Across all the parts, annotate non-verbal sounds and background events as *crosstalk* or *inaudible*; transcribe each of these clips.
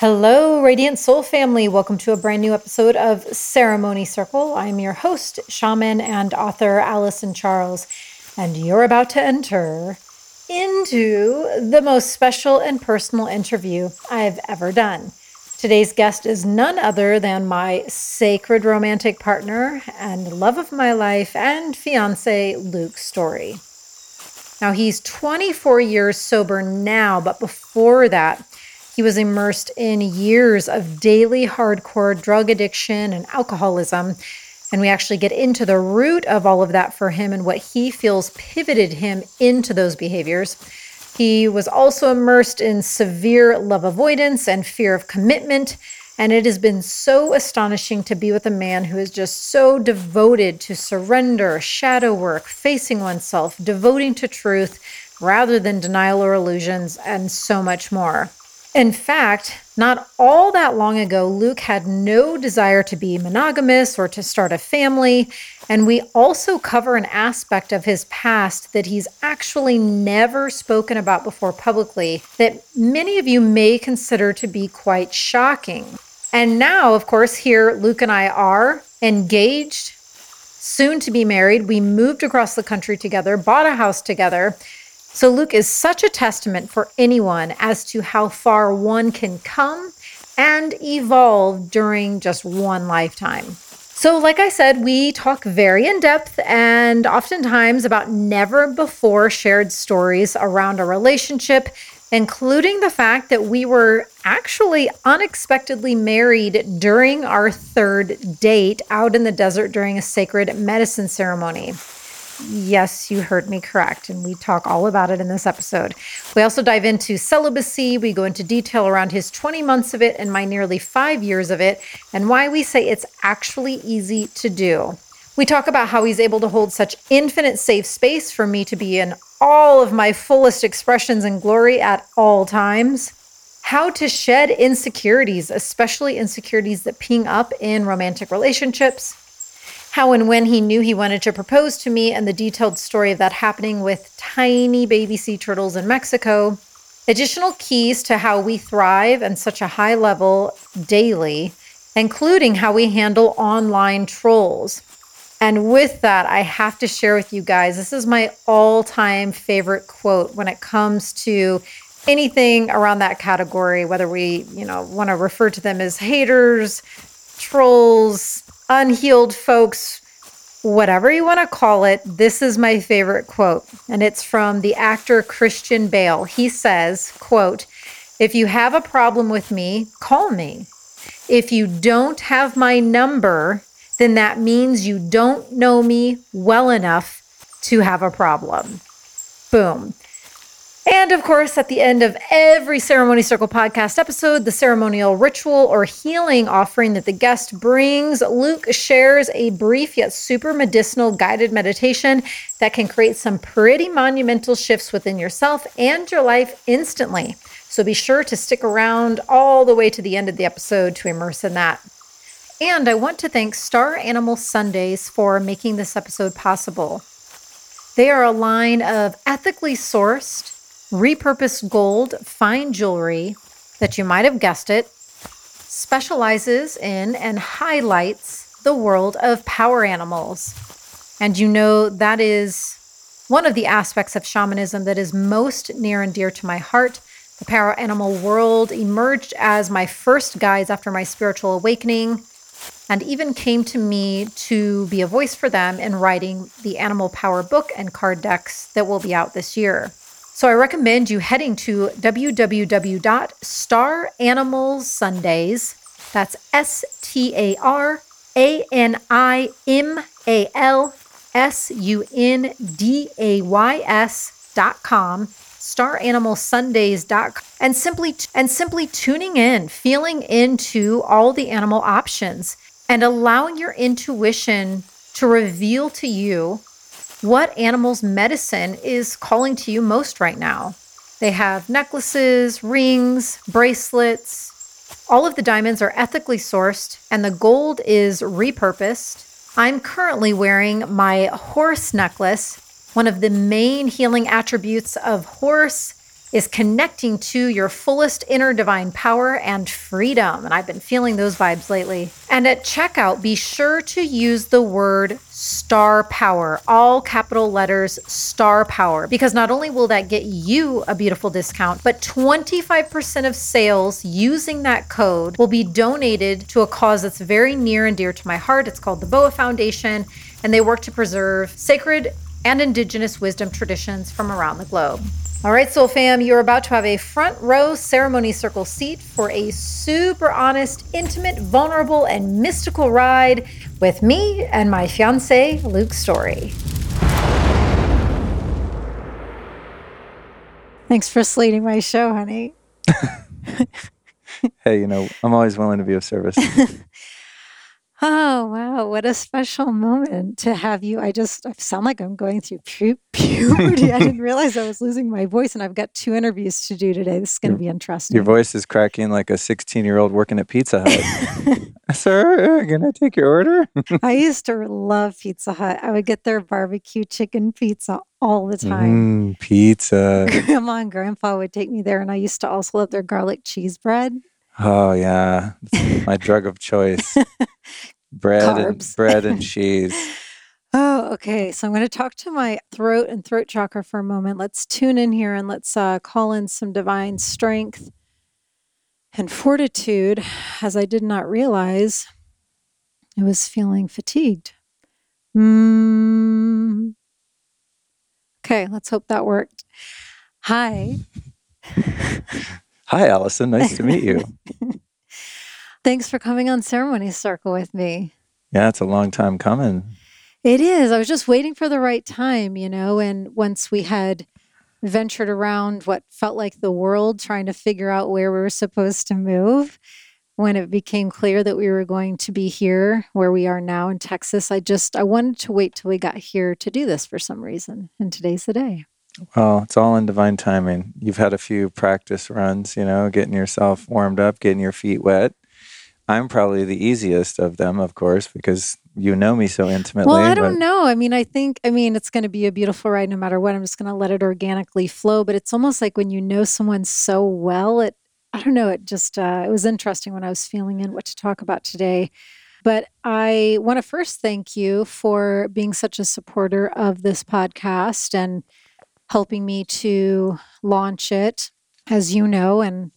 Hello, Radiant Soul family. Welcome to a brand new episode of Ceremony Circle. I'm your host, shaman, and author Allison Charles, and you're about to enter into the most special and personal interview I've ever done. Today's guest is none other than my sacred romantic partner and love of my life and fiance, Luke Story. Now, he's 24 years sober now, but before that, he was immersed in years of daily hardcore drug addiction and alcoholism. And we actually get into the root of all of that for him and what he feels pivoted him into those behaviors. He was also immersed in severe love avoidance and fear of commitment. And it has been so astonishing to be with a man who is just so devoted to surrender, shadow work, facing oneself, devoting to truth rather than denial or illusions, and so much more. In fact, not all that long ago, Luke had no desire to be monogamous or to start a family. And we also cover an aspect of his past that he's actually never spoken about before publicly that many of you may consider to be quite shocking. And now, of course, here Luke and I are engaged, soon to be married. We moved across the country together, bought a house together. So, Luke is such a testament for anyone as to how far one can come and evolve during just one lifetime. So, like I said, we talk very in depth and oftentimes about never before shared stories around a relationship, including the fact that we were actually unexpectedly married during our third date out in the desert during a sacred medicine ceremony. Yes, you heard me correct. And we talk all about it in this episode. We also dive into celibacy. We go into detail around his 20 months of it and my nearly five years of it, and why we say it's actually easy to do. We talk about how he's able to hold such infinite safe space for me to be in all of my fullest expressions and glory at all times. How to shed insecurities, especially insecurities that ping up in romantic relationships how and when he knew he wanted to propose to me, and the detailed story of that happening with tiny baby sea turtles in Mexico. Additional keys to how we thrive at such a high level daily, including how we handle online trolls. And with that, I have to share with you guys this is my all time favorite quote when it comes to anything around that category, whether we, you know, want to refer to them as haters, trolls, unhealed folks, whatever you want to call it, this is my favorite quote. And it's from the actor Christian Bale. He says, quote, if you have a problem with me, call me. If you don't have my number, then that means you don't know me well enough to have a problem. Boom. And of course, at the end of every Ceremony Circle podcast episode, the ceremonial ritual or healing offering that the guest brings, Luke shares a brief yet super medicinal guided meditation that can create some pretty monumental shifts within yourself and your life instantly. So be sure to stick around all the way to the end of the episode to immerse in that. And I want to thank Star Animal Sundays for making this episode possible. They are a line of ethically sourced, repurposed gold fine jewelry that you might have guessed it specializes in and highlights the world of power animals. And you know, that is one of the aspects of shamanism that is most near and dear to my heart. The power animal world emerged as my first guides after my spiritual awakening and even came to me to be a voice for them in writing the Animal Power book and card decks that will be out this year. So I recommend you heading to www.staranimalsundays. That's S T A R A N I M A L S U N D A Y S dot com staranimalsundays.com and simply and simply tuning in feeling into all the animal options and allowing your intuition to reveal to you what animal's medicine is calling to you most right now. They have necklaces, rings, bracelets. All of the diamonds are ethically sourced and the gold is repurposed. I'm currently wearing my horse necklace. One of the main healing attributes of horse is connecting to your fullest inner divine power and freedom. And I've been feeling those vibes lately. And at checkout, be sure to use the word star power, all capital letters star power, because not only will that get you a beautiful discount, but 25% of sales using that code will be donated to a cause that's very near and dear to my heart. It's called the Boa Foundation, and they work to preserve sacred and indigenous wisdom traditions from around the globe. All right, Soul Fam, you're about to have a front row ceremony circle seat for a super honest, intimate, vulnerable, and mystical ride with me and my fiance, Luke Story. Thanks for slating my show, honey. *laughs* hey, you know, I'm always willing to be of service. *laughs* Oh, wow. What a special moment to have you. I just I sound like I'm going through pu- puberty. I didn't *laughs* realize I was losing my voice, and I've got two interviews to do today. This is going to be interesting. Your voice is cracking like a 16 year old working at Pizza Hut. *laughs* *laughs* Sir, can I take your order? I used to love Pizza Hut. I would get their barbecue chicken pizza all the time. Mm, pizza. Grandma and Grandpa would take me there, and I used to also love their garlic cheese bread. Oh yeah, my drug of choice. *laughs* bread Carbs. and *laughs* bread and cheese. Oh, okay. So I'm going to talk to my throat and throat chakra for a moment. Let's tune in here and let's uh, call in some divine strength and fortitude, as I did not realize I was feeling fatigued. Mm. Okay, let's hope that worked. Hi. *laughs* Hi, Allison. Nice to meet you. *laughs* Thanks for coming on Ceremony Circle with me. Yeah, it's a long time coming. It is. I was just waiting for the right time, you know, and once we had ventured around what felt like the world trying to figure out where we were supposed to move, when it became clear that we were going to be here where we are now in Texas, I just I wanted to wait till we got here to do this for some reason. And today's the day. Well, it's all in divine timing. You've had a few practice runs, you know, getting yourself warmed up, getting your feet wet. I'm probably the easiest of them, of course, because you know me so intimately. Well, I don't but... know. I mean, I think, I mean, it's going to be a beautiful ride no matter what. I'm just going to let it organically flow. But it's almost like when you know someone so well, it, I don't know, it just, uh, it was interesting when I was feeling in what to talk about today. But I want to first thank you for being such a supporter of this podcast and helping me to launch it, as you know, and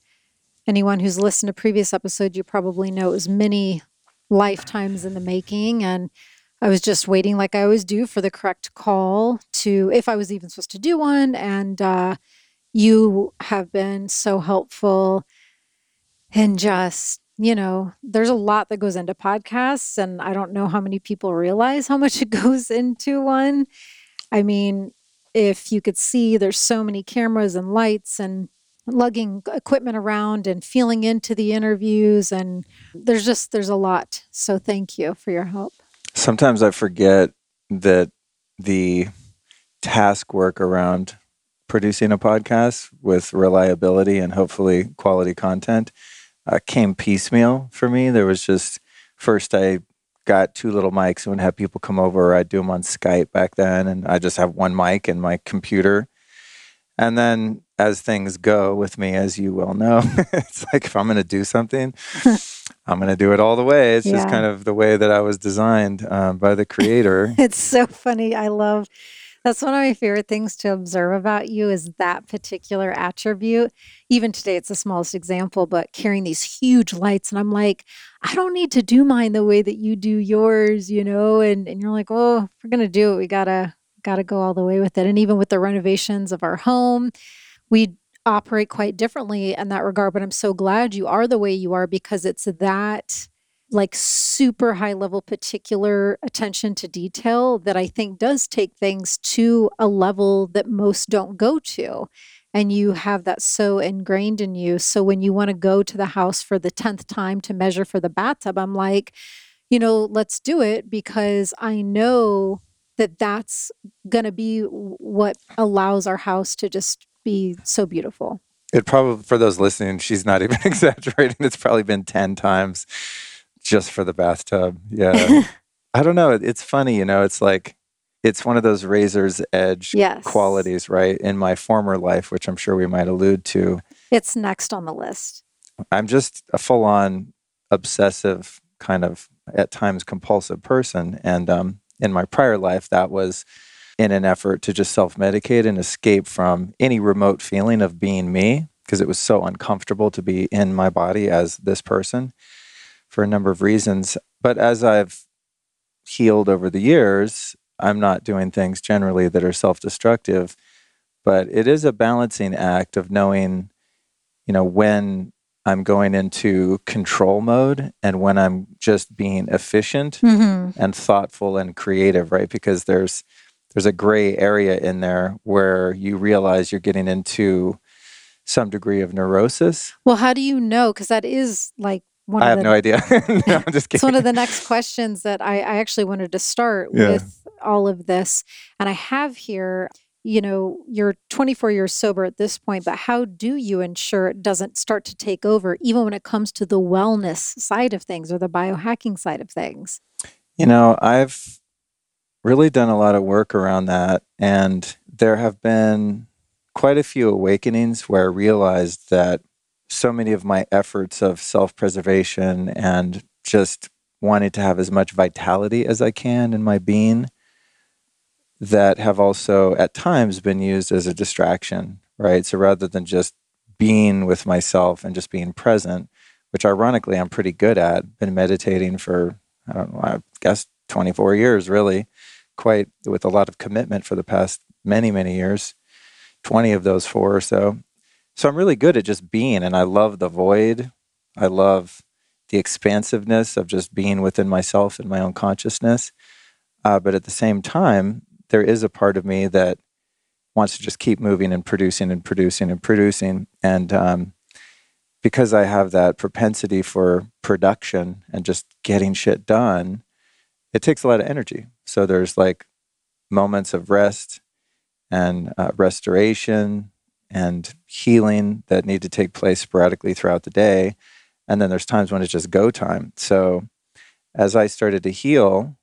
anyone who's listened to previous episodes, you probably know it was many lifetimes in the making. And I was just waiting, like I always do, for the correct call to, if I was even supposed to do one. And uh, you have been so helpful and just, you know, there's a lot that goes into podcasts. And I don't know how many people realize how much *laughs* it goes into one. I mean, if you could see, there's so many cameras and lights and lugging equipment around and feeling into the interviews and there's just there's a lot. So thank you for your help. Sometimes i forget that the task work around producing a podcast with reliability and hopefully quality content uh, came piecemeal for me. There was just first i got two little mics and would have people come over. I'd do them on Skype back then, and I just have one mic and my computer. And then as things go with me, as you well know, *laughs* it's like if I'm going to do something, *laughs* I'm going to do it all the way. It's yeah. just kind of the way that I was designed um, by the creator. *laughs* it's so funny. I love that's one of my favorite things to observe about you is that particular attribute. Even today, it's the smallest example, but carrying these huge lights. And I'm like, I don't need to do mine the way that you do yours, you know? And, and you're like, oh, we're going to do it. We got to, got to go all the way with it. And even with the renovations of our home, we operate quite differently in that regard. But I'm so glad you are the way you are because it's that like super high level particular attention to detail that I think does take things to a level that most don't go to. And you have that so ingrained in you. So when you want to go to the house for the 10th time to measure for the bathtub, I'm like, you know, let's do it because I know that that's going to be what allows our house to just be so beautiful. It probably, for those listening, she's not even *laughs* exaggerating. It's probably been 10 times just for the bathtub. *laughs* Yeah. I don't know. It's funny, you know, it's like it's one of those razor's edge Yes. qualities, right? In my former life, which I'm sure we might allude to, It's next on the list. I'm just a full on obsessive, kind of at times compulsive person. And um, in my prior life, that was in an effort to just self medicate and escape from any remote feeling of being me, because it was so uncomfortable to be in my body as this person for a number of reasons. But as I've healed over the years, I'm not doing things generally that are self destructive. But it is a balancing act of knowing, you know, when I'm going into control mode and when I'm just being efficient Mm-hmm. and thoughtful and creative, right? Because there's there's a gray area in there where you realize you're getting into some degree of neurosis. Well, how do you know? Because that is like one I have the no idea. *laughs* no, I'm just kidding. it's one of the next questions that I, I actually wanted to start Yeah. with all of this. And I have here, you know, you're 24 years sober at this point, but how do you ensure it doesn't start to take over, even when it comes to the wellness side of things or the biohacking side of things? You know, I've really done a lot of work around that. And there have been quite a few awakenings where I realized that so many of my efforts of self preservation and just wanting to have as much vitality as I can in my being that have also at times been used as a distraction, right? So rather than just being with myself and just being present, which ironically I'm pretty good at, been meditating for, I don't know, I guess 24 years really, quite with a lot of commitment for the past many, many years, 20 of those four or so. So I'm really good at just being, and I love the void. I love the expansiveness of just being within myself and my own consciousness. Uh, but at the same time, there is a part of me that wants to just keep moving and producing and producing and producing. And um, because I have that propensity for production and just getting shit done, it takes a lot of energy. So there's like moments of rest and uh, restoration and healing that need to take place sporadically throughout the day. And then there's times when it's just go time. So as I started to heal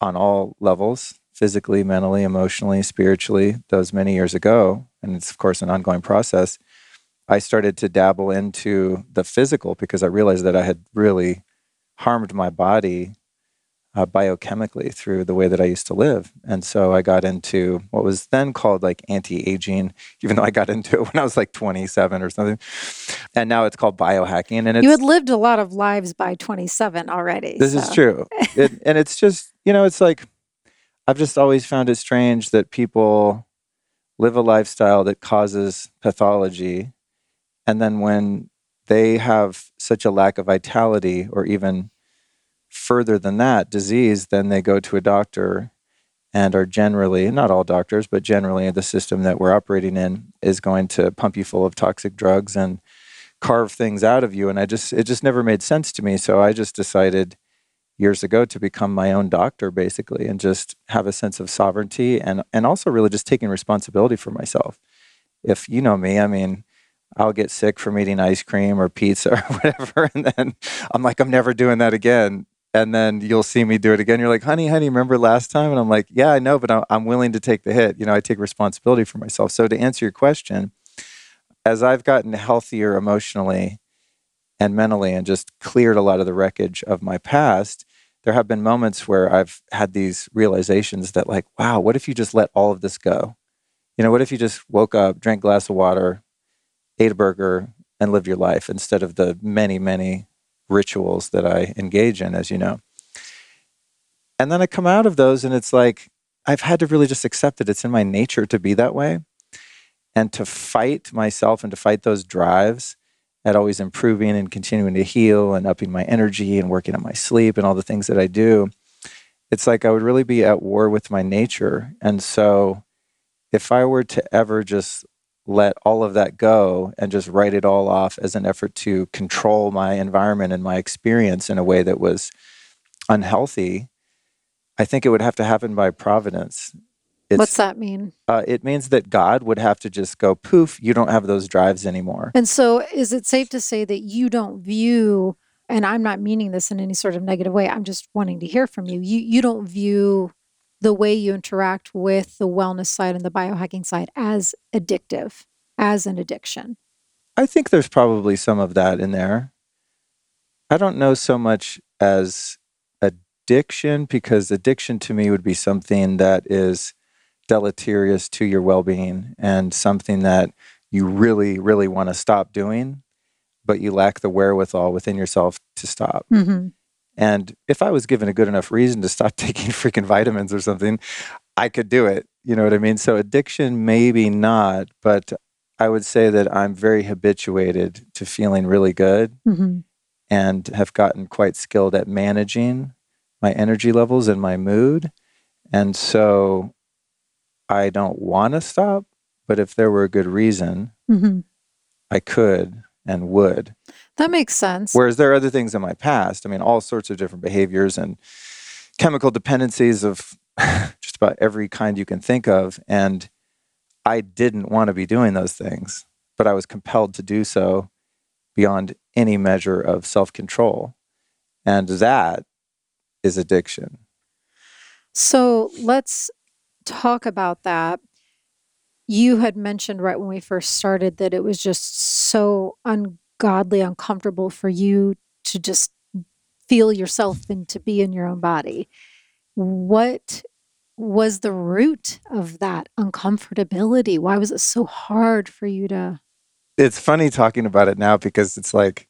on all levels, physically, mentally, emotionally, spiritually, those many years ago, and it's of course an ongoing process, I started to dabble into the physical because I realized that I had really harmed my body uh, biochemically through the way that I used to live. And so I got into what was then called like anti aging, *laughs* even though I got into it when I was like 27 or something. And now it's called biohacking. And it's, you had lived a lot of lives by 27 already. this is true. *laughs* It, and it's just, you know, it's like, I've just always found it strange that people live a lifestyle that causes pathology. And then when they have such a lack of vitality or even further than that disease, then they go to a doctor and are generally, not all doctors, but generally the system that we're operating in is going to pump you full of toxic drugs and carve things out of you. And I just, it just never made sense to me. So I just decided years ago to become my own doctor basically and just have a sense of sovereignty and, and also really just taking responsibility for myself. If you know me, I mean, I'll get sick from eating ice cream or pizza *laughs* or whatever. And then I'm like, I'm never doing that again. And then you'll see me do it again. You're like, honey, honey, remember last time? And I'm like, yeah, I know, but I'm, willing to take the hit. You know, I take responsibility for myself. So to answer your question, as I've gotten healthier emotionally and mentally and just cleared a lot of the wreckage of my past, there have been moments where I've had these realizations that, like, wow, what if you just let all of this go? You know, what if you just woke up, drank a glass of water, ate a burger, and lived your life instead of the many, many rituals that I engage in, as you know. And then I come out of those and it's like, I've had to really just accept that it's in my nature to be that way and to fight myself and to fight those drives at always improving and continuing to heal and upping my energy and working on my sleep and all the things that I do. It's like I would really be at war with my nature. And so if I were to ever just let all of that go and just write it all off as an effort to control my environment and my experience in a way that was unhealthy, I think it would have to happen by providence. It's, What's that mean? uh, it means that God would have to just go poof, you don't have those drives anymore. And so, is it safe to say that you don't view, and I'm not meaning this in any sort of negative way, I'm just wanting to hear from you, you, you don't view the way you interact with the wellness side and the biohacking side as addictive, as an addiction. I think there's probably some of that in there. I don't know so much as addiction because addiction to me would be something that is deleterious to your well-being and something that you really really want to stop doing but you lack the wherewithal within yourself to stop Mm-hmm. And if i was given a good enough reason to stop *laughs* taking freaking vitamins or something i could do it you know what i mean so addiction maybe not but i would say that i'm very habituated to feeling really good Mm-hmm. and have gotten quite skilled at managing my energy levels and my mood. And so I don't want to stop, but if there were a good reason, Mm-hmm. I could and would. That makes sense. Whereas there are other things in my past, I mean, all sorts of different behaviors and chemical dependencies of *laughs* just about every kind you can think of. And I didn't want to be doing those things, but I was compelled to do so beyond any measure of self control. And that is addiction. So let's talk about that. You had mentioned right when we first started that it was just so ungodly, uncomfortable for you to just feel yourself and to be in your own body. What was the root of that uncomfortability? Why was it so hard for you to? It's funny talking about it now because it's like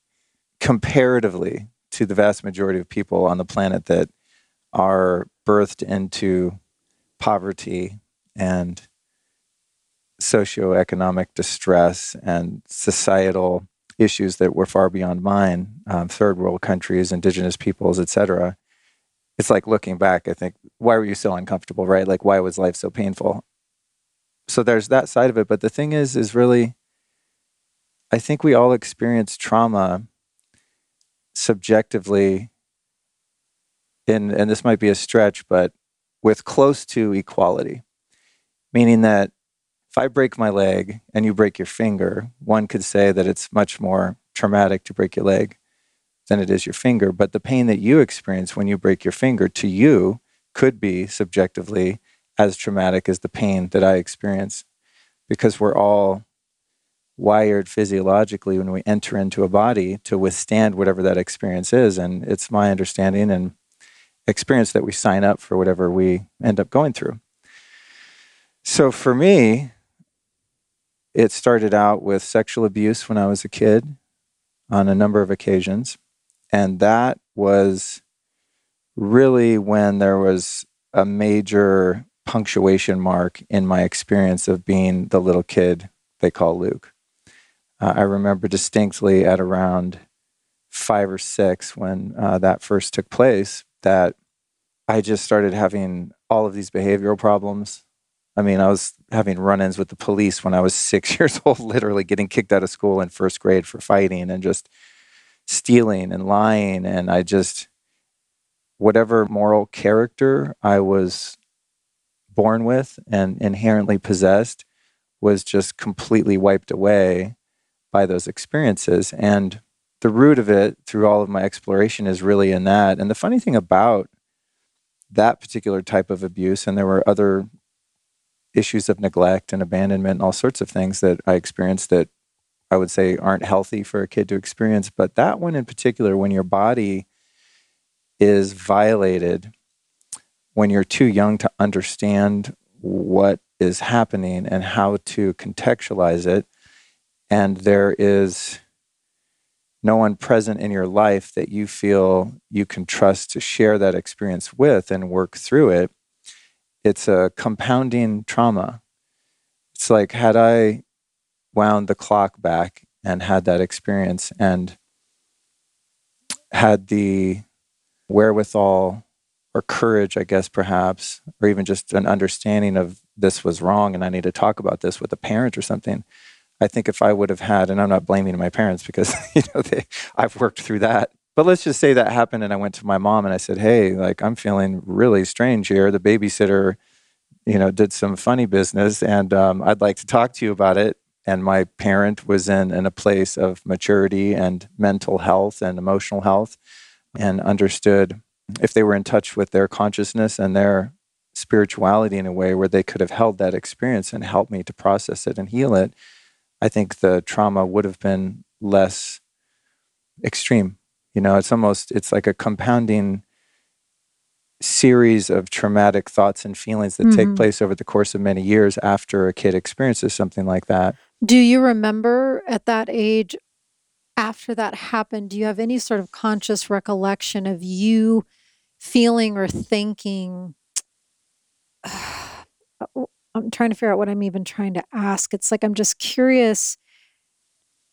comparatively to the vast majority of people on the planet that are birthed into poverty and socioeconomic distress and societal issues that were far beyond mine, um, third world countries, indigenous peoples, etc. It's like looking back, I think, why were you so uncomfortable, right? Like, why was life so painful? So there's that side of it. But the thing is, is really, I think we all experience trauma subjectively in and this might be a stretch but with close to equality meaning that if i break my leg and you break your finger one could say that it's much more traumatic to break your leg than it is your finger but the pain that you experience when you break your finger to you could be subjectively as traumatic as the pain that i experience because we're all wired physiologically when we enter into a body to withstand whatever that experience is. And it's my understanding and experience that we sign up for whatever we end up going through. So for me, it started out with sexual abuse when I was a kid on a number of occasions. And that was really when there was a major punctuation mark in my experience of being the little kid they call Luke. Uh, I remember distinctly at around five or six when uh, that first took place that I just started having all of these behavioral problems. I mean, I was having run ins with the police when I was *laughs* six years old, literally getting kicked out of school in first grade for fighting and just stealing and lying. And I just, whatever moral character I was born with and inherently possessed was just completely wiped away by those experiences. And the root of it through all of my exploration is really in that. And the funny thing about that particular type of abuse, and there were other issues of neglect and abandonment and all sorts of things that I experienced that I would say aren't healthy for a kid to experience. But that one in particular, when your body is violated, when you're too young to understand what is happening and how to contextualize it, and there is no one present in your life that you feel you can trust to share that experience with and work through it, it's a compounding trauma. It's like, had I wound the clock back and had that experience and had the wherewithal or courage, I guess, perhaps, or even just an understanding of this was wrong and I need to talk about this with a parent or something. I think if I would have had, and I'm not blaming my parents because *laughs* you know they, I've worked through that. But let's just say that happened, and I went to my mom and I said, "Hey, like I'm feeling really strange here. The babysitter, you know, did some funny business, and um, I'd like to talk to you about it." And my parent was in in a place of maturity and mental health and emotional health, and understood if they were in touch with their consciousness and their spirituality in a way where they could have held that experience and helped me to process it and heal it, I think the trauma would have been less extreme. You know, it's almost it's like a compounding series of traumatic thoughts and feelings that mm-hmm. take place over the course of many years after a kid experiences something like that. Do you remember at that age after that happened, do you have any sort of conscious recollection of you feeling or thinking *sighs* I'm trying to figure out what I'm even trying to ask. It's like I'm just curious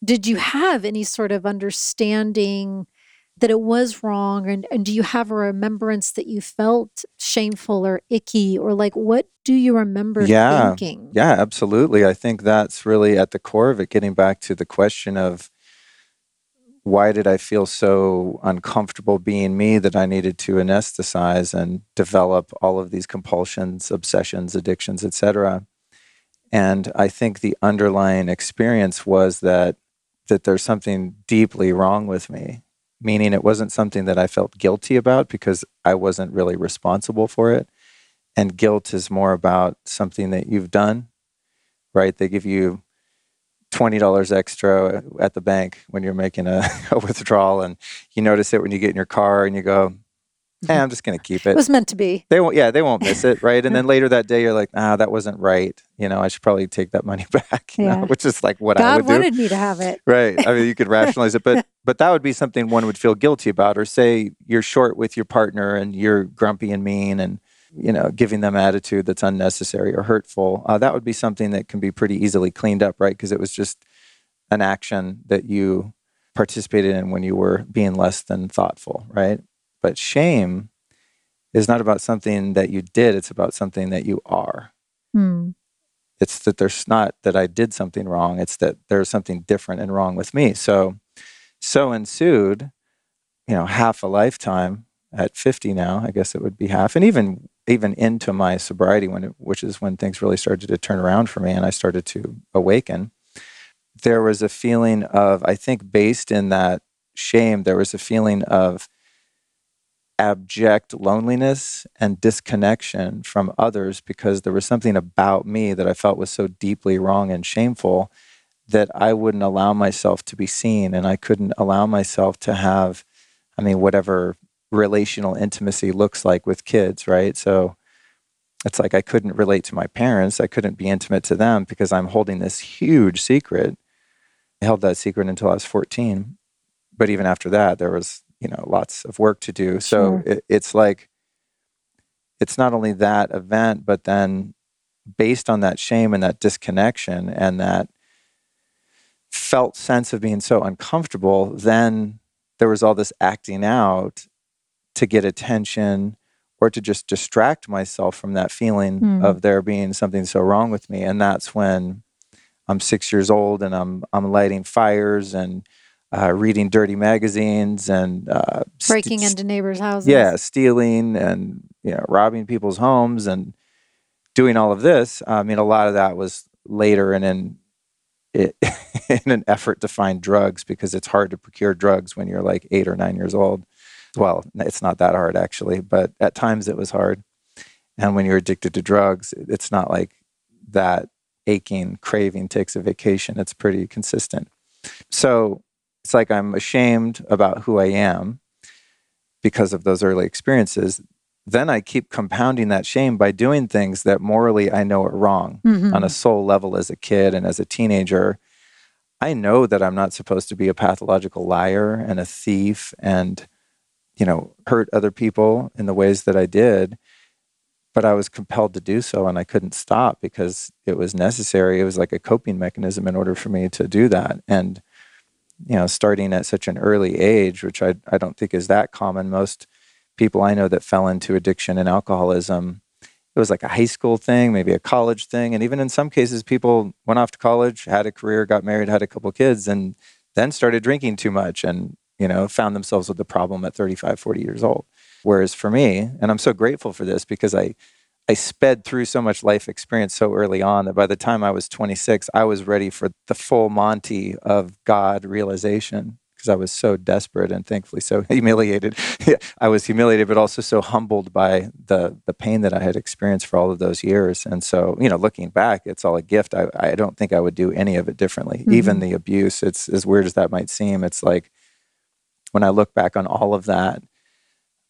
did you have any sort of understanding that it was wrong and, and do you have a remembrance that you felt shameful or icky or like what do you remember yeah, thinking? Yeah absolutely. I think that's really at the core of it getting back to the question of why did i feel so uncomfortable being me that i needed to anesthetize and develop all of these compulsions obsessions addictions etc and i think the underlying experience was that that there's something deeply wrong with me meaning it wasn't something that I felt guilty about because I wasn't really responsible for it. And guilt is more about something that you've done, right? They give you $20 extra at the bank when you're making a, *laughs* a withdrawal, and you notice it when you get in your car and you go, hey, I'm just going to keep it. It was meant to be. They won't, yeah, they won't miss it, right? And then *laughs* later that day, you're like, ah, that wasn't right. You know, I should probably take that money *laughs* back. yeah. Know? Which is like what God I would wanted me to have it. Right. I mean, you could *laughs* rationalize it, but but that would be something one would feel guilty about. Or say you're short with your partner and you're grumpy and mean and you know giving them attitude that's unnecessary or hurtful. Uh, that would be something that can be pretty easily cleaned up, right? Because it was just an action that you participated in when you were being less than thoughtful, right? But shame is not about something that you did, it's about something that you are. Hmm. It's that there's not that I did something wrong, it's that there's something different and wrong with me. So, so ensued, you know, half a lifetime at 50 now, I guess it would be half, and even even into my sobriety when it, which is when things really started to turn around for me and I started to awaken. There was a feeling of, I think, based in that shame, there was a feeling of abject loneliness and disconnection from others because there was something about me that I felt was so deeply wrong and shameful that I wouldn't allow myself to be seen and I couldn't allow myself to have, I mean, whatever relational intimacy looks like with kids, right? So it's like I couldn't relate to my parents. I couldn't be intimate to them because I'm holding this huge secret. I held that secret until I was 14. But even after that, there was you know lots of work to do so sure. it, it's like it's not only that event but then based on that shame and that disconnection and that felt sense of being so uncomfortable then there was all this acting out to get attention or to just distract myself from that feeling mm. of there being something so wrong with me and that's when I'm 6 years old and I'm I'm lighting fires and uh, reading dirty magazines and uh, breaking st- into neighbors' houses. Yeah, stealing and you know robbing people's homes and doing all of this. I mean, a lot of that was later and in it, *laughs* in an effort to find drugs because it's hard to procure drugs when you're like eight or nine years old. Well, it's not that hard actually, but at times it was hard. And when you're addicted to drugs, it's not like that aching craving takes a vacation. It's pretty consistent. So it's like I'm ashamed about who I am because of those early experiences. Then I keep compounding that shame by doing things that morally I know are wrong mm-hmm. on a soul level as a kid and as a teenager. I know that I'm not supposed to be a pathological liar and a thief and, you know, hurt other people in the ways that I did. But I was compelled to do so and I couldn't stop because it was necessary. It was like a coping mechanism in order for me to do that. And you know, starting at such an early age, which I, I don't think is that common. Most people I know that fell into addiction and alcoholism, it was like a high school thing, maybe a college thing. And even in some cases, people went off to college, had a career, got married, had a couple kids, and then started drinking too much and, you know, found themselves with the problem at 35, 40 years old. Whereas for me, and I'm so grateful for this because I, I sped through so much life experience so early on that by the time I was 26, I was ready for the full Monty of God realization because I was so desperate and thankfully so *laughs* humiliated. I was humiliated, but also so humbled by the the pain that I had experienced for all of those years. And so, you know, looking back, it's all a gift. I, I don't think I would do any of it differently. Mm-hmm. Even the abuse, it's as weird as that might seem. It's like when I look back on all of that,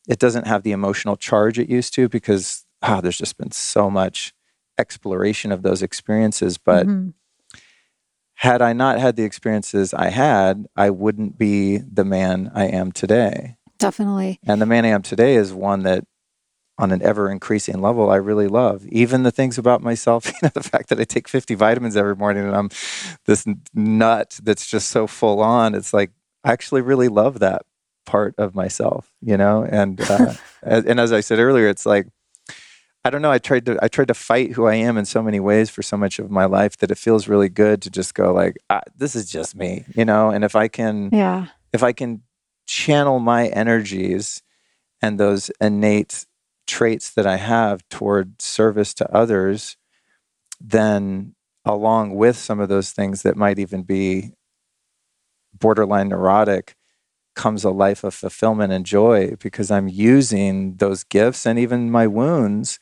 it doesn't have the emotional charge it used to because ah, there's just been so much exploration of those experiences. But mm-hmm had I not had the experiences I had, I wouldn't be the man I am today. Definitely. And the man I am today is one that, on an ever increasing level, I really love. Even the things about myself, *laughs* you know, the fact that I take 50 vitamins every morning and I'm this nut that's just so full on. It's like, I actually really love that part of myself, you know? And, uh, *laughs* and as I said earlier, it's like, I don't know. I tried to I tried to fight who I am in so many ways for so much of my life that it feels really good to just go like, ah, this is just me, you know. And if I can, yeah, if I can channel my energies and those innate traits that I have toward service to others, then along with some of those things that might even be borderline neurotic, comes a life of fulfillment and joy because I'm using those gifts and even my wounds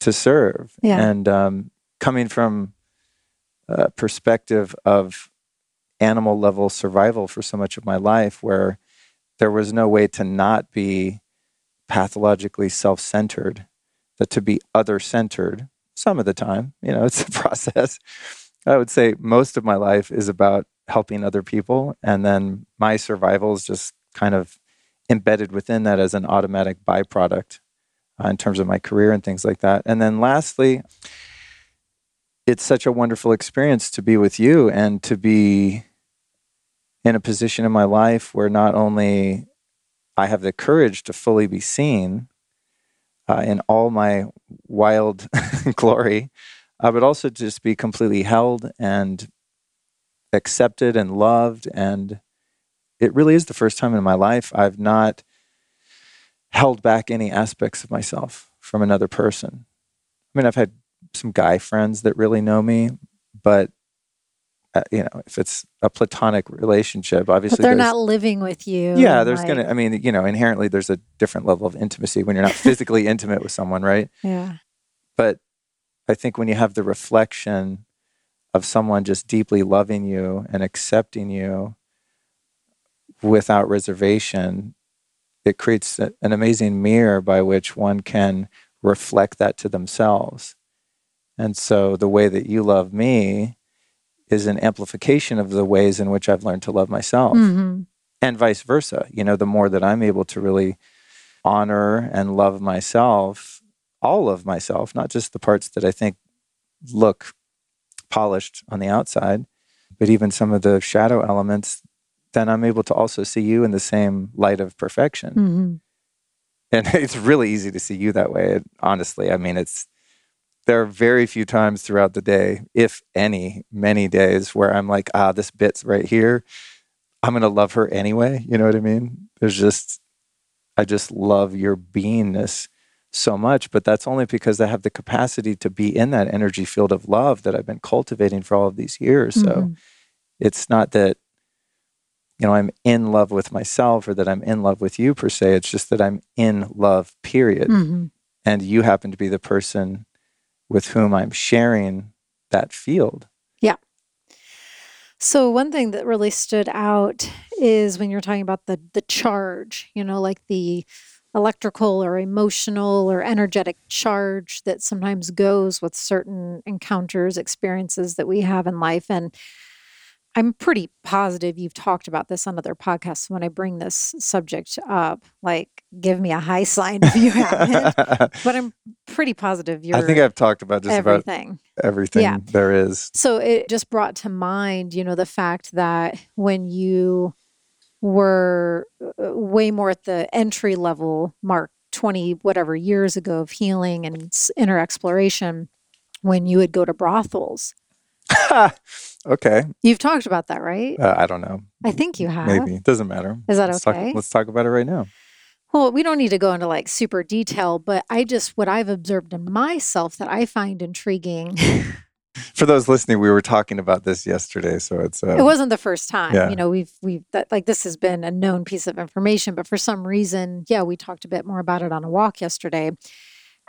to serve. Yeah. And um, coming from a perspective of animal level survival for so much of my life, where there was no way to not be pathologically self centered, but to be other centered some of the time. You know, *laughs* it's a process. I would say most of my life is about helping other people. And then my survival is just kind of embedded within that as an automatic byproduct uh, in terms of my career and things like that. And then lastly, it's such a wonderful experience to be with you and to be in a position in my life where not only I have the courage to fully be seen uh, in all my wild *laughs* glory, uh, but also to just be completely held and accepted and loved. And it really is the first time in my life I've not held back any aspects of myself from another person. I mean, I've had some guy friends that really know me, but uh, you know, if it's a platonic relationship, obviously but they're not living with you. Yeah, there's like... gonna. I mean, you know, inherently there's a different level of intimacy when you're not *laughs* physically intimate with someone, right? Yeah. But I think when you have the reflection of someone just deeply loving you and accepting you without reservation, it creates a, an amazing mirror by which one can reflect that to themselves. And so the way that you love me is an amplification of the ways in which I've learned to love myself. Mm-hmm. And vice versa. You know, the more that I'm able to really honor and love myself, all of myself, not just the parts that I think look polished on the outside, but even some of the shadow elements then I'm able to also see you in the same light of perfection. Mm-hmm. And *laughs* it's really easy to see you that way. Honestly, I mean, it's there are very few times throughout the day, if any, many days where I'm like, ah, this bit's right here. I'm going to love her anyway. You know what I mean? There's just, I just love your beingness so much, but that's only because I have the capacity to be in that energy field of love that I've been cultivating for all of these years. Mm-hmm. So it's not that you know i'm in love with myself or that i'm in love with you per se. It's just that i'm in love period. Mm-hmm. and you happen to be the person with whom i'm sharing that field. Yeah. So one thing that really stood out is when you're talking about the the charge you know like the electrical or emotional or energetic charge that sometimes goes with certain encounters experiences that we have in life. And I'm pretty positive you've talked about this on other podcasts. When I bring this subject up, like give me a high sign if you haven't. *laughs* but I'm pretty positive you're. I think I've talked about just everything. about everything yeah. there is. So it just brought to mind, you know, the fact that when you were uh, way more at the entry level mark, 20 whatever years ago of healing and inner exploration, when you would go to brothels. *laughs* Okay. You've talked about that, right? Uh, I don't know. I think you have. Maybe. It doesn't matter. Is that let's okay? Talk, let's talk about it right now. Well, we don't need to go into like super detail, but I just, what I've observed in myself that I find intriguing *laughs* For those listening, we were talking about this yesterday, so it's uh, it wasn't the first time. yeah. You know, we've we've that, like this has been a known piece of information, but for some reason, yeah, we talked a bit more about it on a walk yesterday.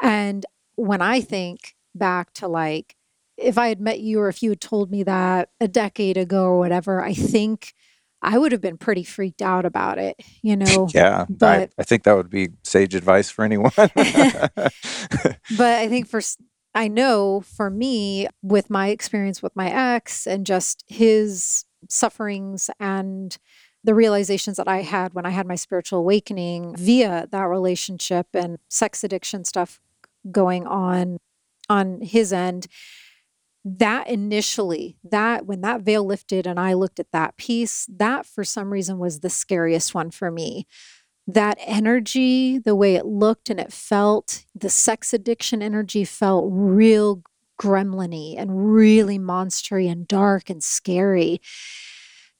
And when I think back to like if I had met you or if you had told me that a decade ago or whatever, I think I would have been pretty freaked out about it, you *laughs* know. yeah. I, but- I think that would be sage advice for anyone. *laughs* but I think *laughs* for I know for me with my experience with my ex and just his sufferings and the realizations that I had when I had my spiritual awakening via that relationship and sex addiction stuff going on on his end that initially that when that veil lifted and I looked at that piece that for some reason was the scariest one for me that energy, the way it looked and it felt, the sex addiction energy felt real gremliny and really monstery and dark and scary.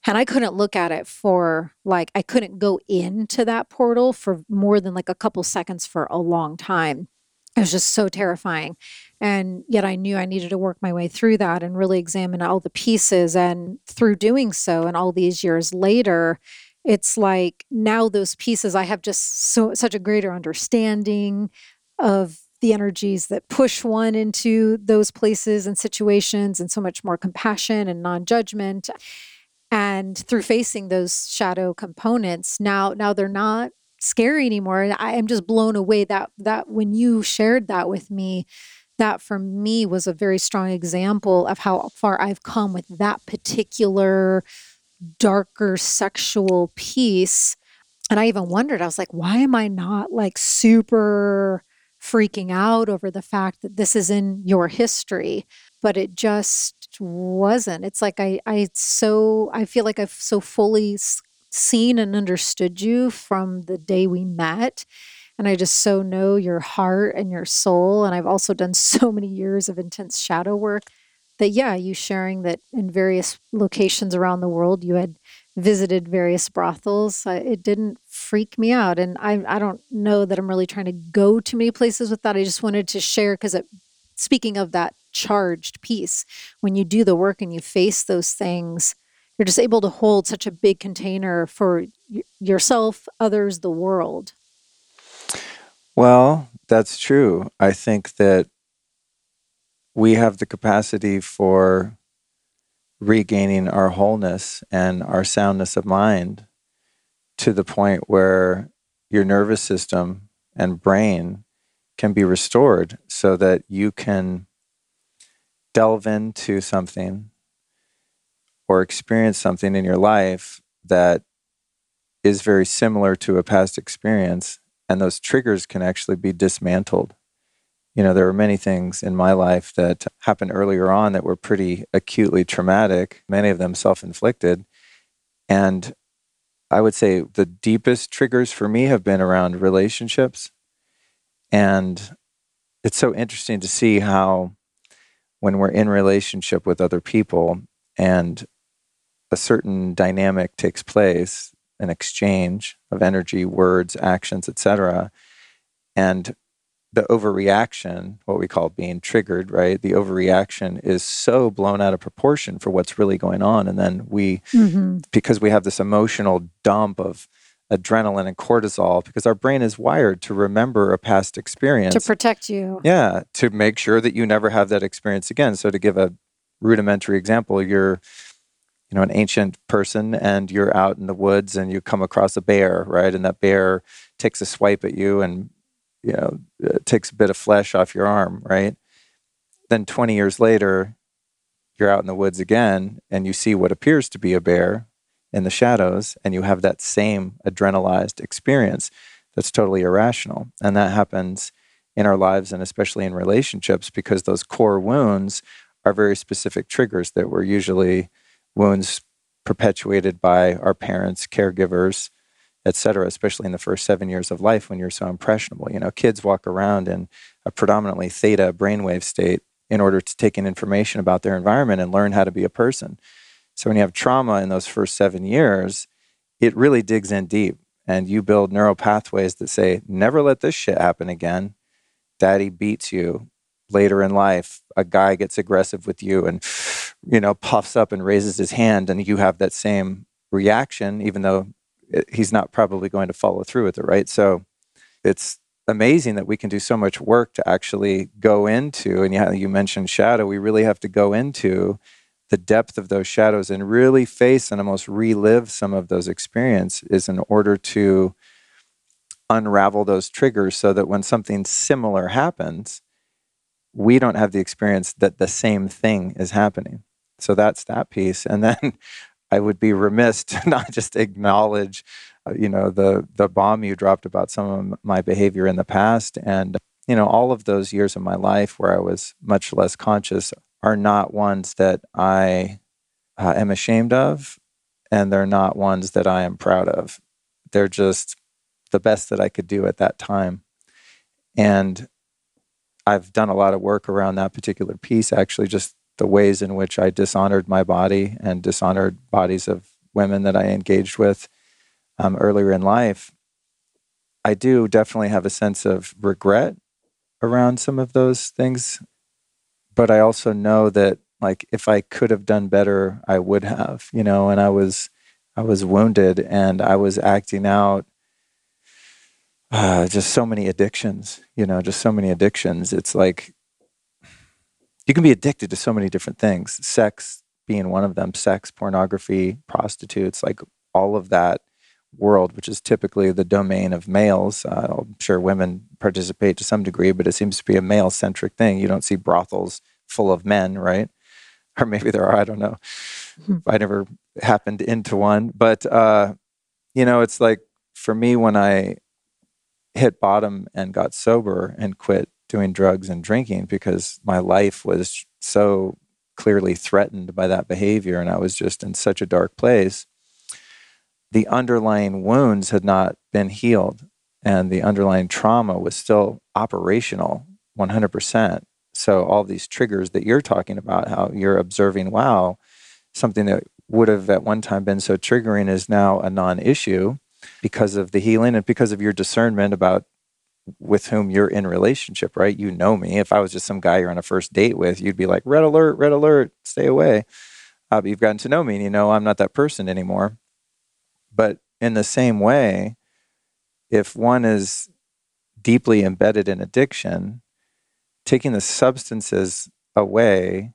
And I couldn't look at it for like, I couldn't go into that portal for more than like a couple seconds for a long time. It was just so terrifying. And yet I knew I needed to work my way through that and really examine all the pieces. And through doing so, and all these years later, it's like now those pieces I have just so such a greater understanding of the energies that push one into those places and situations and so much more compassion and non-judgment and through facing those shadow components now now they're not scary anymore I am just blown away that that when you shared that with me that for me was a very strong example of how far I've come with that particular darker sexual piece. And I even wondered, I was like, why am I not like super freaking out over the fact that this is in your history? But it just wasn't. It's like I, I so, I feel like I've so fully seen and understood you from the day we met. And I just so know your heart and your soul. And I've also done *laughs* so many years of intense shadow work that yeah you sharing that in various locations around the world you had visited various brothels uh, it didn't freak me out and I, I don't know that i'm really trying to go too many places with that i just wanted to share because speaking of that charged piece when you do the work and you face those things you're just able to hold such a big container for yourself others the world Well, that's true. I think that we have the capacity for regaining our wholeness and our soundness of mind to the point where your nervous system and brain can be restored so that you can delve into something or experience something in your life that is very similar to a past experience and those triggers can actually be dismantled. You know, there were many things in my life that happened earlier on that were pretty acutely traumatic, many of them self inflicted. And I would say the deepest triggers for me have been around relationships. And it's so interesting to see how, when we're in relationship with other people and a certain dynamic takes place, an exchange of energy, words, actions, etc. And the overreaction, what we call being triggered, right? The overreaction is so blown out of proportion for what's really going on. And then we, mm-hmm. because we have this emotional dump of adrenaline and cortisol, because our brain is wired to remember a past experience. to protect you Yeah, to make sure that you never have that experience again. So to give a rudimentary example, you're you know an ancient person and you're out in the woods and you come across a bear, right? And that bear takes a swipe at you and you know uh, takes a bit of flesh off your arm, right? Then 20 years later, you're out in the woods again and you see what appears to be a bear in the shadows and you have that same adrenalized experience that's totally irrational. And that happens in our lives and especially in relationships because those core wounds are very specific triggers that were usually wounds perpetuated by our parents, caregivers, et cetera, especially in the first seven years of life when you're so impressionable. You know, kids walk around in a predominantly theta brainwave state in order to take in information about their environment and learn how to be a person. So when you have trauma in those first seven years, it really digs in deep and you build neural pathways that say, never let this shit happen again. Daddy beats you later in life a guy gets aggressive with you and you know puffs up and raises his hand and you have that same reaction even though he's not probably going to follow through with it right so it's amazing that we can do so much work to actually go into and yeah you mentioned shadow we really have to go into the depth of those shadows and really face and almost relive some of those experiences in order to unravel those triggers so that when something similar happens we don't have the experience that the same thing is happening. So that's that piece. And then *laughs* I would be remiss *laughs* to not just acknowledge, uh, you know, the the bomb you dropped about some of my behavior in the past, and you know, all of those years of my life where I was much less conscious are not ones that I uh, am ashamed of, and they're not ones that I am proud of. They're just the best that I could do at that time, and I've done a lot of work around that particular piece, actually, just the ways in which I dishonored my body and dishonored bodies of women that I engaged with um, earlier in life. I do definitely have a sense of regret around some of those things, but I also know that like if I could have done better, I would have, you know, and I was I was wounded and I was acting out uh, just so many addictions, you know, just so many addictions. It's like you can be addicted to so many different things, sex being one of them, sex, pornography, prostitutes, like all of that world, which is typically the domain of males. Uh, I'm sure women participate to some degree, but it seems to be a male centric thing. You don't see brothels full of men, right? Or maybe there are, I don't know. Mm-hmm. I never happened into one. But, uh, you know, it's like for me, when I hit bottom and got sober and quit doing drugs and drinking because my life was so clearly threatened by that behavior and I was just in such a dark place. The underlying wounds had not been healed and the underlying trauma was still operational 100%. So, all these triggers that you're talking about, how you're observing, wow, something that would have at one time been so triggering is now a non issue because of the healing and because of your discernment about with whom you're in relationship, right? You know me. If I was just some guy you're on a first date with, you'd be like, red alert, red alert, stay away. Uh, but you've gotten to know me and you know I'm not that person anymore. But in the same way, if one is deeply embedded in addiction, taking the substances away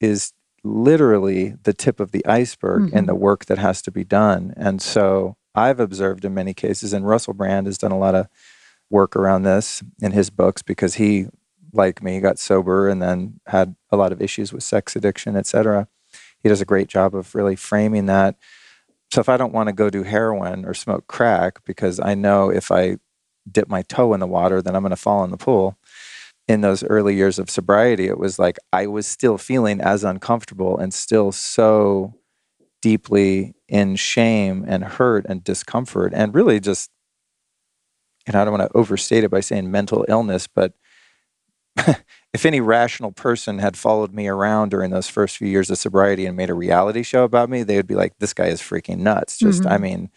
is literally the tip of the iceberg mm-hmm. in the work that has to be done. And so I've observed in many cases, and Russell Brand has done a lot of work around this in his books because he, like me, got sober and then had a lot of issues with sex addiction, etc. He does a great job of really framing that. So if I don't want to go do heroin or smoke crack because I know if I dip my toe in the water, then I'm going to fall in the pool. In those early years of sobriety, it was like I was still feeling as uncomfortable and still so deeply in shame and hurt and discomfort and really just and I don't want to overstate it by saying mental illness, but *laughs* if any rational person had followed me around during those first few years of sobriety and made a reality show about me, they would be like, this guy is freaking nuts. Just, mm-hmm. I mean,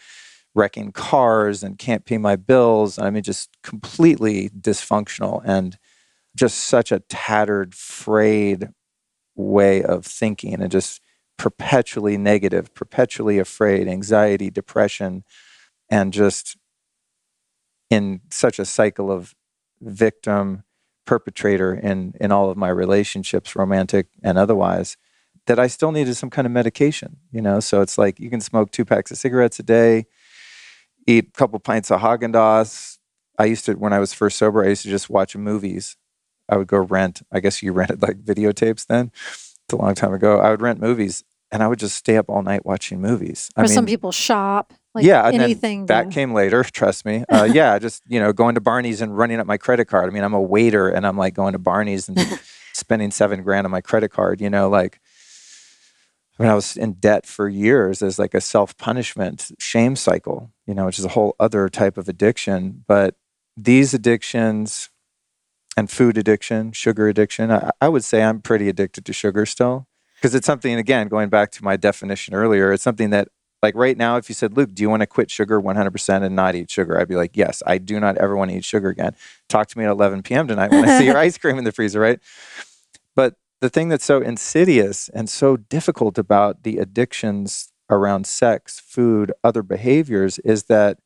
wrecking cars and can't pay my bills. I mean, just completely dysfunctional and just such a tattered, frayed way of thinking and just perpetually negative, perpetually afraid, anxiety, depression, and just in such a cycle of victim perpetrator in in all of my relationships romantic and otherwise that I still needed some kind of medication you know? So it's like you can smoke two packs of cigarettes a day eat a couple pints of Haagen-Dazs I used to when I was first sober I used to just watch movies. I would go rent I guess you *laughs* rented like videotapes then? It's a long time ago. I would rent movies and I would just stay up all night watching movies. Or I mean, some people shop. Like yeah, anything. that to... came later. Trust me. Uh, *laughs* yeah, just you know, going to Barney's and running up my credit card. I mean, I'm a waiter, and I'm like going to Barney's and *laughs* spending seven grand on my credit card. You know, like when I was in debt for years as like a self punishment shame cycle. You know, which is a whole other type of addiction. But these addictions and food addiction, sugar addiction, I, I would say I'm pretty addicted to sugar still because it's something again going back to my definition earlier it's something that Like right now, if you said, Luke, do you want to quit sugar 100% and not eat sugar? I'd be like, yes, I do not ever want to eat sugar again. Talk to me at 11 p.m. tonight when I see your *laughs* ice cream in the freezer, right? But the thing that's so insidious and so difficult about the addictions around sex, food, other behaviors is that,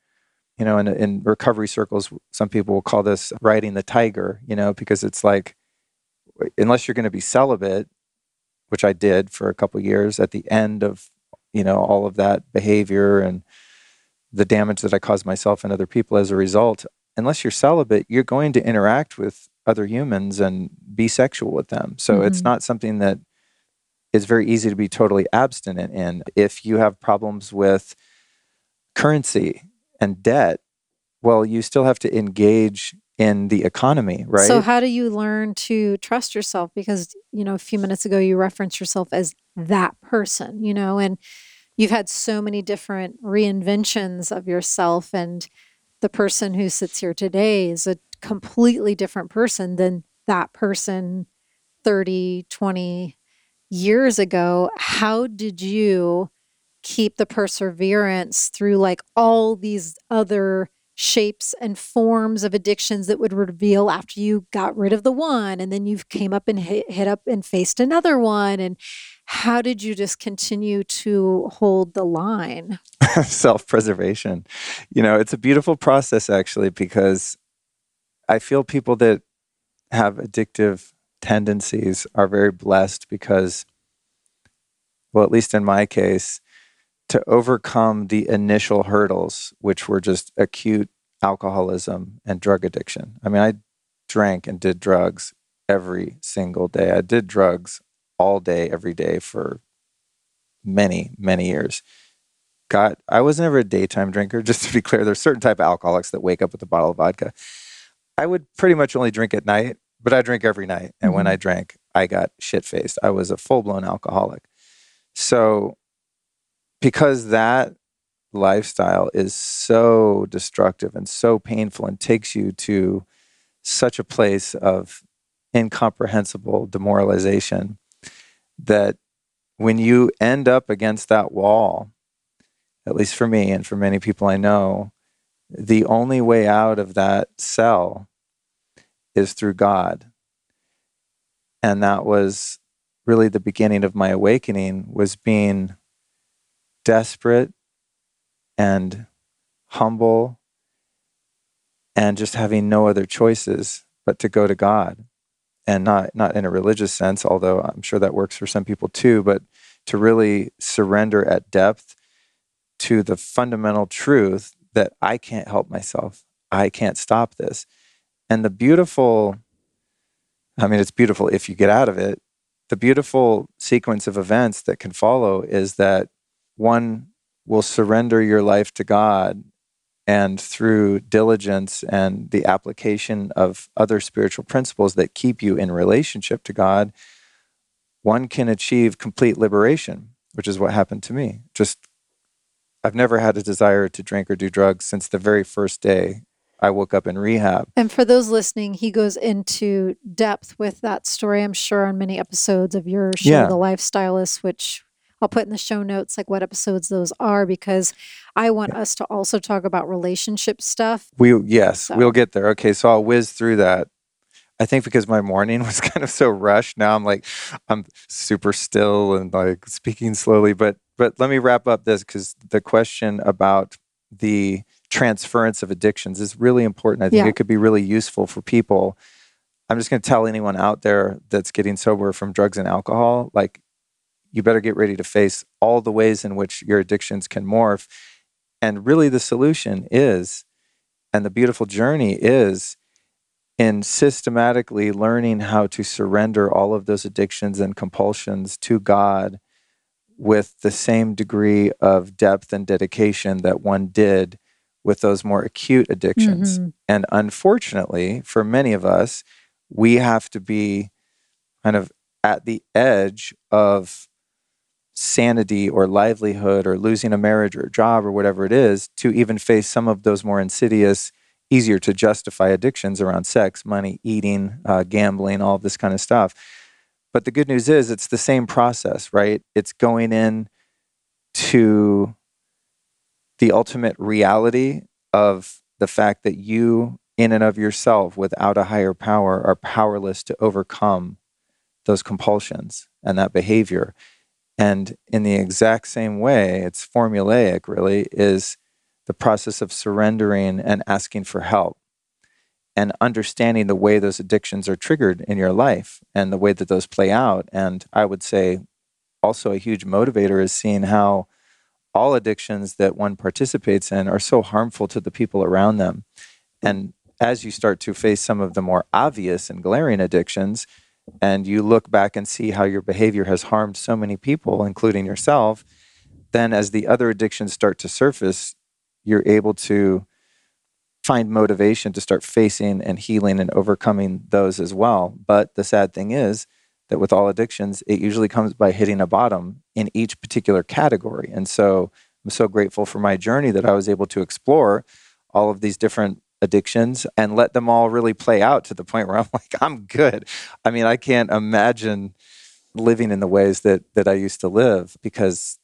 you know, in, in recovery circles, some people will call this riding the tiger, you know, because it's like, unless you're going to be celibate, which I did for a couple years at the end of you know all of that behavior and the damage that I caused myself and other people as a result. Unless you're celibate, you're going to interact with other humans and be sexual with them. So mm-hmm. it's not something that is very easy to be totally abstinent in. If you have problems with currency and debt, well, you still have to engage in the economy, right? So how do you learn to trust yourself? Because, you know, a few minutes ago you referenced yourself as that person, you know, and you've had so many different reinventions of yourself and the person who sits here today is a completely different person than that person 30 20 years ago how did you keep the perseverance through like all these other shapes and forms of addictions that would reveal after you got rid of the one and then you came up and hit, hit up and faced another one and how did you just continue to hold the line? *laughs* Self-preservation. You know it's a beautiful process actually because i feel people that have addictive tendencies are very blessed because well at least in my case to overcome the initial hurdles, which were just acute alcoholism and drug addiction. I mean, I drank and did drugs every single day. I did drugs all day, every day for many, many years. Got I was never a daytime drinker, *laughs* just to be clear. There's certain type of alcoholics that wake up with a bottle of vodka. I would pretty much only drink at night, but I drink every night. And mm-hmm. when I drank, I got shit faced. I was a full blown alcoholic. So because that lifestyle is so destructive and so painful and takes you to such a place of incomprehensible demoralization that when you end up against that wall, at least for me and for many people I know, the only way out of that cell is through God. And that was really the beginning of my awakening was being desperate and humble and just having no other choices but to go to God. And not not in a religious sense although I'm sure that works for some people too but to really surrender at depth to the fundamental truth that I can't help myself. I can't stop this. And the beautiful I mean it's beautiful if you get out of it. The beautiful sequence of events that can follow is that one will surrender your life to God and through diligence and the application of other spiritual principles that keep you in relationship to God, one can achieve complete liberation, which is what happened to me. Just, I've never had a desire to drink or do drugs since the very first day I woke up in rehab. And for those listening, he goes into depth with that story, I'm sure, on many episodes of your show, yeah. The Lifestylist, which I'll put in the show notes like what episodes those are because I want yeah. us to also talk about relationship stuff. We yes, so. we'll get there. Okay, so I'll whiz through that. I think because my morning *laughs* was kind of so rushed. Now I'm like I'm super still and like speaking slowly. But but let me wrap up this because the question about the transference of addictions is really important. I think yeah. it could be really useful for people. I'm just going to tell anyone out there that's getting sober from drugs and alcohol, like you better get ready to face all the ways in which your addictions can morph. And really, the solution is, and the beautiful journey is, in systematically learning how to surrender all of those addictions and compulsions to God with the same degree of depth and dedication that one did with those more acute addictions. Mm-hmm. And unfortunately, for many of us, we have to be kind of at the edge of sanity or livelihood or losing a marriage or a job or whatever it is to even face some of those more insidious easier to justify addictions around sex money eating uh, gambling all this kind of stuff but the good news is it's the same process right it's going in to the ultimate reality of the fact that you, in and of yourself, without a higher power, are powerless to overcome those compulsions and that behavior. And in the exact same way, it's formulaic, really, is the process of surrendering and asking for help and understanding the way those addictions are triggered in your life and the way that those play out. And I would say also a huge motivator is seeing how all addictions that one participates in are so harmful to the people around them. And as you start to face some of the more obvious and glaring addictions, and you look back and see how your behavior has harmed so many people, including yourself, then as the other addictions start to surface, you're able to find motivation to start facing and healing and overcoming those as well. But the sad thing is that with all addictions, it usually comes by hitting a bottom in each particular category. And so I'm so grateful for my journey that I was able to explore all of these different addictions and let them all really play out to the point where I'm *laughs* like, I'm good. I mean, I can't imagine living in the ways that that I used to live because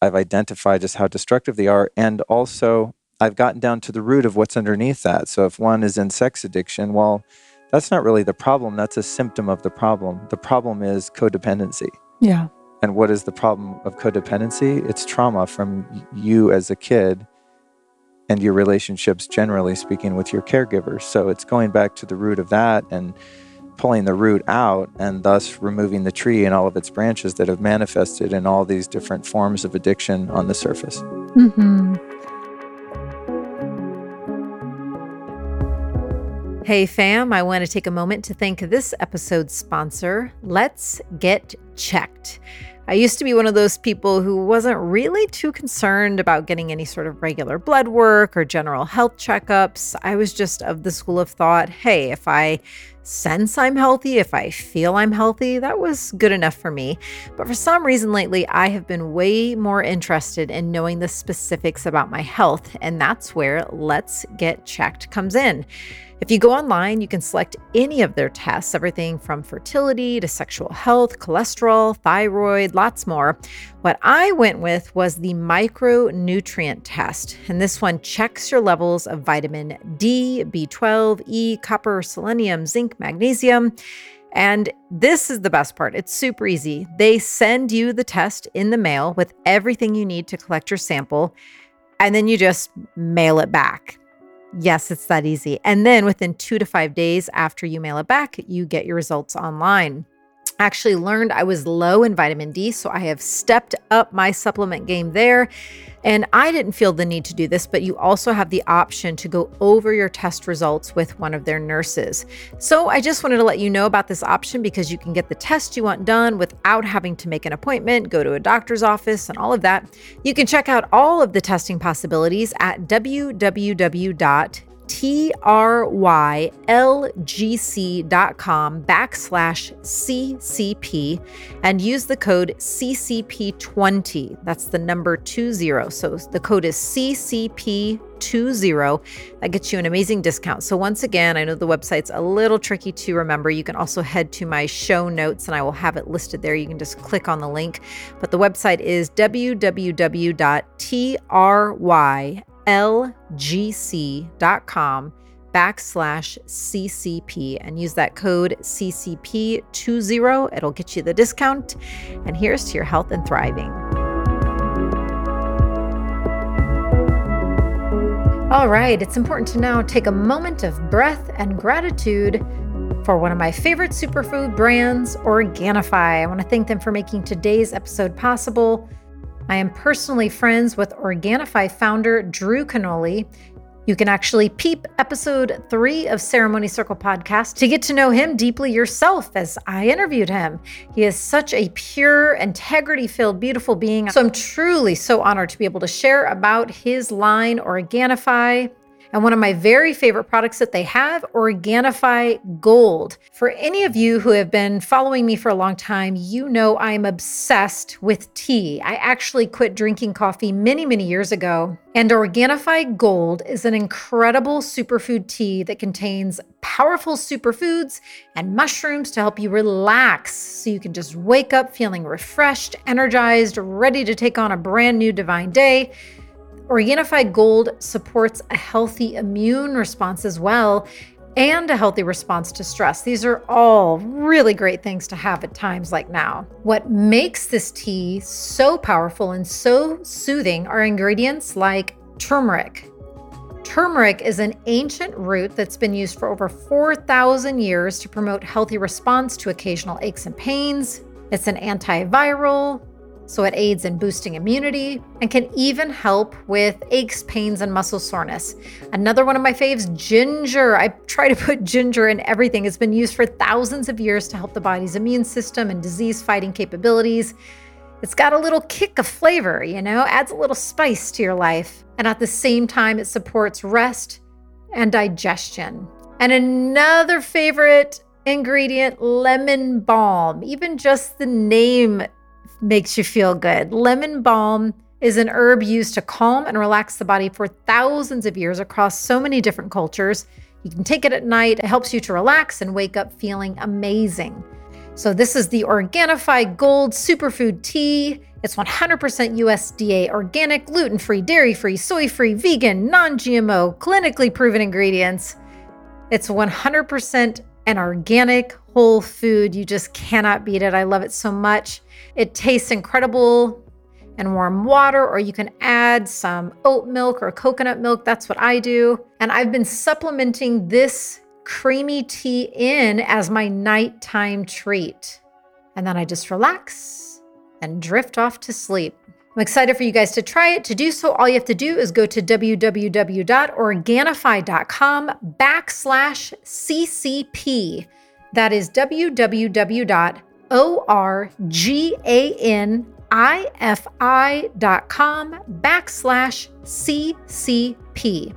I've identified just how destructive they are and also I've gotten down to the root of what's underneath that. So if one is in sex addiction, well, that's not really the problem. That's a symptom of the problem. The problem is codependency. Yeah. And what is the problem of codependency? It's trauma from you as a kid and your relationships, generally speaking, with your caregivers. So it's going back to the root of that and pulling the root out and thus removing the tree and all of its branches that have manifested in all these different forms of addiction on the surface. Mm-hmm. Hey, fam, I want to take a moment to thank this episode's sponsor, Let's Get Checked. I used to be one of those people who wasn't really too concerned about getting any sort of regular blood work or general health checkups. I was just of the school of thought hey, if I sense I'm healthy, if I feel I'm healthy, that was good enough for me. But for some reason lately, I have been way more interested in knowing the specifics about my health, and that's where Let's Get Checked comes in. If you go online, you can select any of their tests, everything from fertility to sexual health, cholesterol, thyroid, lots more. What I went with was the micronutrient test, and this one checks your levels of vitamin D, B12, E, copper, selenium, zinc, magnesium. And this is the best part. It's super easy. They send you the test in the mail with everything you need to collect your sample, and then you just mail it back. Yes, it's that easy. And then within two to five days after you mail it back, you get your results online. Actually learned I was low in vitamin D, so I have stepped up my supplement game there. And I didn't feel the need to do this, but you also have the option to go over your test results with one of their nurses. So I just wanted to let you know about this option because you can get the test you want done without having to make an appointment, go to a doctor's office, and all of that. You can check out all of the testing possibilities at www trylgc.com backslash CCP and use the code CCP20. That's the number 20. So the code is CCP20. That gets you an amazing discount. So once again, I know the website's a little tricky to remember. You can also head to my show notes and I will have it listed there. You can just click on the link. But the website is www.try lgc.com backslash CCP and use that code CCP20. It'll get you the discount. And here's to your health and thriving. All right, it's important to now take a moment of breath and gratitude for one of my favorite superfood brands, Organifi. I want to thank them for making today's episode possible. I am personally friends with Organifi founder Drew Canole. You can actually peep episode three of Ceremony Circle podcast to get to know him deeply yourself as I interviewed him. He is such a pure, integrity filled, beautiful being. So I'm truly so honored to be able to share about his line, Organifi. And one of my very favorite products that they have, Organifi Gold. For any of you who have been following me for a long time, you know I'm obsessed with tea. I actually quit drinking coffee many, many years ago. And Organifi Gold is an incredible superfood tea that contains powerful superfoods and mushrooms to help you relax so you can just wake up feeling refreshed, energized, ready to take on a brand new divine day. Organifi Gold supports a healthy immune response as well and a healthy response to stress. These are all really great things to have at times like now. What makes this tea so powerful and so soothing are ingredients like turmeric. Turmeric is an ancient root that's been used for over 4,000 years to promote healthy response to occasional aches and pains. It's an antiviral, so it aids in boosting immunity and can even help with aches, pains, and muscle soreness. Another one of my faves, ginger. I try to put ginger in everything. It's been used for thousands of years to help the body's immune system and disease fighting capabilities. It's got a little kick of flavor, you know, adds a little spice to your life. And at the same time, it supports rest and digestion. And another favorite ingredient, lemon balm. Even just the name makes you feel good. Lemon balm is an herb used to calm and relax the body for thousands of years across so many different cultures. You can take it at night, it helps you to relax and wake up feeling amazing. So, this is the Organifi Gold Superfood Tea. It's 100% USDA organic, gluten free, dairy free, soy free, vegan, non GMO, clinically proven ingredients. It's 100% an organic whole food. You just cannot beat it. I love it so much. It tastes incredible in warm water, or you can add some oat milk or coconut milk. That's what I do. And I've been supplementing this creamy tea in as my nighttime treat. And then I just relax and drift off to sleep. I'm excited for you guys to try it. To do so, all you have to do is go to www.organifi.com backslash CCP. That is www.organifi.com backslash CCP.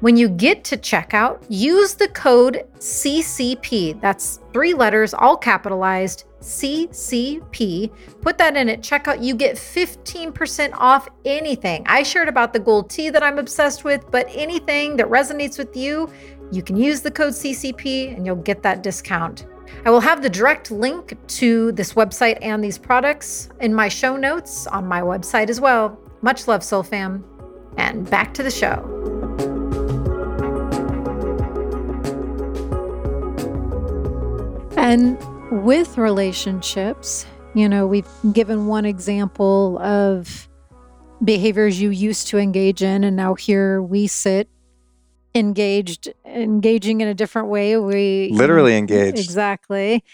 When you get to checkout, use the code CCP. That's three letters, all capitalized CCP. Put that in at checkout. You get 15% off anything. I shared about the gold tea that I'm obsessed with, but anything that resonates with you, you can use the code CCP and you'll get that discount. I will have the direct link to this website and these products in my show notes on my website as well. Much love, Soul Fam. And back to the show. And with relationships, you know, we've given one example of behaviors you used to engage in, and now here we sit engaged, engaging in a different way. We literally engaged. Exactly.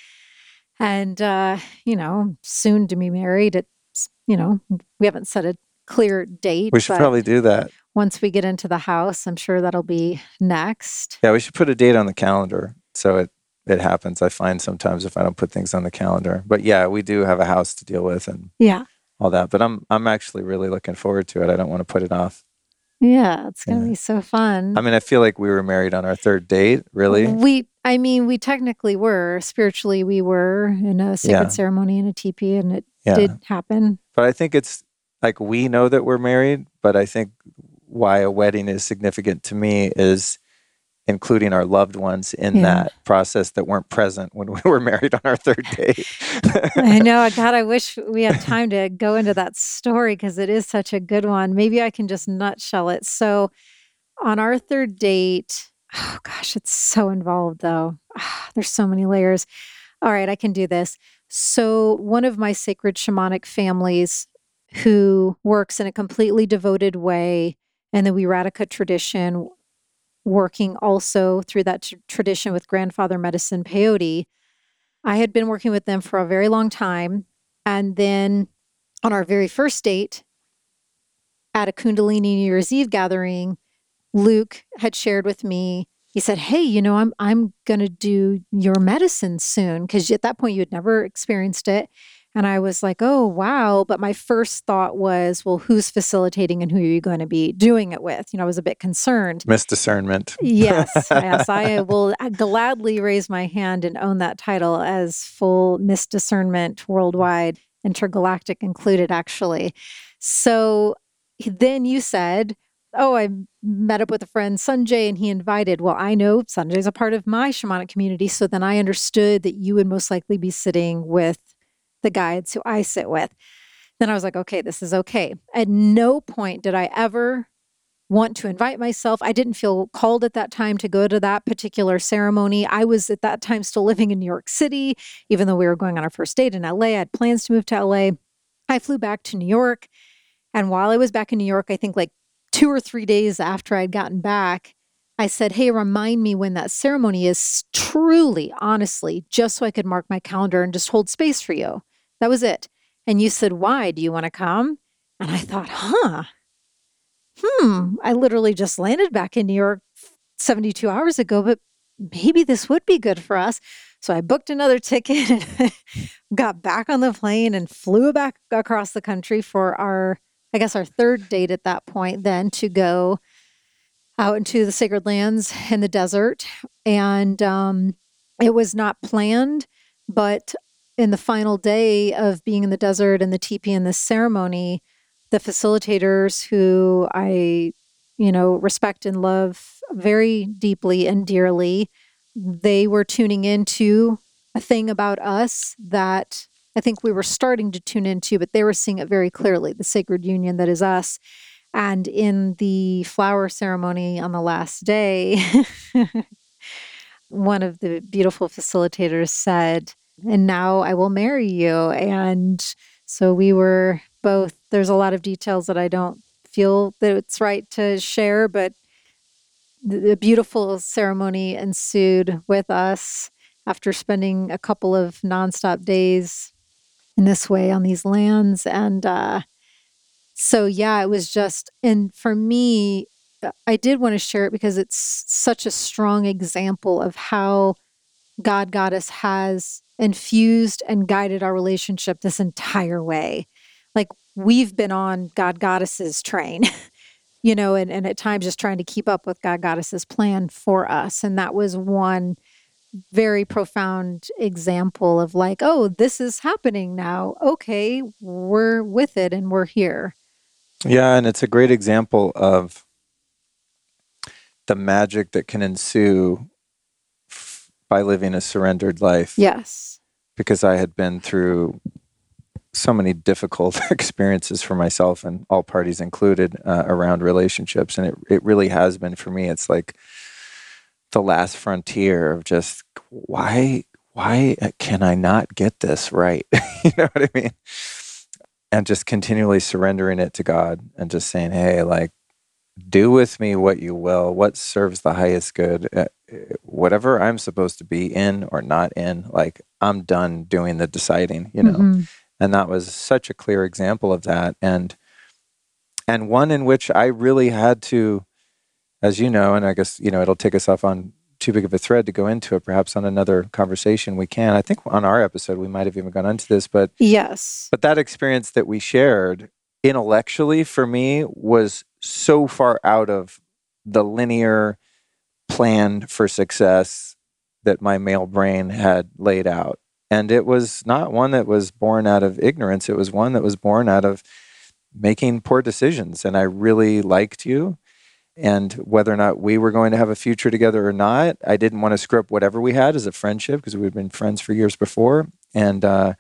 And, uh, you know, soon to be married. It's, you know, we haven't set a clear date. We should probably do that. Once we get into the house, I'm sure that'll be next. Yeah, we should put a date on the calendar so it it happens. I find sometimes if I don't put things on the calendar. But yeah, we do have a house to deal with and yeah, all that. But I'm I'm actually really looking forward to it. I don't want to put it off. Yeah, it's gonna yeah. be so fun. I mean, I feel like we were married on our third date. Really? We, I mean, we technically were. Spiritually, we were in a sacred yeah. ceremony in a teepee, and it yeah. did happen. But I think it's like we know that we're married. But I think why a wedding is significant to me is including our loved ones in yeah. that process that weren't present when we were married on our third date. I know. *laughs* God, I wish we had time to go into that story because it is such a good one. Maybe I can just nutshell it. So, on our third date, oh gosh, it's so involved though. Oh, there's so many layers. All right, I can do this. So, one of my sacred shamanic families who works in a completely devoted way and the Wixarika tradition working also through that t- tradition with grandfather medicine peyote. I had been working with them for a very long time. And then on our very first date at a Kundalini New Year's Eve gathering, Luke had shared with me. He said, "Hey, you know, I'm I'm going to do your medicine soon because at that point you had never experienced it." And I was like, oh, wow. But my first thought was, well, who's facilitating and who are you going to be doing it with? You know, I was a bit concerned. Misdiscernment. yes. *laughs* Yes. I will uh, gladly raise my hand and own that title as full misdiscernment worldwide, intergalactic included, actually. So then you said, oh, I met up with a friend, Sanjay, and he invited. Well, I know Sanjay's a part of my shamanic community. So then I understood that you would most likely be sitting with the guides who I sit with. Then I was like, okay, this is okay. At no point did I ever want to invite myself. I didn't feel called at that time to go to that particular ceremony. I was at that time still living in New York City, even though we were going on our first date in LA. I had plans to move to LA. I flew back to New York. And while I was back in New York, I think like two or three days after I'd gotten back, I said, Hey, remind me when that ceremony is truly, honestly, just so I could mark my calendar and just hold space for you. That was it. And you said, Why? Do you want to come? And I thought, Huh, hmm, I literally just landed back in New York 72 hours ago, but maybe this would be good for us. So I booked another ticket and *laughs* got back on the plane and flew back across the country for our, I guess, our third date at that point, then to go out into the sacred lands in the desert. And um, it was not planned, but in the final day of being in the desert and the teepee and the ceremony, the facilitators who I, you know, respect and love very deeply and dearly, they were tuning into a thing about us that I think we were starting to tune into, but they were seeing it very clearly the sacred union that is us. And in the flower ceremony on the last day, *laughs* one of the beautiful facilitators said, And now I will marry you. And so we were both there's a lot of details that I don't feel that it's right to share, but the beautiful ceremony ensued with us after spending a couple of nonstop days in this way on these lands. And uh, so, yeah, it was just, and for me, uh, I did want to share it because it's such a strong example of how God Goddess has infused and guided our relationship this entire way. Like we've been on God Goddess's train, *laughs* you know, and, and at times just trying to keep up with God Goddess's plan for us. And that was one very profound example of like, oh, this is happening now. Okay, we're with it and we're here. Yeah, and it's a great example of the magic that can ensue by living a surrendered life. Yes. Because I had been through so many difficult *laughs* experiences for myself and all parties included uh, around relationships and it, it really has been for me it's like the last frontier of just why why can i not get this right *laughs* you know what i mean and just continually surrendering it to god and just saying hey like do with me what you will what serves the highest good uh, whatever i'm supposed to be in or not in like i'm done doing the deciding you know? Mm-hmm. And that was such a clear example of that and and one in which I really had to as you know and I guess you know it'll take us off on too big of a thread to go into it perhaps on another conversation we can. I think on our episode we might have even gone into this but yes. but that experience that we shared intellectually for me was so far out of the linear plan for success that my male brain had laid out and it was not one that was born out of ignorance. It was one that was born out of making poor decisions. And I really liked you. And whether or not we were going to have a future together or not, I didn't want to script whatever we had as a friendship because we had been friends for years before. And, uh,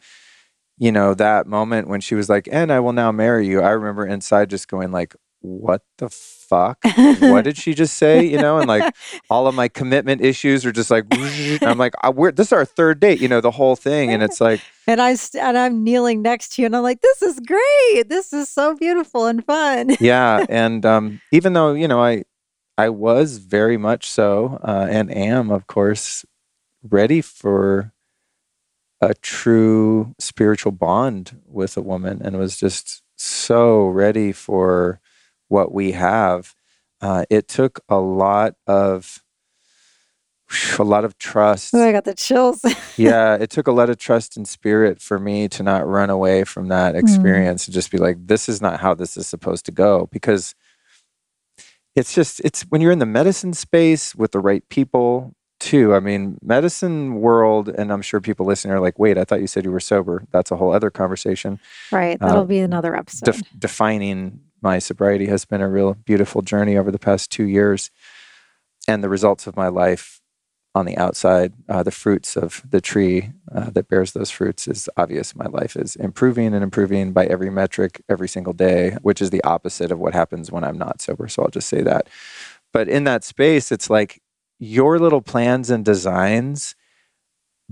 you know, that moment when she was like, and I will now marry you, I remember inside just going like, what the fuck? what did she just say? You know, and like *laughs* all of my commitment issues are just like, *laughs* I'm like, we're, this is our third date, you know, the whole thing. And it's like, *laughs* and I and I'm kneeling next to you, and I'm like, this is great. This is so beautiful and fun. yeah, and um, even though you know, I I was very much so, uh, and am of course ready for a true spiritual bond with a woman, and was just so ready for what we have, uh, it took a lot of a lot of trust. Oh, I got the chills. *laughs* yeah, it took a lot of trust and spirit for me to not run away from that mm. experience mm. and just be like, this is not how this is supposed to go. Because it's just, it's when you're in the medicine space with the right people, too. I mean, medicine world, and I'm sure people listening are like, wait, I thought you said you were sober. That's a whole other conversation. Right. That'll uh, be another episode. Def- defining my sobriety has been a real beautiful journey over the past two years. And the results of my life on the outside, uh, the fruits of the tree uh, that bears those fruits is obvious. My life is improving and improving by every metric every single day, which is the opposite of what happens when I'm not sober. So I'll just say that. But in that space, it's like your little plans and designs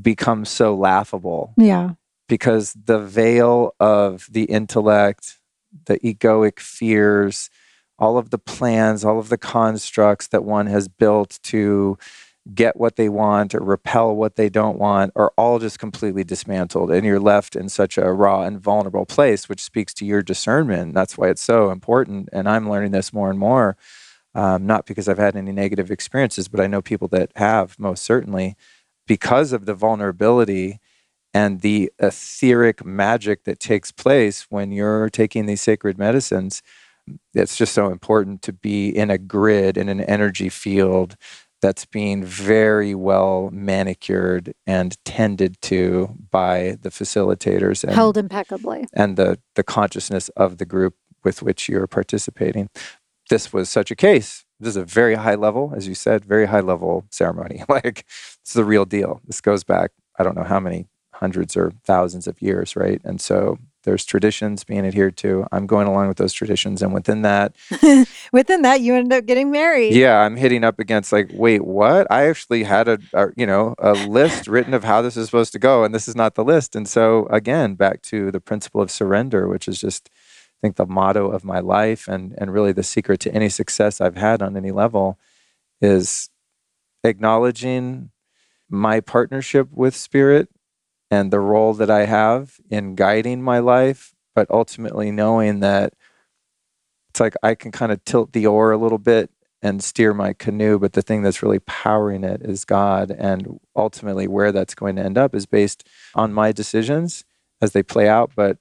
become so laughable. Yeah. Because the veil of the intellect, the egoic fears, all of the plans, all of the constructs that one has built to get what they want or repel what they don't want are all just completely dismantled and you're left in such a raw and vulnerable place which speaks to your discernment. That's why it's so important and i'm learning this more and more um, not because i've had any negative experiences but i know people that have most certainly because of the vulnerability and the etheric magic that takes place when you're taking these sacred medicines it's just so important to be in a grid in an energy field that's being very well manicured and tended to by the facilitators and, held impeccably. and the the consciousness of the group with which you're participating. This was such a case. This is a very high level as you said very high level ceremony. *laughs* Like it's the real deal. This goes back i don't know how many hundreds or thousands of years right and so there's traditions being adhered to. I'm going along with those traditions, and within that, *laughs* within that, you end up getting married. Yeah, I'm hitting up against like, wait, what? I actually had a, a you know a list written of how this is supposed to go, and this is not the list. And so again, back to the principle of surrender, which is just I think the motto of my life, and and really the secret to any success I've had on any level, is acknowledging my partnership with spirit and the role that I have in guiding my life, but ultimately knowing that it's like I can kind of tilt the oar a little bit and steer my canoe, but the thing that's really powering it is God. And ultimately, where that's going to end up is based on my decisions as they play out. But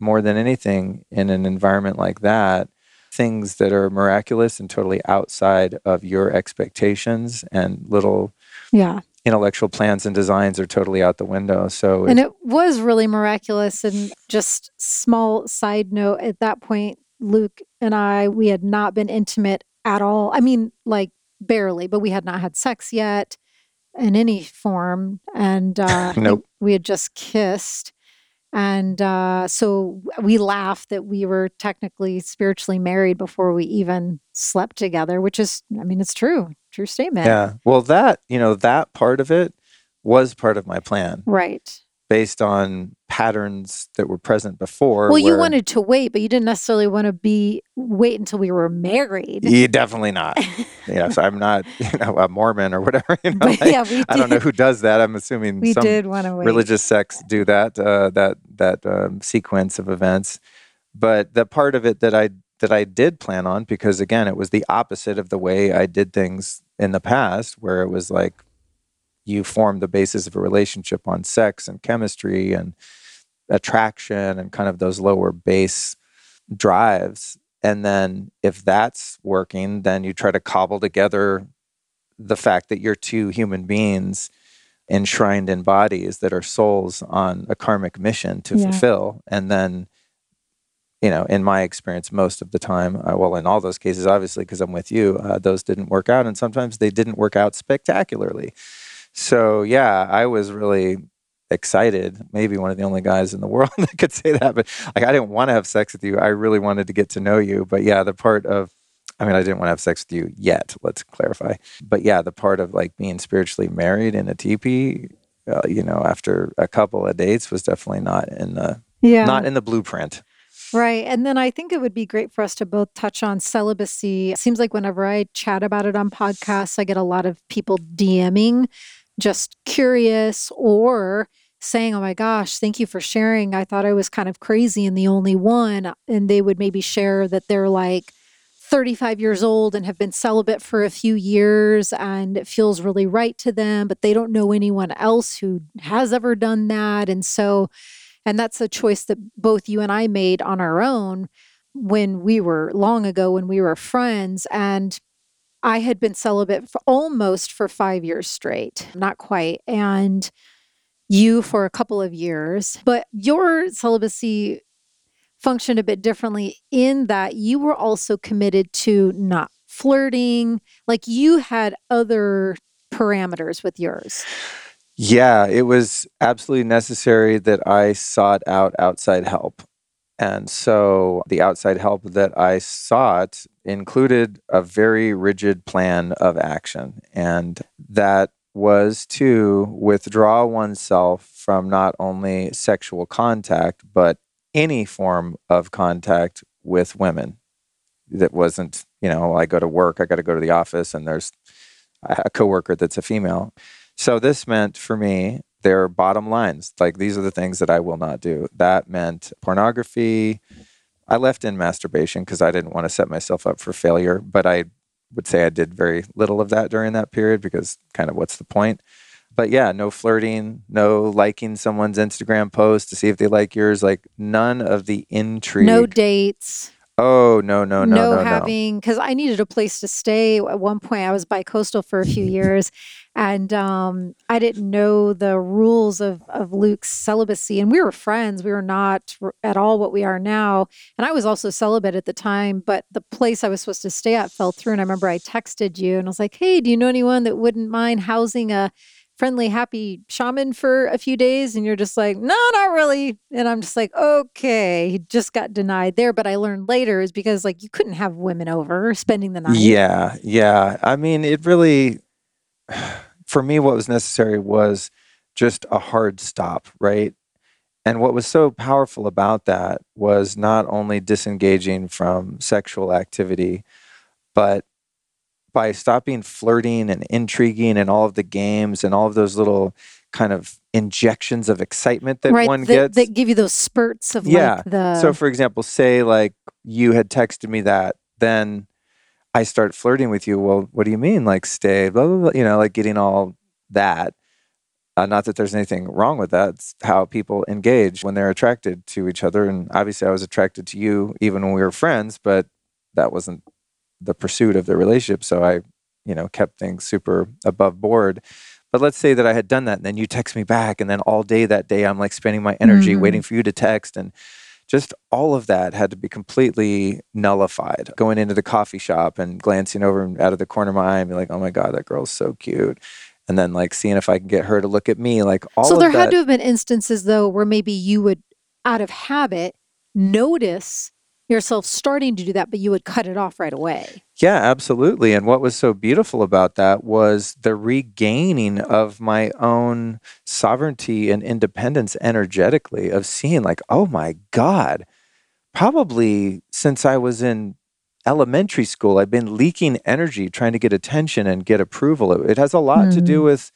more than anything, in an environment like that, things that are miraculous and totally outside of your expectations and little yeah intellectual plans and designs are totally out the window. So, and it was really miraculous. And just small side note at that point, Luke and I, we had not been intimate at all. I mean, like barely, but we had not had sex yet in any form. And uh, *laughs* nope. we had just kissed. And uh, so we laughed that we were technically spiritually married before we even slept together, which is, I mean, it's true. True statement. Yeah. Well, that, you know, that part of it was part of my plan. Right. Based on patterns that were present before. Well, you wanted to wait, but you didn't necessarily want to be wait until we were married. Yeah, definitely not. *laughs* yes, I'm not, you know, a Mormon or whatever. *laughs* You know, like, yeah, we did. I don't know who does that. I'm assuming we some did want to wait. religious sects do that. Uh, that that um, sequence of events. But the part of it that I that I did plan on because again, it was the opposite of the way I did things in the past, where it was like you form the basis of a relationship on sex and chemistry and attraction and kind of those lower base drives. And then if that's working, then you try to cobble together the fact that you're two human beings enshrined in bodies that are souls on a karmic mission to yeah. fulfill. And then you know, in my experience, most of the time, uh, well, in all those cases, obviously, because I'm with you, uh, those didn't work out. And sometimes they didn't work out spectacularly. So, yeah, I was really excited. Maybe one of the only guys in the *laughs* world that could say that. But like, I didn't want to have sex with you. I really wanted to get to know you. But yeah, the part of, I mean, I didn't want to have sex with you yet, let's clarify. But yeah, the part of like being spiritually married in a teepee, uh, you know, after a couple of dates was definitely not in the, yeah. not in the blueprint. Right. And then I think it would be great for us to both touch on celibacy. It seems like whenever I chat about it on podcasts, I get a lot of people DMing, just curious or saying, Oh my gosh, thank you for sharing. I thought I was kind of crazy and the only one. And they would maybe share that they're like, 35 years old and have been celibate for a few years and it feels really right to them, but they don't know anyone else who has ever done that. And so and that's a choice that both you and I made on our own when we were long ago, when we were friends. And I had been celibate for almost for five years straight, not quite. And you for a couple of years. But your celibacy functioned a bit differently in that you were also committed to not flirting. Like you had other parameters with yours. Yeah, it was absolutely necessary that I sought out outside help. And so the outside help that I sought included a very rigid plan of action. And that was to withdraw oneself from not only sexual contact, but any form of contact with women that wasn't, you know, I go to work, I got to go to the office, and there's a coworker that's a female. So this meant for me, their bottom lines. Like these are the things that I will not do. That meant pornography. I left in masturbation because I didn't want to set myself up for failure, but I would say I did very little of that during that period because kind of what's the point? But yeah, no flirting, no liking someone's Instagram post to see if they like yours, like none of the intrigue. No dates. Oh, no, no, no, no, no having because I needed a place to stay. At one point, I was bi-coastal for a few *laughs* years, and um, I didn't know the rules of of Luke's celibacy. And we were friends; we were not at all what we are now. And I was also celibate at the time, but the place I was supposed to stay at fell through. And I remember I texted you, and I was like, "Hey, do you know anyone that wouldn't mind housing a?" Friendly, happy shaman for a few days, and you're just like, no, not really. And I'm just like, okay, he just got denied there. But I learned later is because like you couldn't have women over spending the night. Yeah, yeah. I mean, it really for me, what was necessary was just a hard stop, right? And what was so powerful about that was not only disengaging from sexual activity, but by stopping flirting and intriguing and all of the games and all of those little kind of injections of excitement that right, one that, gets that give you those spurts of yeah. like the so for example, say like you had texted me that, then I start flirting with you. Well, what do you mean? Like stay, blah, blah, blah, you know, like getting all that. Uh, not that there's anything wrong with that. It's how people engage when they're attracted to each other. And obviously, I was attracted to you even when we were friends, but that wasn't the pursuit of the relationship. So I, you know, kept things super above board. But let's say that I had done that and then you text me back. And then all day that day, I'm like spending my energy mm-hmm. waiting for you to text. And just all of that had to be completely nullified. Going into the coffee shop and glancing over out of the corner of my eye and be like, oh my God, that girl's so cute. And then like seeing if I can get her to look at me, like all So there that, had to have been instances though where maybe you would, out of habit, notice yourself starting to do that, but you would cut it off right away. Yeah, absolutely. And what was so beautiful about that was the regaining of my own sovereignty and independence energetically, of seeing, like, oh my God, probably since I was in elementary school, I've been leaking energy trying to get attention and get approval. It has a lot mm. to do mm. with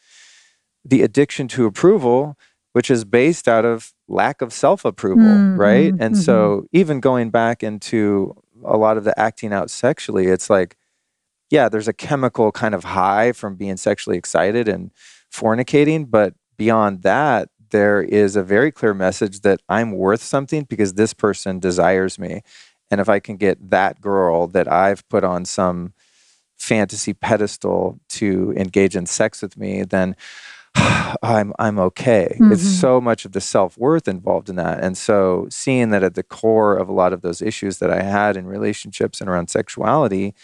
the addiction to approval which is based out of lack of self approval, mm-hmm, right? And mm-hmm. so, even going back into a lot of the acting out sexually, it's like, yeah, there's a chemical kind of high from being sexually excited and fornicating. But beyond that, there is a very clear message that I'm worth something because this person desires me. And if I can get that girl that I've put on some fantasy pedestal to engage in sex with me, then *sighs* I'm I'm okay. Mm-hmm. It's so much of the self worth involved in that, and so seeing that at the core of a lot of those issues that I had in relationships and around sexuality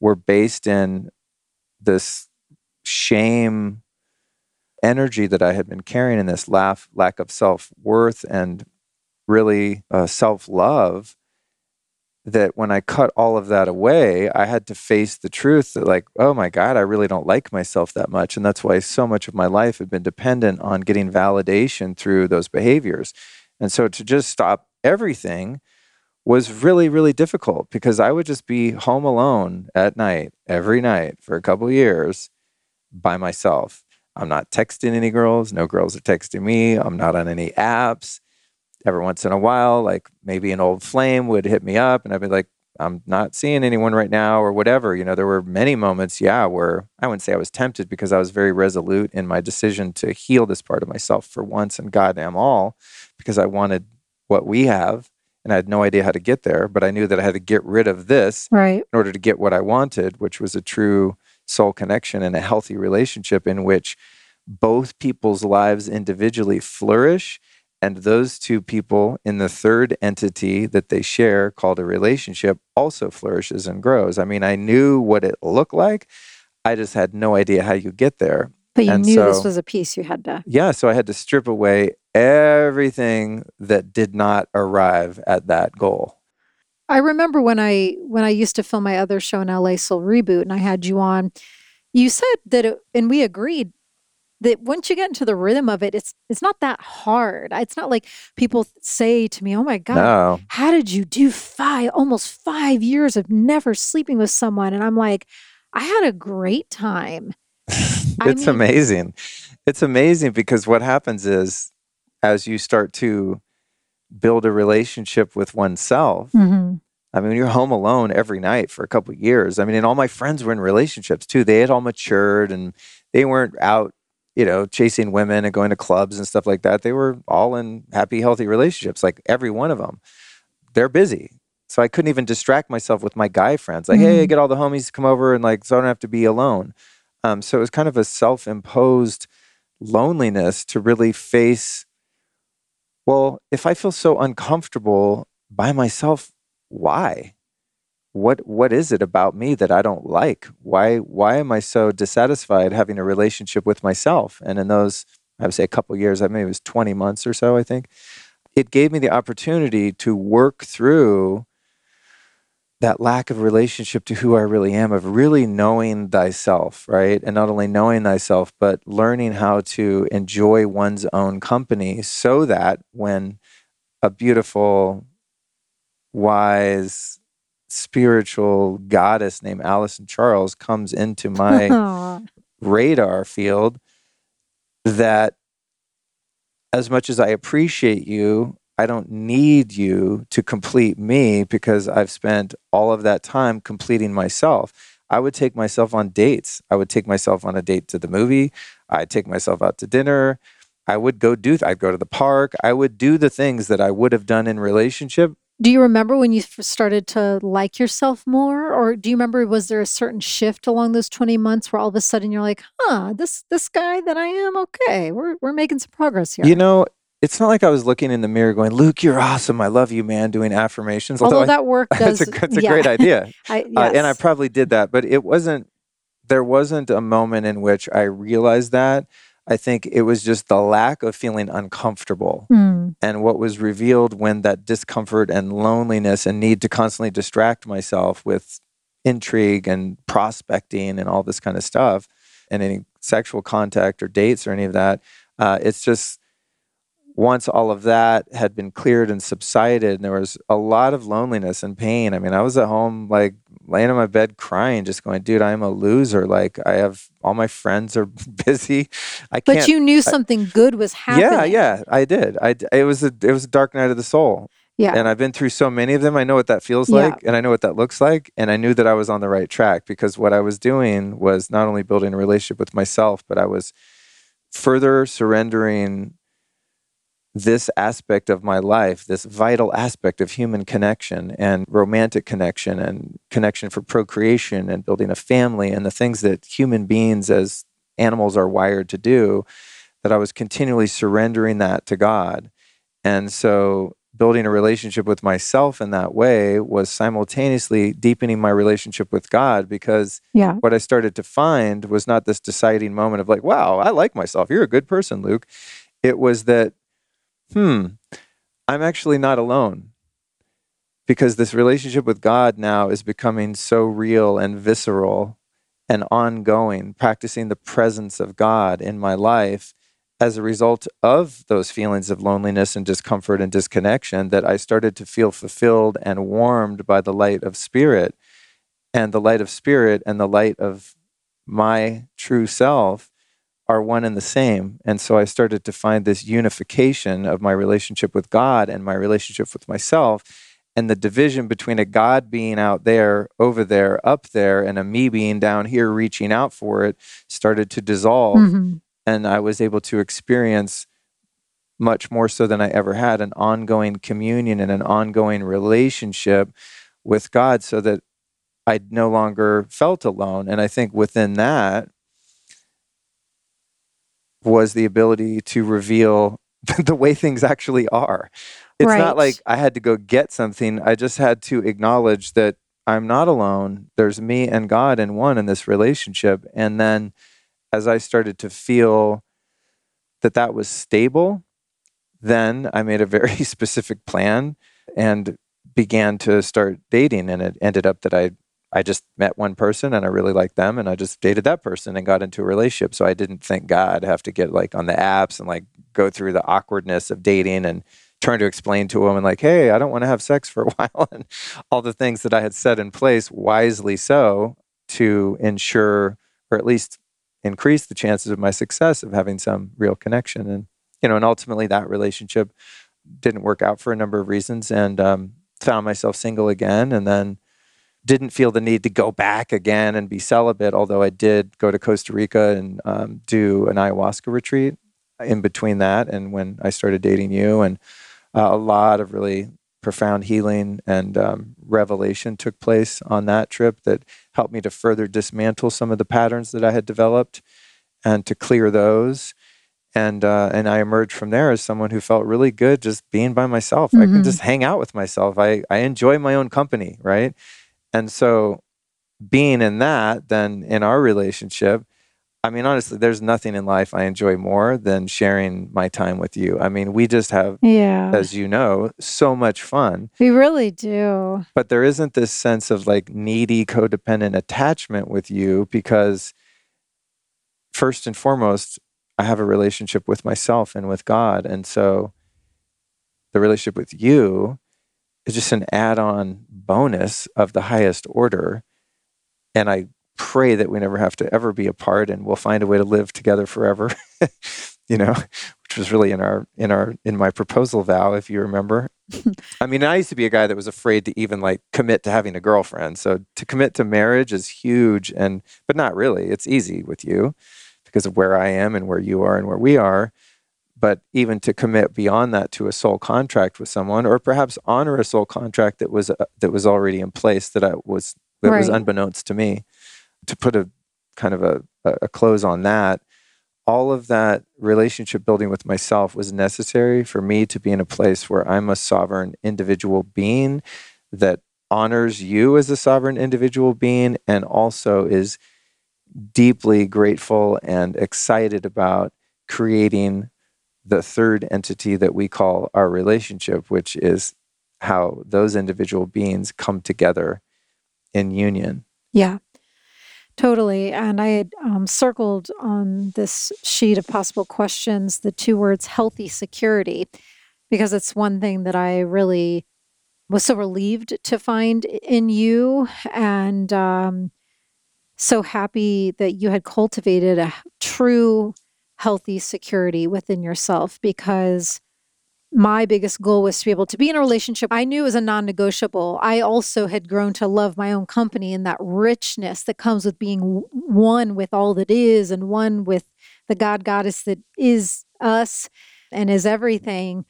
were based in this shame energy that I had been carrying in this laugh, lack of self worth and really uh, self love that when I cut all of that away, I had to face the truth that, like, oh my God, I really don't like myself that much. And that's why so much of my life had been dependent on getting validation through those behaviors. And so to just stop everything was really, really difficult because I would just be home alone at night, every night for a couple years by myself. I'm not texting any girls, no girls are texting me, I'm not on any apps every once in a while, like maybe an old flame would hit me up and I'd be like, I'm not seeing anyone right now or whatever. You know, there were many moments, yeah, where I wouldn't say I was tempted because I was very resolute in my decision to heal this part of myself for once and goddamn all because I wanted what we have and I had no idea how to get there, but I knew that I had to get rid of this right. in order to get what I wanted, which was a true soul connection and a healthy relationship in which both people's lives individually flourish and those two people in the third entity that they share, called a relationship, also flourishes and grows. I mean, I knew what it looked like. I just had no idea how you get there. But you And knew this was a piece you had to. Yeah, so I had to strip away everything that did not arrive at that goal. I remember when I when I used to film my other show in LA, Soul Reboot, and I had you on. You said that, it, and we agreed that once you get into the rhythm of it, it's it's not that hard. It's not like people say to me, "Oh my god, No, how did you do five almost five years of never sleeping with someone?" And I'm like, I had a great time. *laughs* I it's mean- amazing. It's amazing because what happens is as you start to build a relationship with oneself, Mhm. I mean, you're home alone every night for a couple of years. I mean, and all my friends were in relationships too. They had all matured and they weren't out, you know, chasing women and going to clubs and stuff like that. They were all in happy, healthy relationships, like every one of them. They're busy. So I couldn't even distract myself with my guy friends. Like, hey, Mhm. get all the homies to come over and like, so I don't have to be alone. Um, so it was kind of a self imposed loneliness to really face, well, if I feel so uncomfortable by myself, why? What what is it about me that I don't like? Why why am I so dissatisfied having a relationship with myself? And in those, I would say a couple years, I maybe it was 20 months or so, I think, it gave me the opportunity to work through that lack of relationship to who I really am, of really knowing thyself, right? And not only knowing thyself, but learning how to enjoy one's own company so that when a beautiful, wise, spiritual goddess named Allison Charles comes into my *laughs* radar field that as much as I appreciate you, I don't need you to complete me because I've spent all of that time completing myself. I would take myself on dates. I would take myself on a date to the movie. I'd take myself out to dinner. I would go do, I'd go to the park. I would do the things that I would have done in relationship. Do you remember when you started to like yourself more, or do you remember was there a certain shift along those twenty months where all of a sudden you're like, "Huh, this this guy that I am, okay, we're we're making some progress here." You know, it's not like I was looking in the mirror going, Luke, you're awesome. I love you, man, doing affirmations. Although I- that work *laughs* does, it's a, it's a yeah, great idea. *laughs* I, uh, and I probably did that, but it wasn't. There wasn't a moment in which I realized that. I think it was just the lack of feeling uncomfortable, Hmm. and what was revealed when that discomfort and loneliness and need to constantly distract myself with intrigue and prospecting and all this kind of stuff, and any sexual contact or dates or any of that. Uh, it's just once all of that had been cleared and subsided, and there was a lot of loneliness and pain. I mean, I was at home, like laying in my bed crying, just going, dude, I'm a loser. Like, I have all my friends are *laughs* busy. I can't. But you knew something good was happening. yeah, yeah, I did. I it was a it was a dark night of the soul, yeah. and I've been through so many of them. I know what that feels Yeah. like, and I know what that looks like, and I knew that I was on the right track because what I was doing was not only building a relationship with myself, but I was further surrendering this aspect of my life, this vital aspect of human connection and romantic connection and connection for procreation and building a family and the things that human beings as animals are wired to do, that I was continually surrendering that to God. And so building a relationship with myself in that way was simultaneously deepening my relationship with God because yeah. what I started to find was not this deciding moment of like, wow, I like myself. You're a good person, Luke. It was that, hmm, I'm actually not alone. Because this relationship with God now is becoming so real and visceral and ongoing, practicing the presence of God in my life as a result of those feelings of loneliness and discomfort and disconnection that I started to feel fulfilled and warmed by the light of spirit. And the light of spirit and the light of my true self are one and the same. And so I started to find this unification of my relationship with God and my relationship with myself. And the division between a God being out there, over there, up there, and a me being down here reaching out for it started to dissolve. Mhm. And I was able to experience much more so than I ever had an ongoing communion and an ongoing relationship with God so that I no longer felt alone. And I think within that was the ability to reveal *laughs* the way things actually are. It's Right. not like I had to go get something. I just had to acknowledge that I'm not alone. There's me and God in one in this relationship. And then as I started to feel that that was stable, then I made a very *laughs* specific plan and began to start dating. And it ended up that I I just met one person and I really liked them and I just dated that person and got into a relationship. So I didn't think God have to get like on the apps and like go through the awkwardness of dating and trying to explain to a woman like, hey, I don't want to have sex for a *laughs* while and all the things that I had set in place wisely so to ensure or at least increase the chances of my success of having some real connection. And you know, and ultimately that relationship didn't work out for a number of reasons and um, found myself single again and then didn't feel the need to go back again and be celibate, although I did go to Costa Rica and um, do an ayahuasca retreat in between that and when I started dating you. And uh, a lot of really profound healing and um, revelation took place on that trip that helped me to further dismantle some of the patterns that I had developed and to clear those. And uh, and I emerged from there as someone who felt really good just being by myself. Mm-hmm. I can mm-hmm. just hang out with myself. I I enjoy my own company, right? And so being in that, then in our relationship, I mean, honestly, there's nothing in life I enjoy more than sharing my time with you. I mean, we just have, yeah. as you know, so much fun. We really do. But there isn't this sense of like needy, codependent attachment with you because, first and foremost, I have a relationship with myself and with God. And so the relationship with you is just an add on bonus of the highest order. And I pray that we never have to ever be apart and we'll find a way to live together forever. *laughs* you know, which was really in our in our in my proposal vow, if you remember. *laughs* I mean, I used to be a guy that was afraid to even like commit to having a girlfriend. So to commit to marriage is huge and but not really. It's easy with you because of where I am and where you are and where we are but even to commit beyond that to a soul contract with someone or perhaps honor a soul contract that was uh, that was already in place that I was that right. was unbeknownst to me to put a kind of a, a close on that all of that relationship building with myself was necessary for me to be in a place where I'm a sovereign individual being that honors you as a sovereign individual being and also is deeply grateful and excited about creating the third entity that we call our relationship, which is how those individual beings come together in union. Yeah, totally. And I had um, circled on this sheet of possible questions the two words healthy security, because it's one thing that I really was so relieved to find in you and um, so happy that you had cultivated a true healthy security within yourself because my biggest goal was to be able to be in a relationship I knew was a non negotiable. I also had grown to love my own company and that richness that comes with being one with all that is and one with the God goddess that is us and is everything.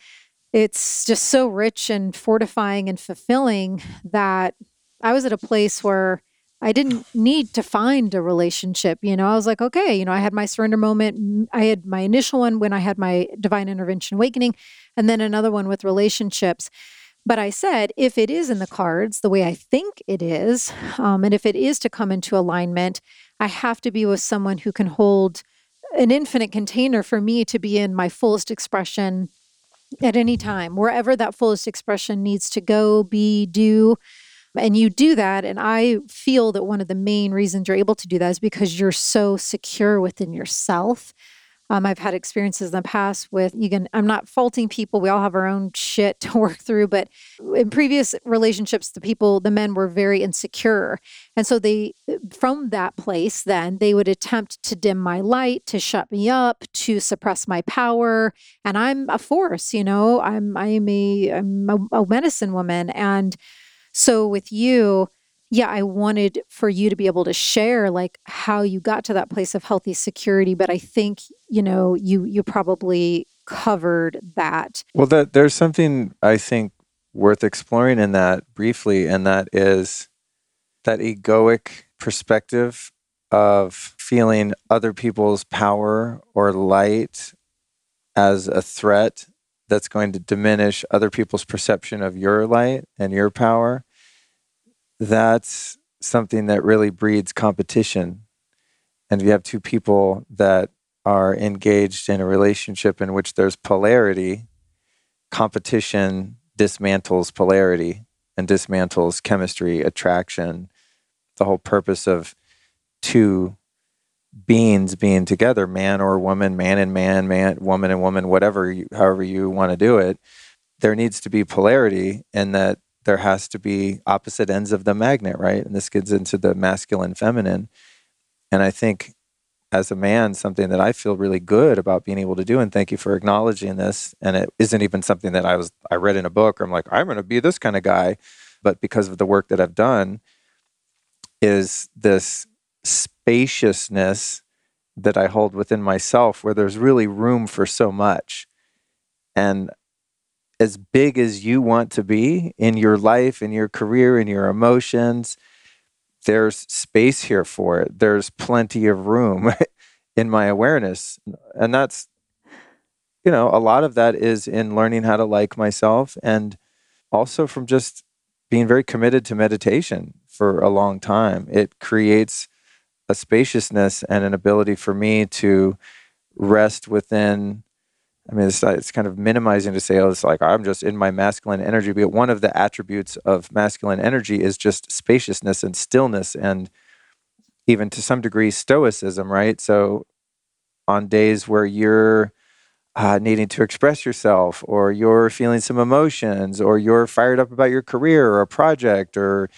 It's just so rich and fortifying and fulfilling that I was at a place where I didn't need to find a relationship. You know, I was like, okay, you know, I had my surrender moment. I had my initial one when I had my divine intervention awakening, and then another one with relationships. But I said, if it is in the cards the way I think it is, um, and if it is to come into alignment, I have to be with someone who can hold an infinite container for me to be in my fullest expression at any time, wherever that fullest expression needs to go, be, do. And you do that. And I feel that one of the main reasons you're able to do that is because you're so secure within yourself. Um, I've had experiences in the past with you can. I'm not faulting people. We all have our own shit *laughs* to work through. But in previous relationships, the people, the men were very insecure, and so they, from that place, then they would attempt to dim my light, to shut me up, to suppress my power. And I'm a force. You know, I'm I'm a I'm a, a medicine woman, and so with you, yeah, I wanted for you to be able to share like how you got to that place of healthy security, but I think, you know, you you probably covered that. Well, that there's something I think worth exploring in that briefly and that is that egoic perspective of feeling other people's power or light as a threat that's going to diminish other people's perception of your light and your power that's something that really breeds competition. And if you have two people that are engaged in a relationship in which there's polarity, competition dismantles polarity and dismantles chemistry, attraction, the whole purpose of two beings being together, man or woman, man and man, man, woman and woman, whatever, however you want to do it, there needs to be polarity and that there has to be opposite ends of the magnet, right? And this gets into the masculine, feminine. And I think as a man, something that I feel really good about being able to do, and thank you for acknowledging this. And it isn't even something that I was I read in a book or I'm like, I'm gonna be this kind of guy. But because of the work that I've done, is this spaciousness that I hold within myself where there's really room for so much. And as big as you want to be in your life, in your career, in your emotions, there's space here for it. There's plenty of room *laughs* in my awareness. And that's, you know, a lot of that is in learning how to like myself and also from just being very committed to meditation for a long time. It creates a spaciousness and an ability for me to rest within. I mean, it's, it's kind of minimizing to say, oh, it's like I'm just in my masculine energy. But one of the attributes of masculine energy is just spaciousness and stillness, and even to some degree, stoicism, right? So, on days where you're uh, needing to express yourself, or you're feeling some emotions, or you're fired up about your career or a project, or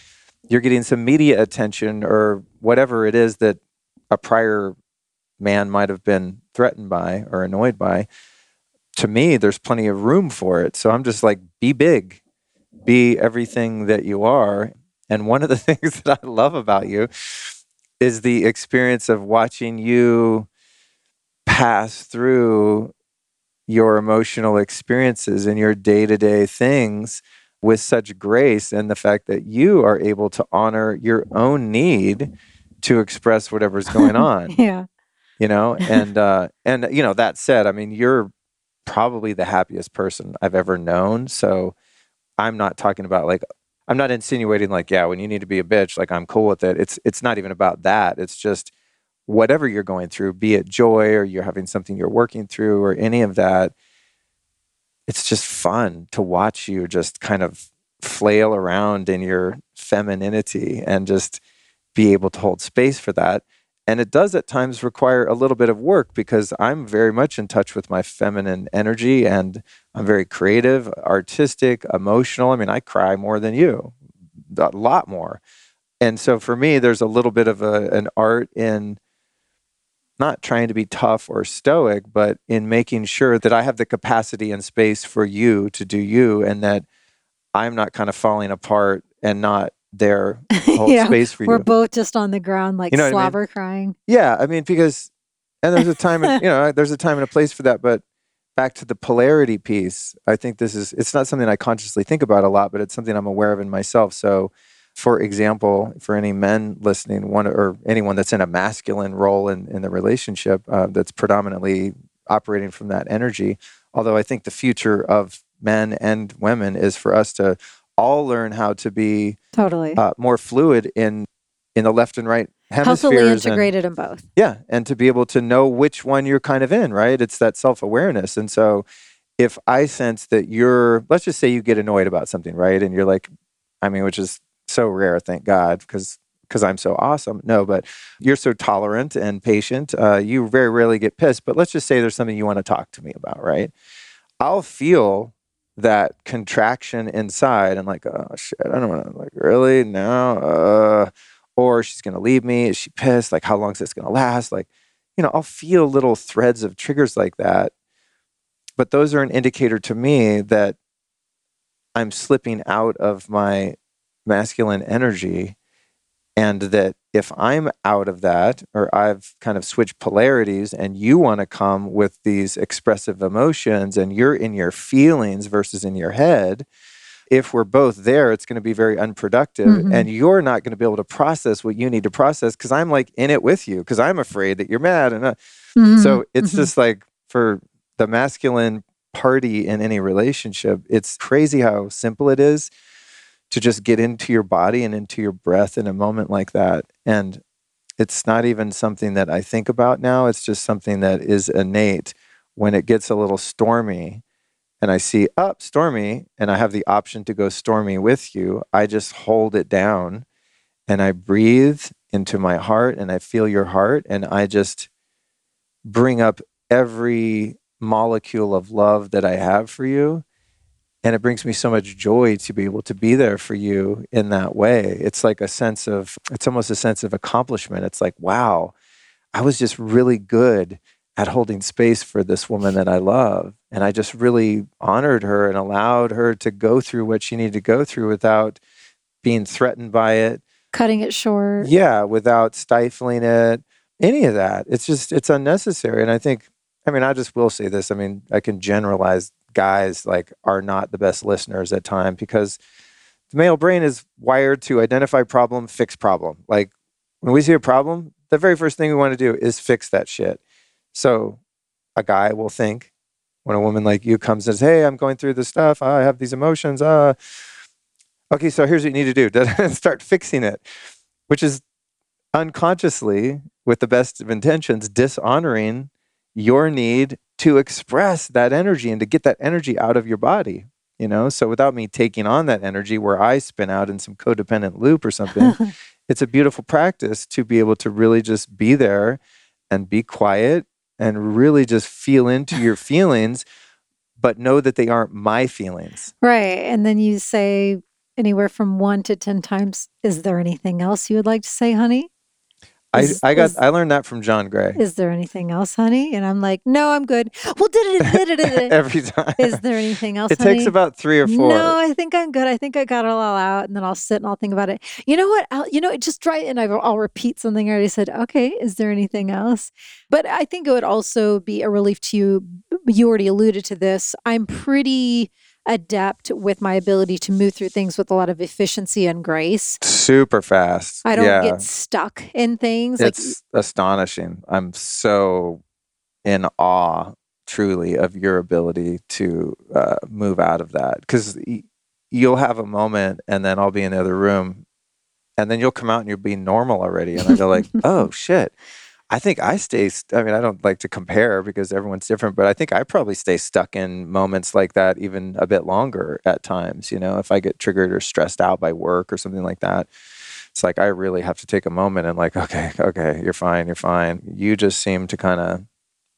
you're getting some media attention or whatever it is that a prior man might have been threatened by or annoyed by to me there's plenty of room for it so i'm just like be big be everything that you are and one of the *laughs* things that i love about you is the experience of watching you pass through your emotional experiences and your day-to-day things with such grace and the fact that you are able to honor your own need to express whatever's going *laughs* on. yeah. You know, and uh and you know, that said, I mean, you're probably the happiest person I've ever known. So I'm not talking about like I'm not insinuating like, yeah, when you need to be a bitch, like I'm cool with it. It's it's not even about that. It's just whatever you're going through, be it joy or you're having something you're working through or any of that, it's just fun to watch you just kind of flail around in your femininity and just be able to hold space for that. And it does at times require a little bit of work because I'm very much in touch with my feminine energy and I'm very creative, artistic, emotional. I mean, I cry more than you, a lot more. And so for me, there's a little bit of a, an art in not trying to be tough or stoic, but in making sure that I have the capacity and space for you to do you and that I'm not kind of falling apart and not there *laughs* hold yeah, space for you. we're both just on the ground, like You know what I mean? slobber crying. Yeah, I mean because and there's a time and, *laughs* you know, there's a time and a place for that, but back to the polarity piece, I think this is it's not something I consciously think about a lot, but it's something I'm aware of in myself. So for example, for any men listening, one or anyone that's in a masculine role in, in the relationship uh, that's predominantly operating from that energy, although I think the future of men and women is for us to all learn how to be Totally. uh, more fluid in in the left and right Healthily hemispheres and- integrated in both. yeah, and to be able to know which one you're kind of in, right? It's that self awareness. And so if I sense that you're, let's just say you get annoyed about something, right? And you're like, I mean, which is so rare, thank God, because because I'm so awesome. No, but you're so tolerant and patient. Uh, you very rarely get pissed. But let's just say there's something you want to talk to me about, right? I'll feel that contraction inside and like, oh shit, I don't want to like really no. Uh, or she's gonna leave me. Is she pissed? Like, how long is this gonna last? Like, you know, I'll feel little threads of triggers like that. But those are an indicator to me that I'm slipping out of my masculine energy. And that if I'm out of that, or I've kind of switched polarities, and you want to come with these expressive emotions and you're in your feelings versus in your head, if we're both there, it's going to be very unproductive. Mhm. And you're not going to be able to process what you need to process because I'm like in it with you because I'm afraid that you're mad. And uh, Mhm, so it's mhm. just like for the masculine party in any relationship, it's crazy how simple it is to just get into your body and into your breath in a moment like that. And it's not even something that I think about now. It's just something that is innate when it gets a little stormy and I see up oh, stormy and I have the option to go stormy with you. I just hold it down and I breathe into my heart and I feel your heart and I just bring up every molecule of love that I have for you and it brings me so much joy to be able to be there for you in that way. It's like a sense of it's almost a sense of accomplishment. It's like wow i was just really good at holding space for this woman that i love. And i just really honored her and allowed her to go through what she needed to go through without being threatened by it. Cutting it short. Yeah without stifling it any of that. It's just it's unnecessary. And i think i mean i just will say this. I mean i can generalize guys like are not the best listeners at time because the male brain is wired to identify problem, fix problem. Like when we see a problem, the very first thing we want to do is fix that shit. So a guy will think when a woman like you comes and says, "Hey, I'm going through this stuff. I have these emotions." Uh, okay, so here's what you need to do: *laughs* start fixing it, which is unconsciously, with the best of intentions, dishonoring your need to express that energy and to get that energy out of your body you know? So without me taking on that energy where i spin out in some codependent loop or something *laughs* it's a beautiful practice to be able to really just be there and be quiet and really just feel into your *laughs* feelings but know that they aren't my feelings. Right and then you say anywhere from 1 to 10 times is there anything else you would like to say honey is, I, I got is, I learned that from John Gray. Is there anything else, honey? And I'm like, no, I'm good. Well, did it, did it, did it. *laughs* every time. Is there anything else? It honey? takes about three or four. No, I think I'm good. I think I got it all out, and then I'll sit and I'll think about it. You know what? I'll, you know, just try and I'll repeat something I already said. Okay, is there anything else? But I think it would also be a relief to you. You already alluded to this. I'm pretty adept with my ability to move through things with a lot of efficiency and grace. Super fast. I don't yeah. get stuck in things. It's like, astonishing. I'm so in awe, truly, of your ability to uh, move out of that. Because y- you'll have a moment, and then I'll be in the other room, and then you'll come out and you'll be normal already, and I go like, *laughs* "Oh shit." I think I stay, I mean, I don't like to compare because everyone's different, but I think I probably stay stuck in moments like that even a bit longer at times. You know, if I get triggered or stressed out by work or something like that, it's like I really have to take a moment and, like, okay, okay, you're fine, you're fine. You just seem to kind of,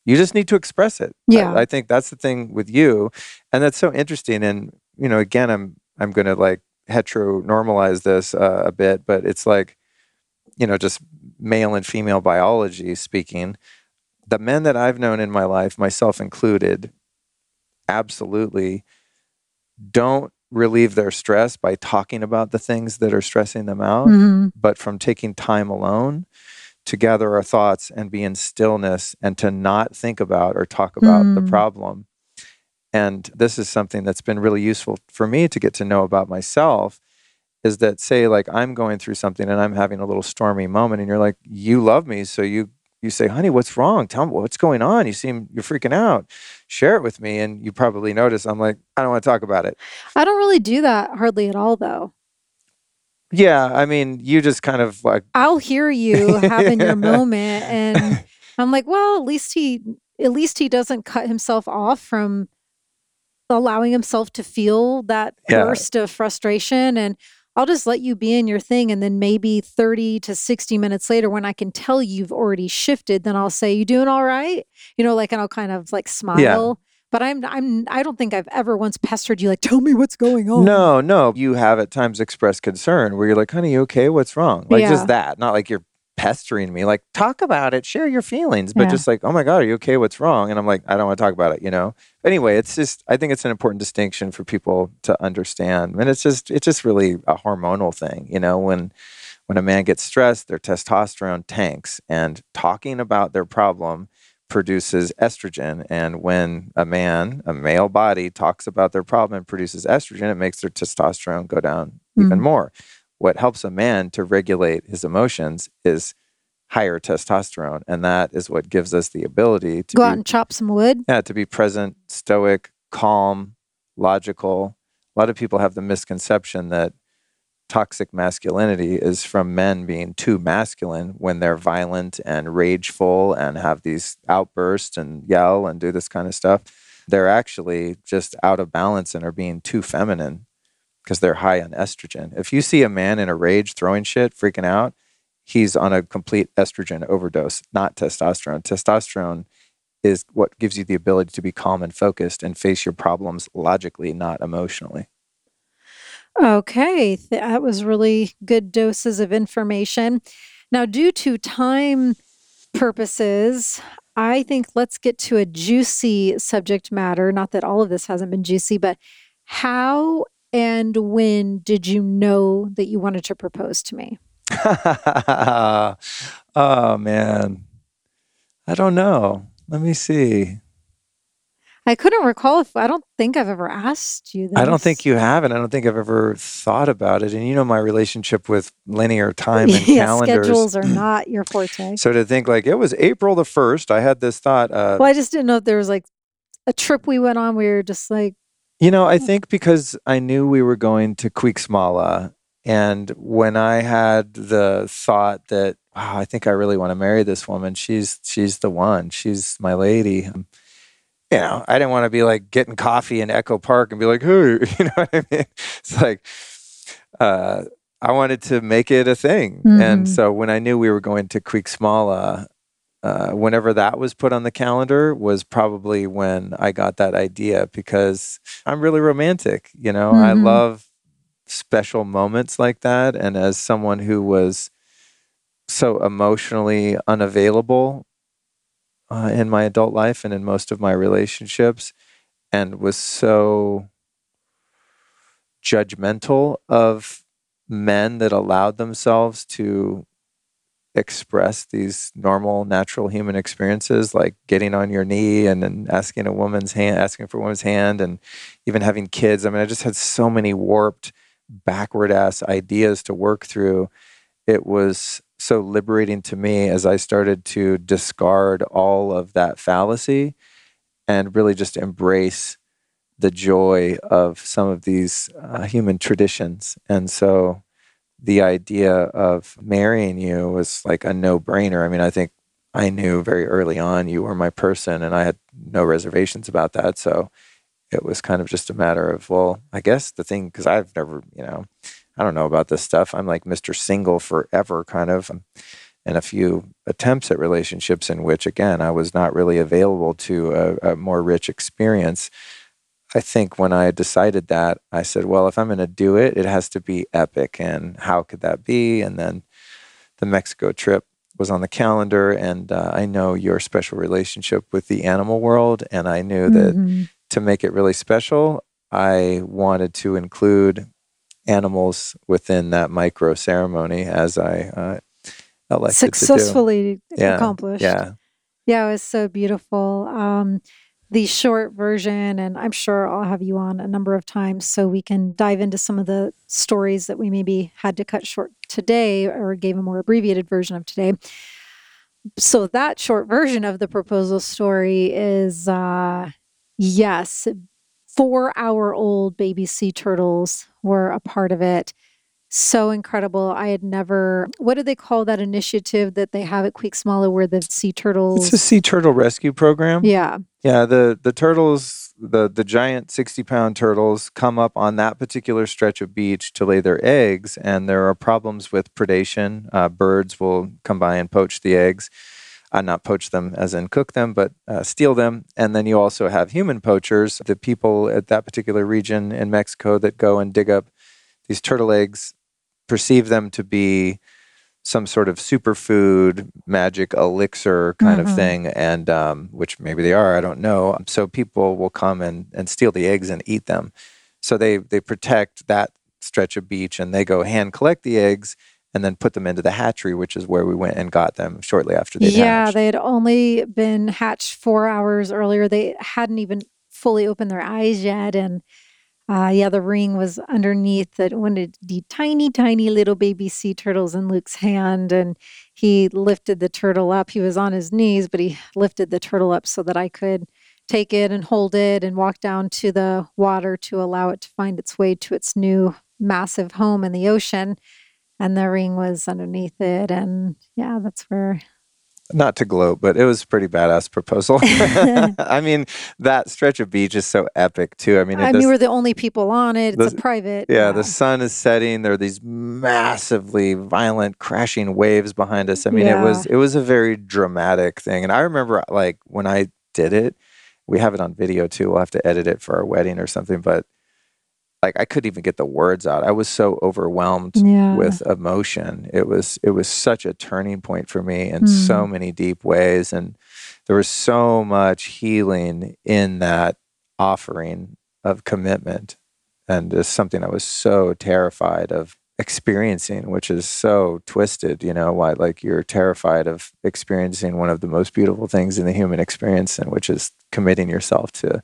you just need to express it. Yeah. I, I think that's the thing with you. And that's so interesting. And, you know, again, I'm, I'm going to like heteronormalize this uh, a bit, but it's like, you know, just male and female biology speaking, the men that I've known in my life, myself included, absolutely don't relieve their stress by talking about the things that are stressing them out, mm-hmm. but from taking time alone to gather our thoughts and be in stillness and to not think about or talk about mm. the problem. And this is something that's been really useful for me to get to know about myself is that say like I'm going through something and I'm having a little stormy moment and you're like you love me so you you say honey what's wrong? Tell me what's going on? You seem you're freaking out share it with me and you probably notice I'm like I don't want to talk about it. I don't really do that hardly at all though. Yeah I mean you just kind of like I'll hear you *laughs* having your moment and I'm like well at least he at least he doesn't cut himself off from allowing himself to feel that yeah. burst of frustration and I'll just let you be in your thing. And then maybe 30 to 60 minutes later, when I can tell you've already shifted, then I'll say, You doing all right? You know, like, and I'll kind of like smile. Yeah. But I'm, I'm, I don't think I've ever once pestered you, like, tell me what's going on. No, no. You have at times expressed concern where you're like, honey, you okay? What's wrong? Like, yeah. just that. Not like you're pestering me, like, talk about it, share your feelings, but yeah. just like, oh my God, are you okay? What's wrong? And I'm like, I don't want to talk about it, you know? Anyway, it's just, I think it's an important distinction for people to understand. And it's just, it's just really a hormonal thing, you know, when, when a man gets stressed, their testosterone tanks and talking about their problem produces estrogen. And when a man, a male body, talks about their problem and produces estrogen, it makes their testosterone go down mm-hmm. even more what helps a man to regulate his emotions is higher testosterone and that is what gives us the ability to go out and chop some wood? Yeah to be present stoic calm logical. A lot of people have the misconception that toxic masculinity is from men being too masculine when they're violent and rageful and have these outbursts and yell and do this kind of stuff. They're actually just out of balance and are being too feminine because they're high on estrogen. If you see a man in a rage throwing shit, freaking out, he's on a complete estrogen overdose, not testosterone. Testosterone is what gives you the ability to be calm and focused and face your problems logically, not emotionally. Okay, that was really good doses of information. Now, due to time purposes, I think let's get to a juicy subject matter. Not that all of this hasn't been juicy, but how and when did you know that you wanted to propose to me? *laughs* oh, man. I don't know. Let me see. I couldn't recall if I don't think I've ever asked you this. I don't think you haven't. I don't think I've ever thought about it. And you know my relationship with linear time and *laughs* yeah, calendars. schedules are *clears throat* not your forte. So to think like it was April the first, I had this thought. Uh, well, I just didn't know if there was like a trip we went on. We were just like, you know, I think because I knew we were going to Cuixmala, and when I had the thought that, wow, I think I really want to marry this woman. She's she's the one. She's my lady you know, I didn't want to be like getting coffee in Echo Park and be like, hey, *laughs* you know what I mean? It's like, uh, I wanted to make it a thing. Mm-hmm. And so when I knew we were going to Cuixmala, uh, whenever that was put on the calendar was probably when I got that idea because I'm really romantic. You know, mm-hmm. I love special moments like that. And as someone who was so emotionally unavailable uh, in my adult life and in most of my relationships, and was so judgmental of men that allowed themselves to express these normal natural human experiences like getting on your knee and then asking a woman's hand asking for a woman's hand and even having kids i mean i just had so many warped backward ass ideas to work through it was so liberating to me as I started to discard all of that fallacy and really just embrace the joy of some of these uh, human traditions. And so the idea of marrying you was like a no brainer. I mean, I think I knew very early on you were my person and I had no reservations about that. So it was kind of just a matter of, well, I guess the thing, because I've never, you know, I don't know about this stuff. I'm like Mr. Single forever, kind of. Um, and a few attempts at relationships in which, again, I was not really available to a, a more rich experience. I think when I decided that, I said, well, if I'm going to do it, it has to be epic. And how could that be? And then the Mexico trip was on the calendar. And uh, I know your special relationship with the animal world. And I knew that mm-hmm. to make it really special, I wanted to include animals within that micro ceremony as I uh, elected successfully yeah, accomplished. Yeah, yeah, it was so beautiful. Um, the short version, and I'm sure I'll have you on a number of times so we can dive into some of the stories that we maybe had to cut short today or gave a more abbreviated version of today. So that short version of the proposal story is uh, yes, four hour old baby sea turtles were a part of it. So incredible. I had never, what do they call that initiative that they have at Cuixmala where the sea turtles? It's a sea turtle rescue program. Yeah. Yeah. The, the turtles, the, the giant 60 pound turtles come up on that particular stretch of beach to lay their eggs. And there are problems with predation. Uh, birds will come by and poach the eggs uh, not poach them as in cook them, but uh, steal them. And then you also have human poachers, the people at that particular region in Mexico that go and dig up these turtle eggs, perceive them to be some sort of superfood, magic elixir kind mm-hmm. of thing, and um, which maybe they are, I don't know. So people will come and, and steal the eggs and eat them. So they they protect that stretch of beach and they go hand collect the eggs and then put them into the hatchery, which is where we went and got them shortly after they yeah, hatched. they had only been hatched four hours earlier. They hadn't even fully opened their eyes yet, and uh, yeah, the ring was underneath that one of the tiny, tiny little baby sea turtles in Luke's hand, and he lifted the turtle up. He was on his knees, but he lifted the turtle up so that I could take it and hold it and walk down to the water to allow it to find its way to its new massive home in the ocean and the ring was underneath it and yeah that's where not to gloat, but it was a pretty badass proposal. *laughs* *laughs* I mean, that stretch of beach is so epic too. I mean, I mean, we're the only people on it. It's the, a private. Yeah, yeah, the sun is setting. There are these massively violent crashing waves behind us. I mean, yeah. it was it was a very dramatic thing. And I remember like when I did it, we have it on video too. We'll have to edit it for our wedding or something, but like I couldn't even get the words out. I was so overwhelmed yeah. with emotion. It was it was such a turning point for me in mm. so many deep ways and there was so much healing in that offering of commitment and it's something I was so terrified of experiencing which is so twisted you know why like you're terrified of experiencing one of the most beautiful things in the human experience and which is committing yourself to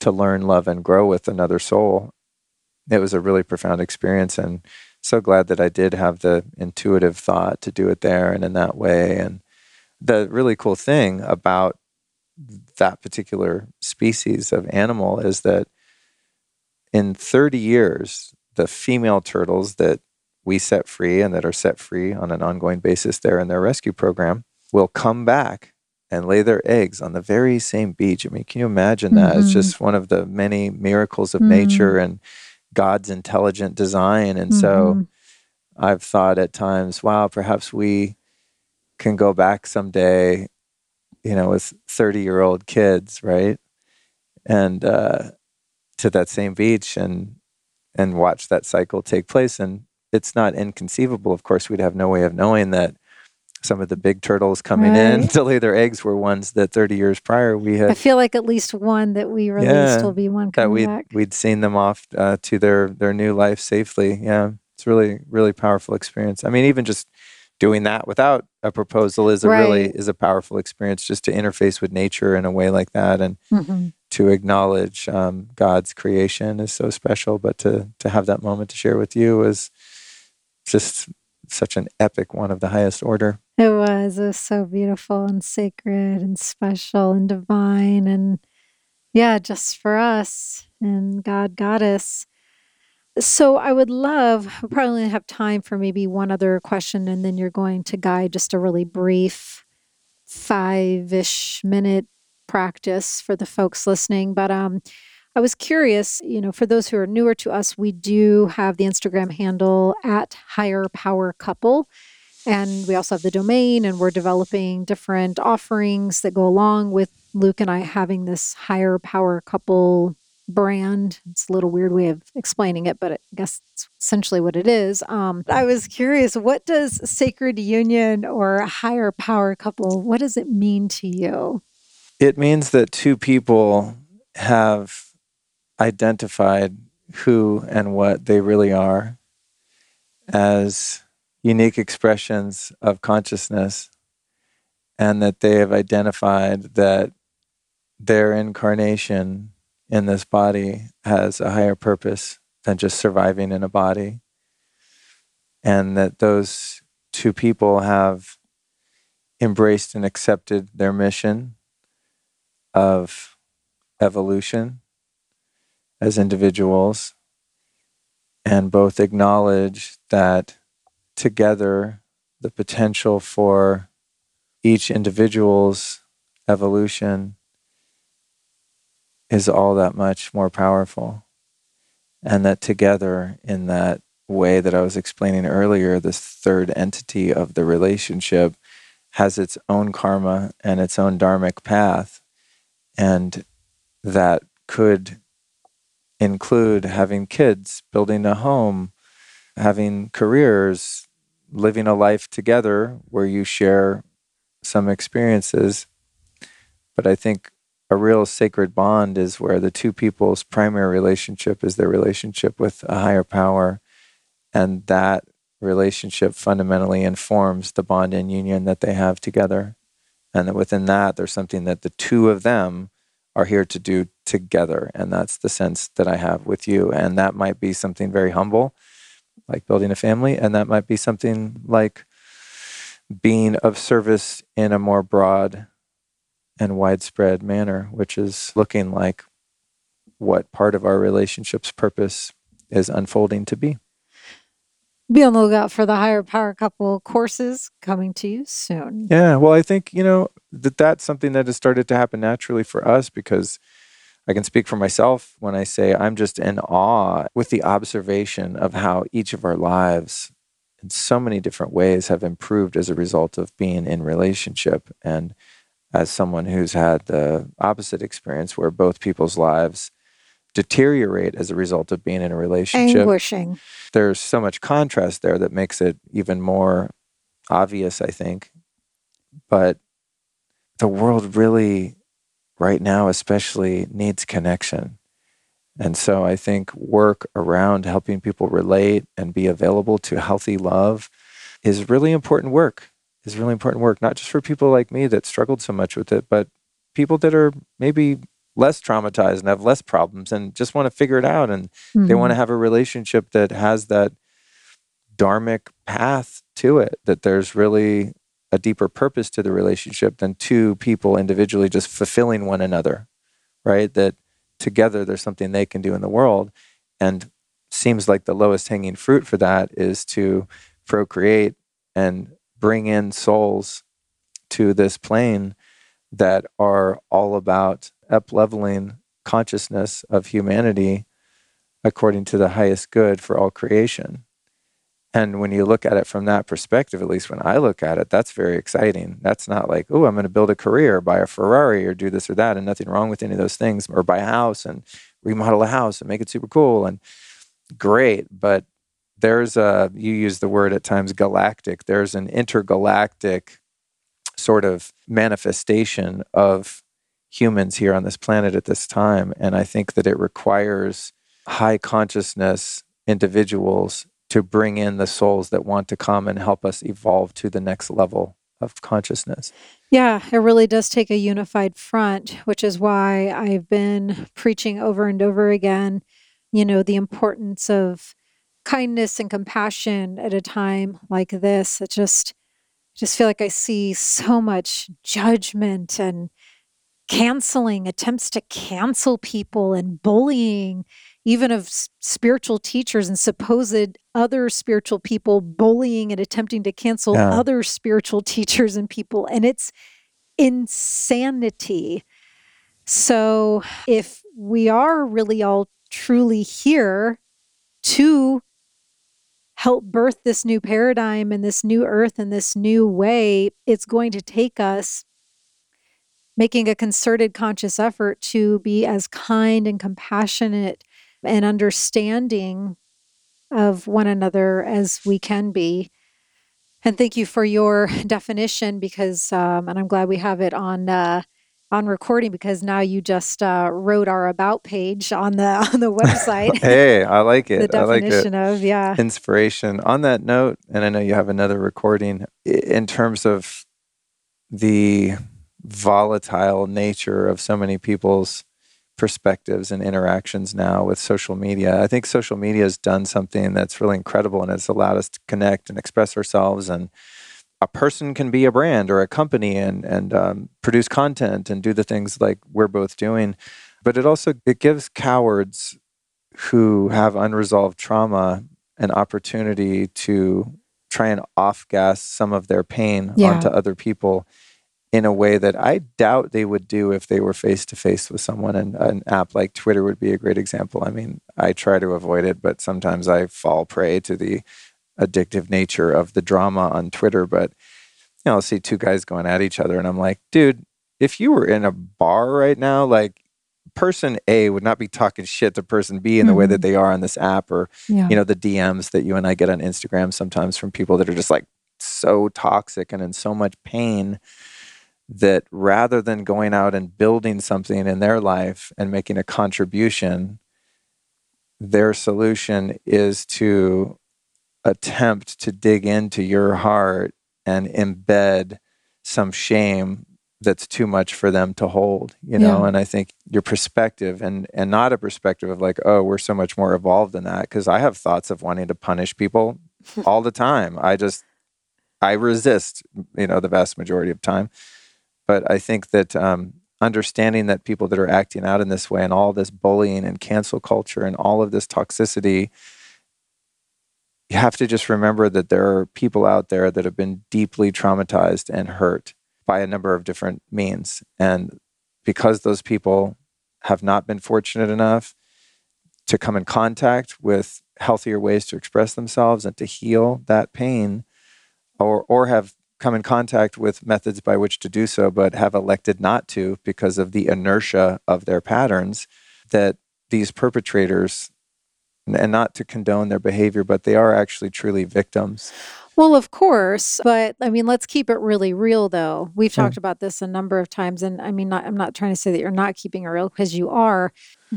to learn love and grow with another soul it was a really profound experience and so glad that I did have the intuitive thought to do it there and in that way. And the really cool thing about that particular species of animal is that in 30 years, the female turtles that we set free and that are set free on an ongoing basis there in their rescue program will come back and lay their eggs on the very same beach. I mean, can you imagine that? Mm-hmm. It's just one of the many miracles of mm-hmm. nature and God's intelligent design. And mm-hmm. so I've thought at times, wow, perhaps we can go back someday, you know, with 30 year old kids, right? And uh, to that same beach and and watch that cycle take place. And it's not inconceivable. Of course, we'd have no way of knowing that some of the big turtles coming right. in *laughs* to lay their eggs were ones that 30 years prior we had. I feel like at least one that we released yeah, will be one that we'd, back. We'd seen them off uh, to their their new life safely. Yeah, it's really really powerful experience. I mean, even just doing that without a proposal is a right. really is a powerful experience. Just to interface with nature in a way like that and. Mm-hmm. To acknowledge um, God's creation is so special, but to to have that moment to share with you is just such an epic one of the highest order. It was. It was so beautiful and sacred and special and divine. And yeah, just for us and God got us. So I would love, we probably have time for maybe one other question, and then you're going to guide just a really brief five ish minute practice for the folks listening. But um, I was curious, you know, for those who are newer to us, we do have the Instagram handle at Higher Power Couple. And we also have the domain, and we're developing different offerings that go along with Luke and I having this higher power couple brand. It's a little weird way of explaining it, but I guess it's essentially what it is. Um, I was curious, what does sacred union or higher power couple, what does it mean to you? It means that two people have identified who and what they really are as unique expressions of consciousness and that they have identified that their incarnation in this body has a higher purpose than just surviving in a body. And that those two people have embraced and accepted their mission of evolution as individuals and both acknowledge that together the potential for each individual's evolution is all that much more powerful. And that together, in that way that I was explaining earlier, this third entity of the relationship has its own karma and its own dharmic path. And that could include having kids, building a home, having careers, living a life together where you share some experiences. But I think a real sacred bond is where the two people's primary relationship is their relationship with a higher power. And that relationship fundamentally informs the bond and union that they have together. And that within that, there's something that the two of them are here to do together. And that's the sense that I have with you. And that might be something very humble like building a family, and that might be something like being of service in a more broad and widespread manner, which is looking like what part of our relationship's purpose is unfolding to be. Be on the lookout for the higher power couple courses coming to you soon. Yeah, well, I think you know that that's something that has started to happen naturally for us because I can speak for myself when I say I'm just in awe with the observation of how each of our lives in so many different ways have improved as a result of being in relationship and as someone who's had the opposite experience where both people's lives deteriorate as a result of being in a relationship. Anguishing. There's so much contrast there that makes it even more obvious, I think. But the world really, right now, especially, needs connection. And so I think work around helping people relate and be available to healthy love is really important work. Is really important work, not just for people like me that struggled so much with it, but people that are maybe less traumatized and have less problems and just want to figure it out and mm-hmm. they want to have a relationship that has that dharmic path to it that there's really a deeper purpose to the relationship than two people individually just fulfilling one another right that together there's something they can do in the world and seems like the lowest hanging fruit for that is to procreate and bring in souls to this plane that are all about up leveling consciousness of humanity according to the highest good for all creation. And when you look at it from that perspective, at least when I look at it, that's very exciting. That's not like, oh, I'm going to build a career, buy a Ferrari, or do this or that, and nothing wrong with any of those things, or buy a house and remodel a house and make it super cool and great. But there's a, you use the word at times galactic, there's an intergalactic sort of manifestation of humans here on this planet at this time. And I think that it requires high consciousness individuals to bring in the souls that want to come and help us evolve to the next level of consciousness. Yeah, it really does take a unified front, which is why I've been preaching over and over again, you know, the importance of kindness and compassion at a time like this. It just just feel like I see so much judgment and canceling, attempts to cancel people and bullying, even of spiritual teachers and supposed other spiritual people bullying and attempting to cancel yeah. other spiritual *laughs* teachers and people. And it's insanity. So if we are really all truly here to help birth this new paradigm and this new earth and this new way, it's going to take us making a concerted conscious effort to be as kind and compassionate and understanding of one another as we can be. And thank you for your *laughs* definition because, um, and I'm glad we have it on uh, on recording because now you just uh, wrote our about page on the *laughs* on the website. *laughs* hey, I like it. the definition like of yeah inspiration. On that note, and I know you have another recording in terms of the volatile nature of so many people's perspectives and interactions now with social media. I think social media has done something that's really incredible and it's allowed us to connect and express ourselves and a person can be a brand or a company and and um, produce content and do the things like we're both doing but it also it gives cowards who have unresolved trauma an opportunity to try and off gas some of their pain yeah. onto other people in a way that I doubt they would do if they were face to face with someone. And an app like Twitter would be a great example. I mean, I try to avoid it, but sometimes I fall prey to the addictive nature of the drama on Twitter, but you know, I'll see two guys going at each other and I'm like, dude, if you were in a bar right now, like person A would not be talking shit to person B in the mm-hmm. way that mm-hmm. they are on this app or yeah. you know, the DMs that you and I get on Instagram sometimes from people that are just like so toxic and in so much pain that rather than going out and building something in their life and making a contribution, their solution is to attempt to dig into your heart and embed some shame that's too much for them to hold you know? Yeah. and i think your perspective and and not a perspective of like oh we're so much more evolved than that because i have thoughts of wanting to punish people *laughs* all the time. I just i resist you know the vast majority of time but i think that um, understanding that people that are acting out in this way and all this bullying and cancel culture and all of this toxicity you have to just remember that there are people out there that have been deeply traumatized and hurt by a number of different means. And because those people have not been fortunate enough to come in contact with healthier ways to express themselves and to heal that pain, or, or have come in contact with methods by which to do so, but have elected not to because of the inertia of their patterns, that these perpetrators and not to condone their behavior, but they are actually truly victims. Well, of course, but I mean, let's keep it really real, though. We've hmm. talked about this a number of times, and I mean, not, I'm not trying to say that you're not keeping it real because you are,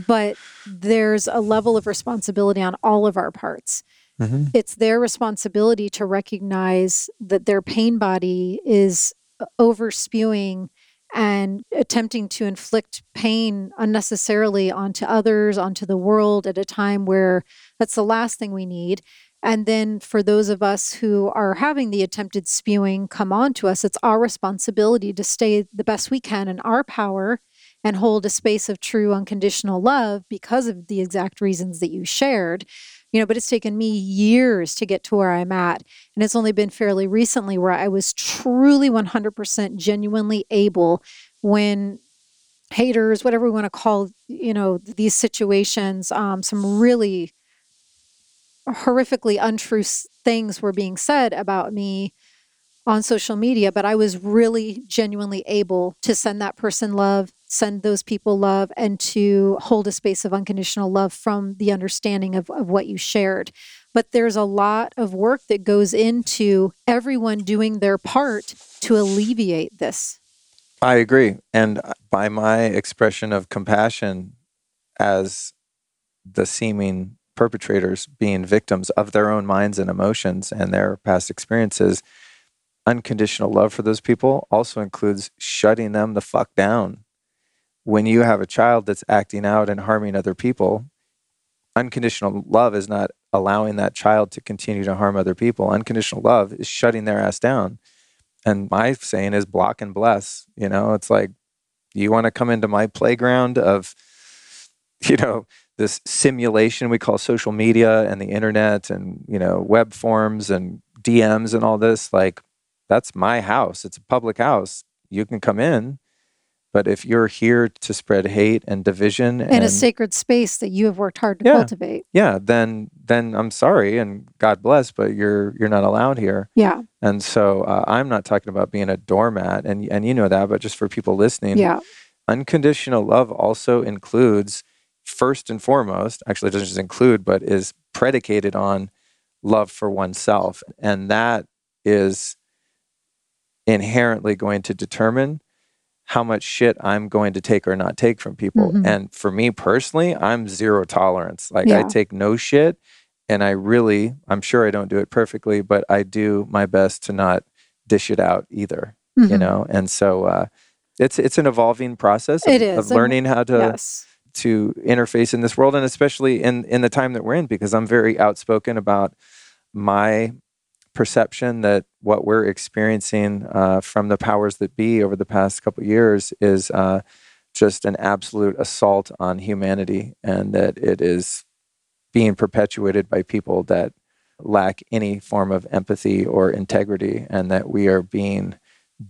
but there's a level of responsibility on all of our parts. Mm-hmm. It's their responsibility to recognize that their pain body is overspewing and attempting to inflict pain unnecessarily onto others, onto the world at a time where that's the last thing we need. And then for those of us who are having the attempted spewing come on to us, it's our responsibility to stay the best we can in our power and hold a space of true unconditional love because of the exact reasons that you shared you know, but it's taken me years to get to where I'm at. And it's only been fairly recently where I was truly 100% genuinely able when haters, whatever we want to call, you know, these situations, um, some really horrifically untrue things were being said about me on social media, but I was really genuinely able to send that person love, send those people love, and to hold a space of unconditional love from the understanding of, of what you shared. But there's a lot of work that goes into everyone doing their part to alleviate this. I agree. And by my expression of compassion as the seeming perpetrators being victims of their own minds and emotions and their past experiences, unconditional love for those people also includes shutting them the fuck down. When you have a child that's acting out and harming other people, unconditional love is not allowing that child to continue to harm other people. Unconditional love is shutting their ass down. And my saying is block and bless. You know, it's like, you want to come into my playground of, *laughs* you know, this simulation we call social media and the internet and, you know, web forms and DMs and all this. Like, that's my house. It's a public house. You can come in. But if you're here to spread hate and division and, and a sacred space that you have worked hard to yeah, cultivate, yeah, then then I'm sorry and God bless, but you're you're not allowed here. Yeah. And so uh, I'm not talking about being a doormat, and and you know that, but just for people listening, yeah, unconditional love also includes first and foremost, actually, it doesn't just include, but is predicated on love for oneself, and that is inherently going to determine how much shit I'm going to take or not take from people. Mm-hmm. And for me personally, I'm zero tolerance. Like yeah. I take no shit and I really, I'm sure I don't do it perfectly, but I do my best to not dish it out either, mm-hmm. you know? And so uh, it's it's an evolving process of, it is. of learning how to yes. to interface in this world and especially in in the time that we're in because I'm very outspoken about my perception that what we're experiencing uh, from the powers that be over the past couple years is uh, just an absolute assault on humanity, and that it is being perpetuated by people that lack any form of empathy or integrity, and that we are being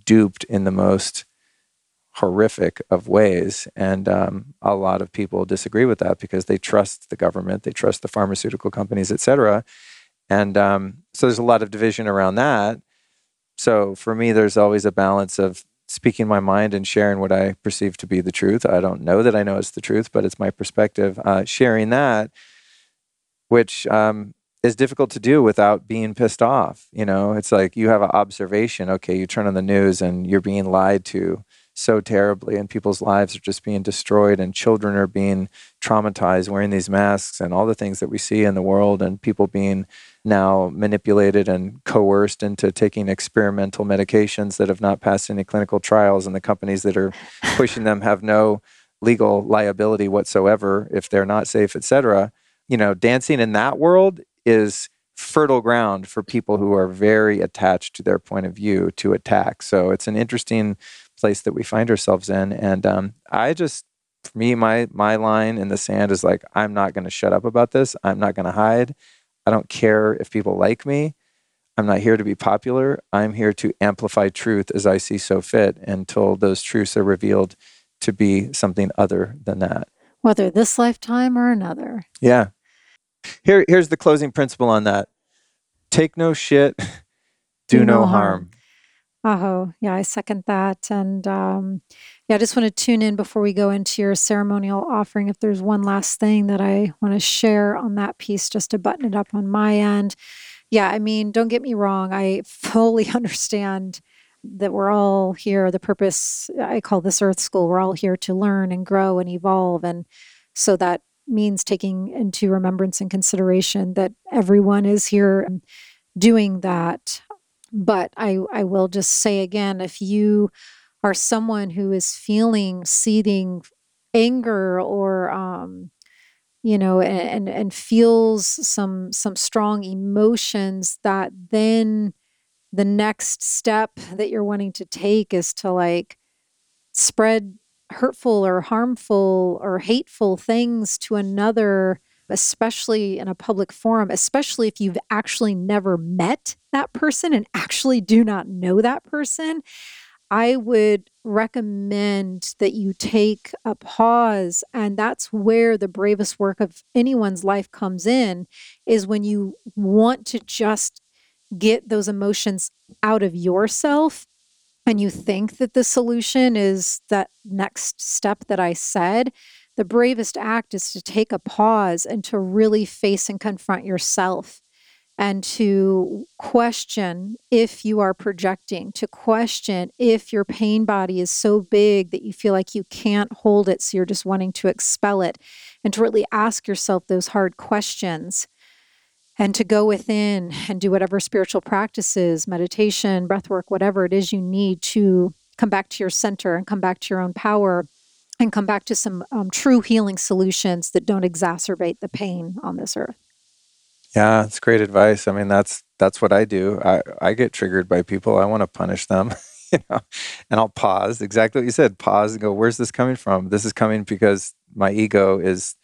duped in the most horrific of ways. And um, a lot of people disagree with that because they trust the government, they trust the pharmaceutical companies, et cetera and um, so there's a lot of division around that. So for me, there's always a balance of speaking my mind and sharing what I perceive to be the truth. I don't know that I know it's the truth, but it's my perspective. Uh, sharing that, which um, is difficult to do without being pissed off. You know, it's like you have an observation. Okay, you turn on the news and you're being lied to so terribly and people's lives are just being destroyed and children are being traumatized wearing these masks and all the things that we see in the world and people being now manipulated and coerced into taking experimental medications that have not passed any clinical trials and the companies that are pushing them have no legal liability whatsoever if they're not safe etc you know dancing in that world is fertile ground for people who are very attached to their point of view to attack so it's an interesting place that we find ourselves in. And um, I just, for me, my my line in the sand is like, I'm not going to shut up about this. I'm not going to hide. I don't care if people like me. I'm not here to be popular. I'm here to amplify truth as I see so fit until those truths are revealed to be something other than that. Whether this lifetime or another. Yeah. Here, here's the closing principle on that take no shit, *laughs* do, do no, harm. harm. Oh, yeah, I second that. And um, yeah, I just want to tune in before we go into your ceremonial offering. If there's one last thing that I want to share on that piece, just to button it up on my end. Yeah, I mean, don't get me wrong. I fully *laughs* understand that we're all here. The purpose, I call this Earth School, we're all here to learn and grow and evolve. And so that means taking into remembrance and consideration that everyone is here um, doing that. But I, I will just say again if you are someone who is feeling seething anger or um, you know and, and feels some some strong emotions that then the next step that you're wanting to take is to like spread hurtful or harmful or hateful things to another especially in a public forum especially if you've actually never met that person and actually do not know that person I would recommend that you take a pause. And that's where the bravest work of anyone's life comes in, is when you want to just get those emotions out of yourself and you think that the solution is that next step that I said. The bravest act is to take a pause and to really face and confront yourself and to question if you are projecting, to question if your pain body is so big that you feel like you can't hold it, so you're just wanting to expel it, and to really ask yourself those hard questions. And to go within and do whatever spiritual practices, meditation, breath work, whatever it is you need to come back to your center and come back to your own power and come back to some um, true healing solutions that don't exacerbate the pain on this earth. Yeah, it's great advice. I mean, that's that's what I do. I I get triggered by people. I want to punish them, *laughs* you know. And I'll pause. Exactly what you said. Pause and go, "Where's this coming from? This is coming because my ego is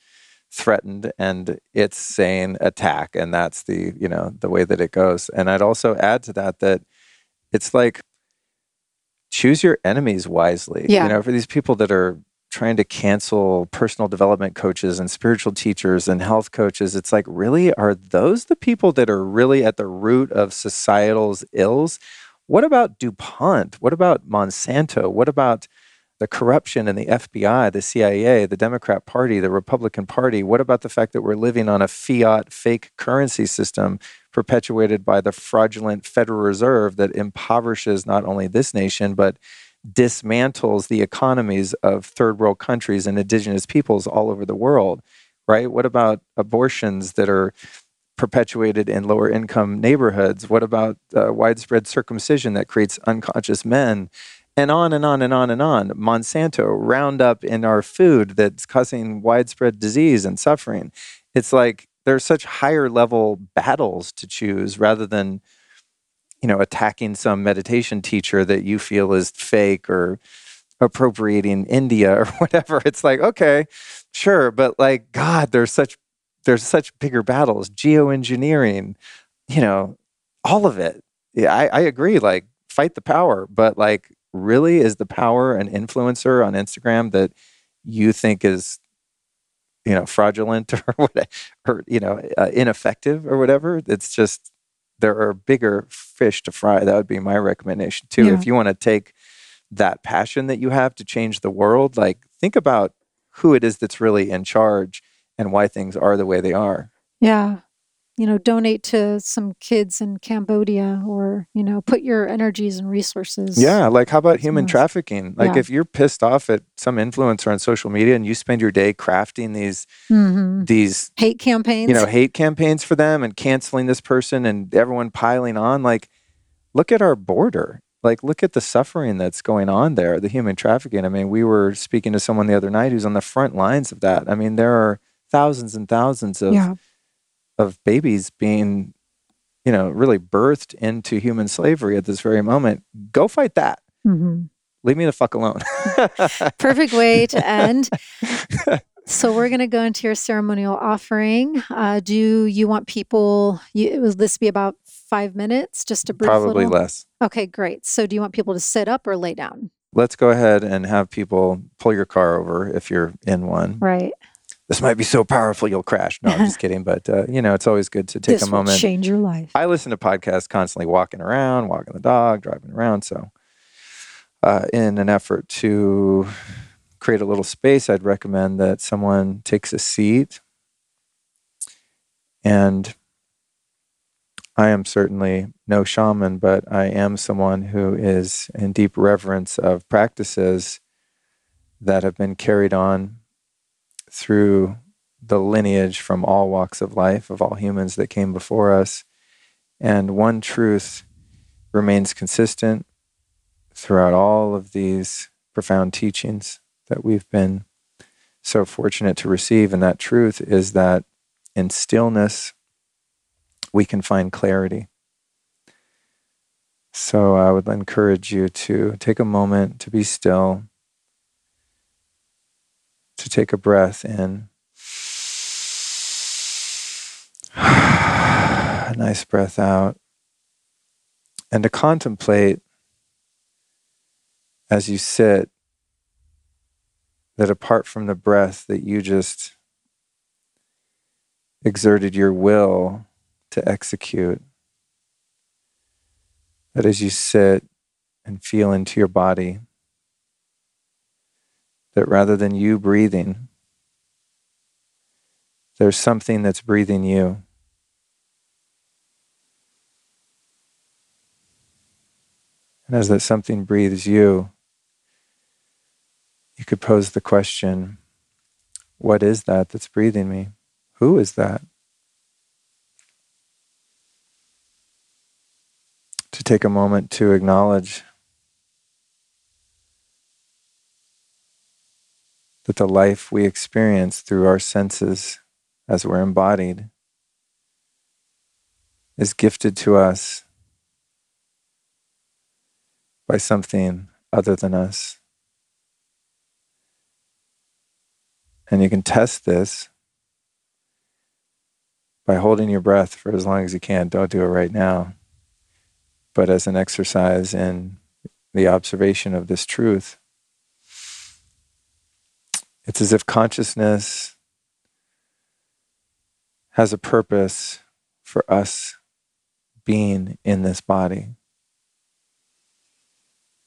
threatened and it's saying attack and that's the, you know, the way that it goes." And I'd also add to that that it's like choose your enemies wisely. Yeah. You know, for these people that are trying to cancel personal development coaches and spiritual teachers and health coaches. It's like, really? Are those the people that are really at the root of societal's ills? What about DuPont? What about Monsanto? What about the corruption in the FBI, the CIA, the Democrat Party, the Republican Party? What about the fact that we're living on a fiat fake currency system perpetuated by the fraudulent Federal Reserve that impoverishes not only this nation, but dismantles the economies of third world countries and indigenous peoples all over the world, right? What about abortions that are perpetuated in lower income neighborhoods? What about uh, widespread circumcision that creates unconscious men? And on and on and on and on. Monsanto, Roundup in our food that's causing widespread disease and suffering. It's like there's such higher level battles to choose rather than you know, attacking some meditation teacher that you feel is fake or appropriating India or *laughs* whatever. It's like, okay, sure, but like, God, there's such there's such bigger battles, geoengineering, you know, all of it. Yeah, I, I agree. Like, fight the power, but like, really, is the power an influencer on Instagram that you think is you know fraudulent *laughs* or what or you know uh, ineffective or whatever it's just there are bigger fish to fry. That would be my recommendation too. Yeah. If you want to take that passion that you have to change the world, like think about who it is that's really in charge and why things are the way they are. Yeah you know, donate to some kids in Cambodia or, you know, put your energies and resources. Yeah. Like, how about human trafficking? Like, yeah. if you're pissed off at some influencer on social media and you spend your day crafting these, mm-hmm. these hate campaigns, you know, hate campaigns for them and canceling this person and everyone piling on, like, look at our border. Like, look at the suffering that's going on there, the human trafficking. I mean, we were speaking to someone the other night who's on the front lines of that. I mean, there are thousands and thousands of. Yeah of babies being, you know, really birthed into human slavery at this very moment. Go fight that. Mm-hmm. leave me the fuck alone. *laughs* Perfect way to end. *laughs* So we're going to go into your ceremonial offering. Uh, do you want people? You, will this be about five minutes? Just a brief Probably little? less. Okay, great. So do you want people to sit up or lay down? Let's go ahead and have people pull your car over if you're in one. Right. This might be so powerful you'll crash. No, I'm just *laughs* kidding. But uh, you know, it's always good to take this a moment. will change your life. I listen to podcasts constantly walking around, walking the dog, driving around. So, uh, in an effort to create a little space, I'd recommend that someone takes a seat. And I am certainly no shaman, but I am someone who is in deep reverence of practices that have been carried on through the lineage from all walks of life of all humans that came before us. And one truth remains consistent throughout all of these profound teachings that we've been so fortunate to receive. And that truth is that in stillness, we can find clarity. So I would encourage you to take a moment to be still, to take a breath in. *sighs* a nice breath out. And to contemplate as you sit that apart from the breath that you just exerted your will to execute, that as you sit and feel into your body, that rather than you breathing, there's something that's breathing you. And as that something breathes you, you could pose the question what is that that's breathing me? Who is that? To take a moment to acknowledge that the life we experience through our senses as we're embodied is gifted to us by something other than us. And you can test this by holding your breath for as long as you can. Don't do it right now. But as an exercise in the observation of this truth, it's as if consciousness has a purpose for us being in this body.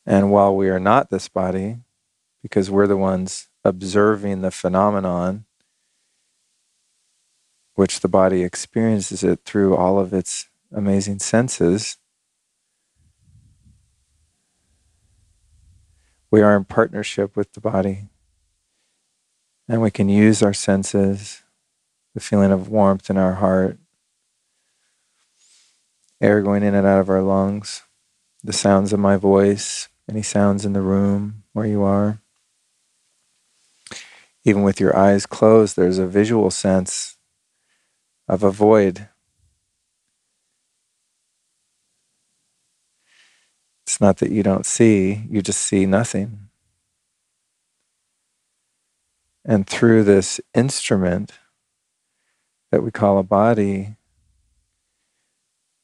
And while we are not this body, because we're the ones observing the phenomenon, which the body experiences it through all of its amazing senses, we are in partnership with the body. And we can use our senses, the feeling of warmth in our heart, air going in and out of our lungs, the sounds of my voice, any sounds in the room where you are even with your eyes closed, there's a visual sense of a void. It's not that you don't see, you just see nothing. And through this instrument that we call a body,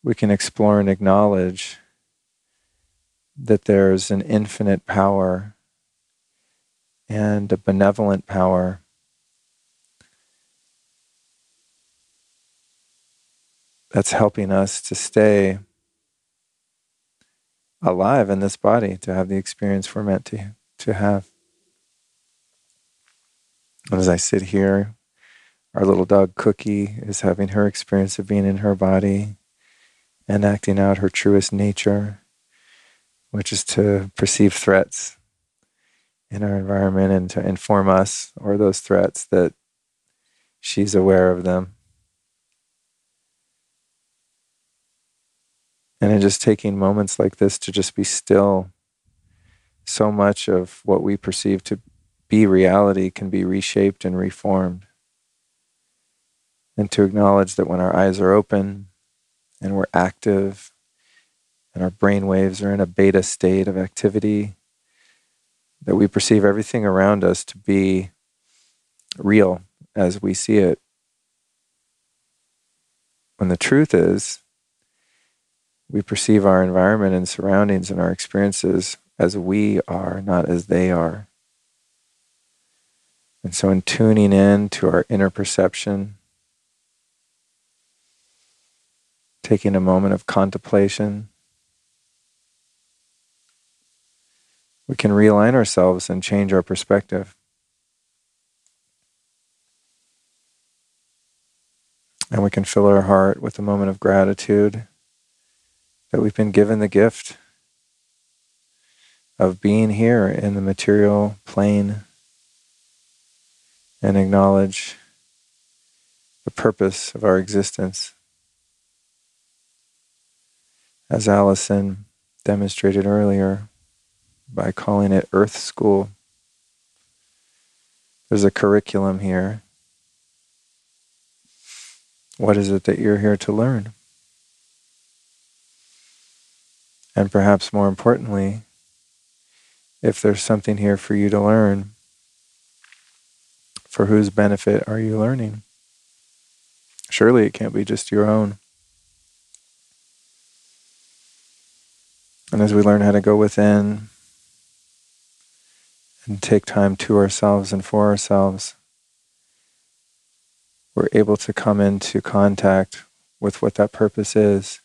we can explore and acknowledge that there's an infinite power and a benevolent power. That's helping us to stay alive in this body, to have the experience we're meant to, to have. And as I sit here, our little dog Cookie is having her experience of being in her body and acting out her truest nature, which is to perceive threats in our environment and to inform us or those threats that she's aware of them. And in just taking moments like this to just be still, so much of what we perceive to be reality can be reshaped and reformed. And to acknowledge that when our eyes are open and we're active and our brain waves are in a beta state of activity, that we perceive everything around us to be real as we see it. When the truth is, we perceive our environment and surroundings and our experiences as we are, not as they are. And so, in tuning in to our inner perception, taking a moment of contemplation, we can realign ourselves and change our perspective. And we can fill our heart with a moment of gratitude that we've been given the gift of being here in the material plane and acknowledge the purpose of our existence. As Allison demonstrated earlier by calling it Earth School, there's a curriculum here. What is it that you're here to learn? And perhaps more importantly, if there's something here for you to learn, for whose benefit are you learning? Surely it can't be just your own. And as we learn how to go within and take time to ourselves and for ourselves, we're able to come into contact with what that purpose is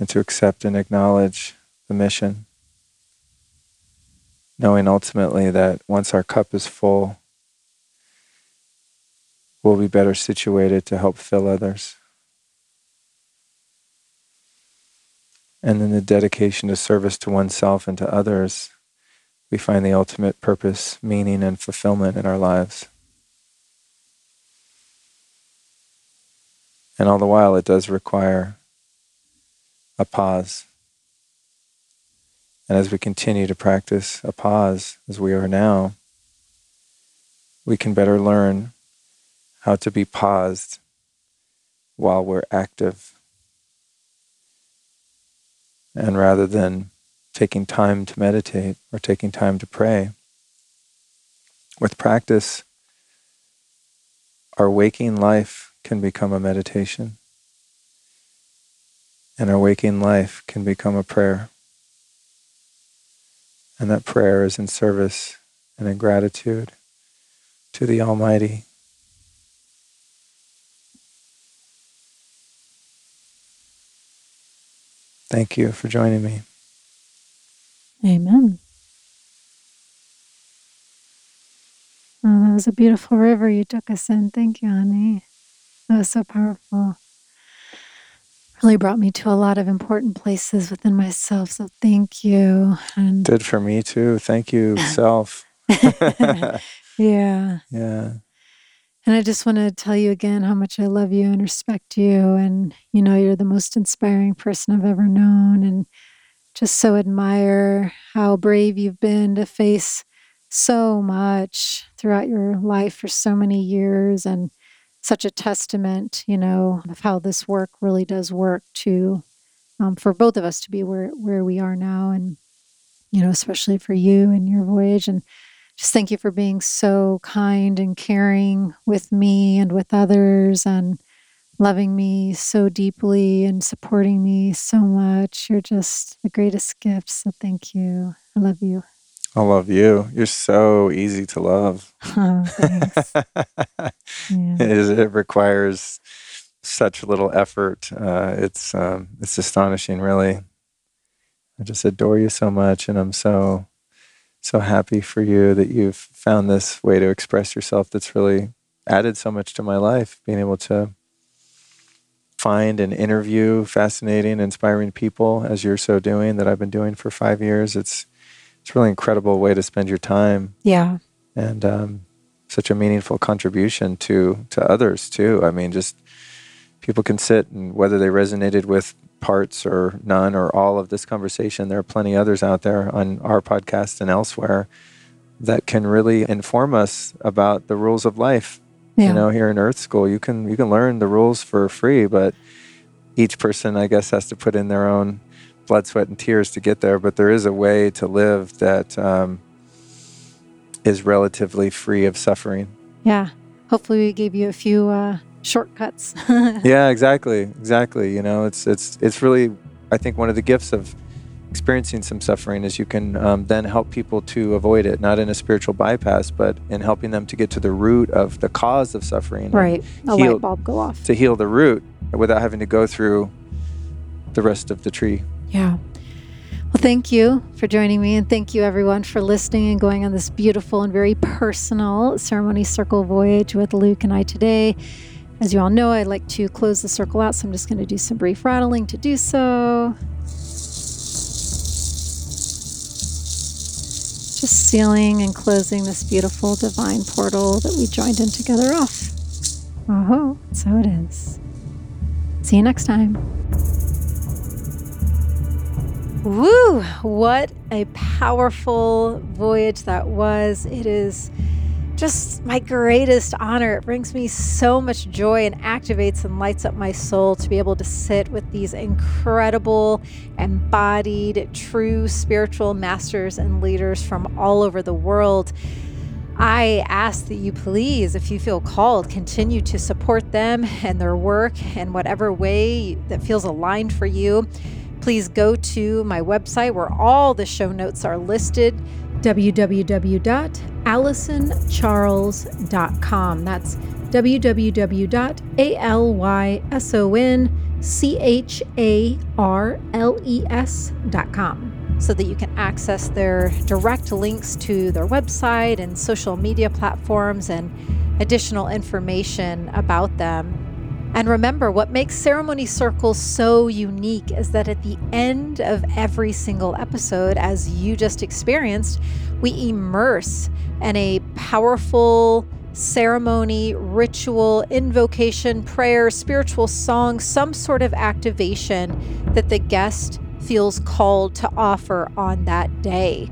and to accept and acknowledge the mission, knowing ultimately that once our cup is full, we'll be better situated to help fill others. And in the dedication to service to oneself and to others, we find the ultimate purpose, meaning, and fulfillment in our lives. And all the while, it does require a pause. And as we continue to practice a pause, as we are now, we can better learn how to be paused while we're active. And rather than taking time to meditate or taking time to pray, with practice, our waking life can become a meditation, and our waking life can become a prayer. And that prayer is in service and in gratitude to the Almighty Thank you for joining me. Amen. Oh, that was a beautiful river you took us in. Thank you, honey. That was so powerful. Really brought me to a lot of important places within myself. So thank you. And did for me too. Thank you, *laughs* self. *laughs* yeah. Yeah. And I just want to tell you again how much I love you and respect you. And, you know, you're the most inspiring person I've ever known. And just so admire how brave you've been to face so much throughout your life for so many years. And such a testament, you know, of how this work really does work to, um, for both of us to be where, where we are now. And, you know, especially for you and your voyage. And, just thank you for being so kind and caring with me and with others and loving me so deeply and supporting me so much. You're just the greatest gift. So thank you. I love you. I love you. You're so easy to love. *laughs* Oh, thanks. *laughs* yeah. it, is, it requires such little effort. Uh, it's um, it's astonishing, really. I just adore you so much, and I'm so so happy for you that you've found this way to express yourself that's really added so much to my life, being able to find and interview fascinating, inspiring people as you're so doing that I've been doing for five years. It's it's really incredible way to spend your time. Yeah. And um, such a meaningful contribution to to others too. I mean, just people can sit and whether they resonated with parts or none or all of this conversation. There are plenty others out there on our podcast and elsewhere that can really inform us about the rules of life. Yeah. You know, here in Earth School, you can you can learn the rules for free, but each person, I guess, has to put in their own blood, sweat, and tears to get there, but there is a way to live that um, is relatively free of suffering. Yeah. Hopefully, we gave you a few uh, shortcuts. *laughs* yeah, exactly, exactly. You know, it's it's it's really, I think, one of the gifts of experiencing some suffering is you can um, then help people to avoid it, not in a spiritual bypass, but in helping them to get to the root of the cause of suffering. Right, a heal, light bulb go off to heal the root without having to go through the rest of the tree. Yeah. Well, thank you for joining me, and thank you everyone for listening and going on this beautiful and very personal ceremony circle voyage with Luke and I today. As you all know, I like to close the circle out, so I'm just going to do some brief rattling to do so. Just sealing and closing this beautiful divine portal that we joined in together off. Uh-huh, oh, so it is. See you next time. Woo! What a powerful voyage that was. It is just my greatest honor. It brings me so much joy and activates and lights up my soul to be able to sit with these incredible, embodied, true spiritual masters and leaders from all over the world. I ask that you please, if you feel called, continue to support them and their work in whatever way that feels aligned for you please go to my website where all the show notes are listed www.allisoncharles.com. That's www.allisoncharles.com so that you can access their direct links to their website and social media platforms and additional information about them. And remember, what makes Ceremony Circles so unique is that at the end of every single episode, as you just experienced, we immerse in a powerful ceremony, ritual, invocation, prayer, spiritual song, some sort of activation that the guest feels called to offer on that day.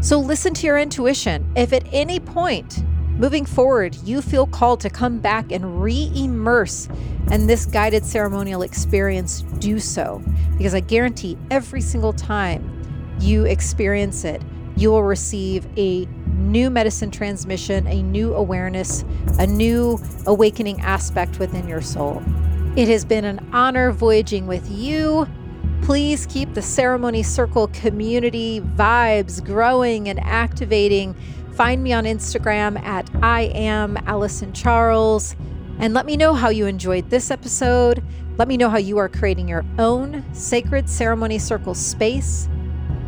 So listen to your intuition. If at any point Moving forward, you feel called to come back and re immerse in this guided ceremonial experience. Do so because I guarantee every single time you experience it, you will receive a new medicine transmission, a new awareness, a new awakening aspect within your soul. It has been an honor voyaging with you. Please keep the ceremony circle community vibes growing and activating Find me on Instagram at I am Allison Charles and let me know how you enjoyed this episode. Let me know how you are creating your own sacred ceremony circle space.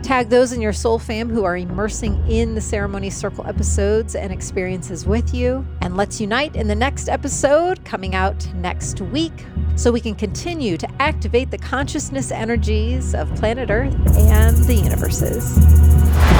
Tag those in your soul fam who are immersing in the ceremony circle episodes and experiences with you. And let's unite in the next episode coming out next week so we can continue to activate the consciousness energies of planet Earth and the universes.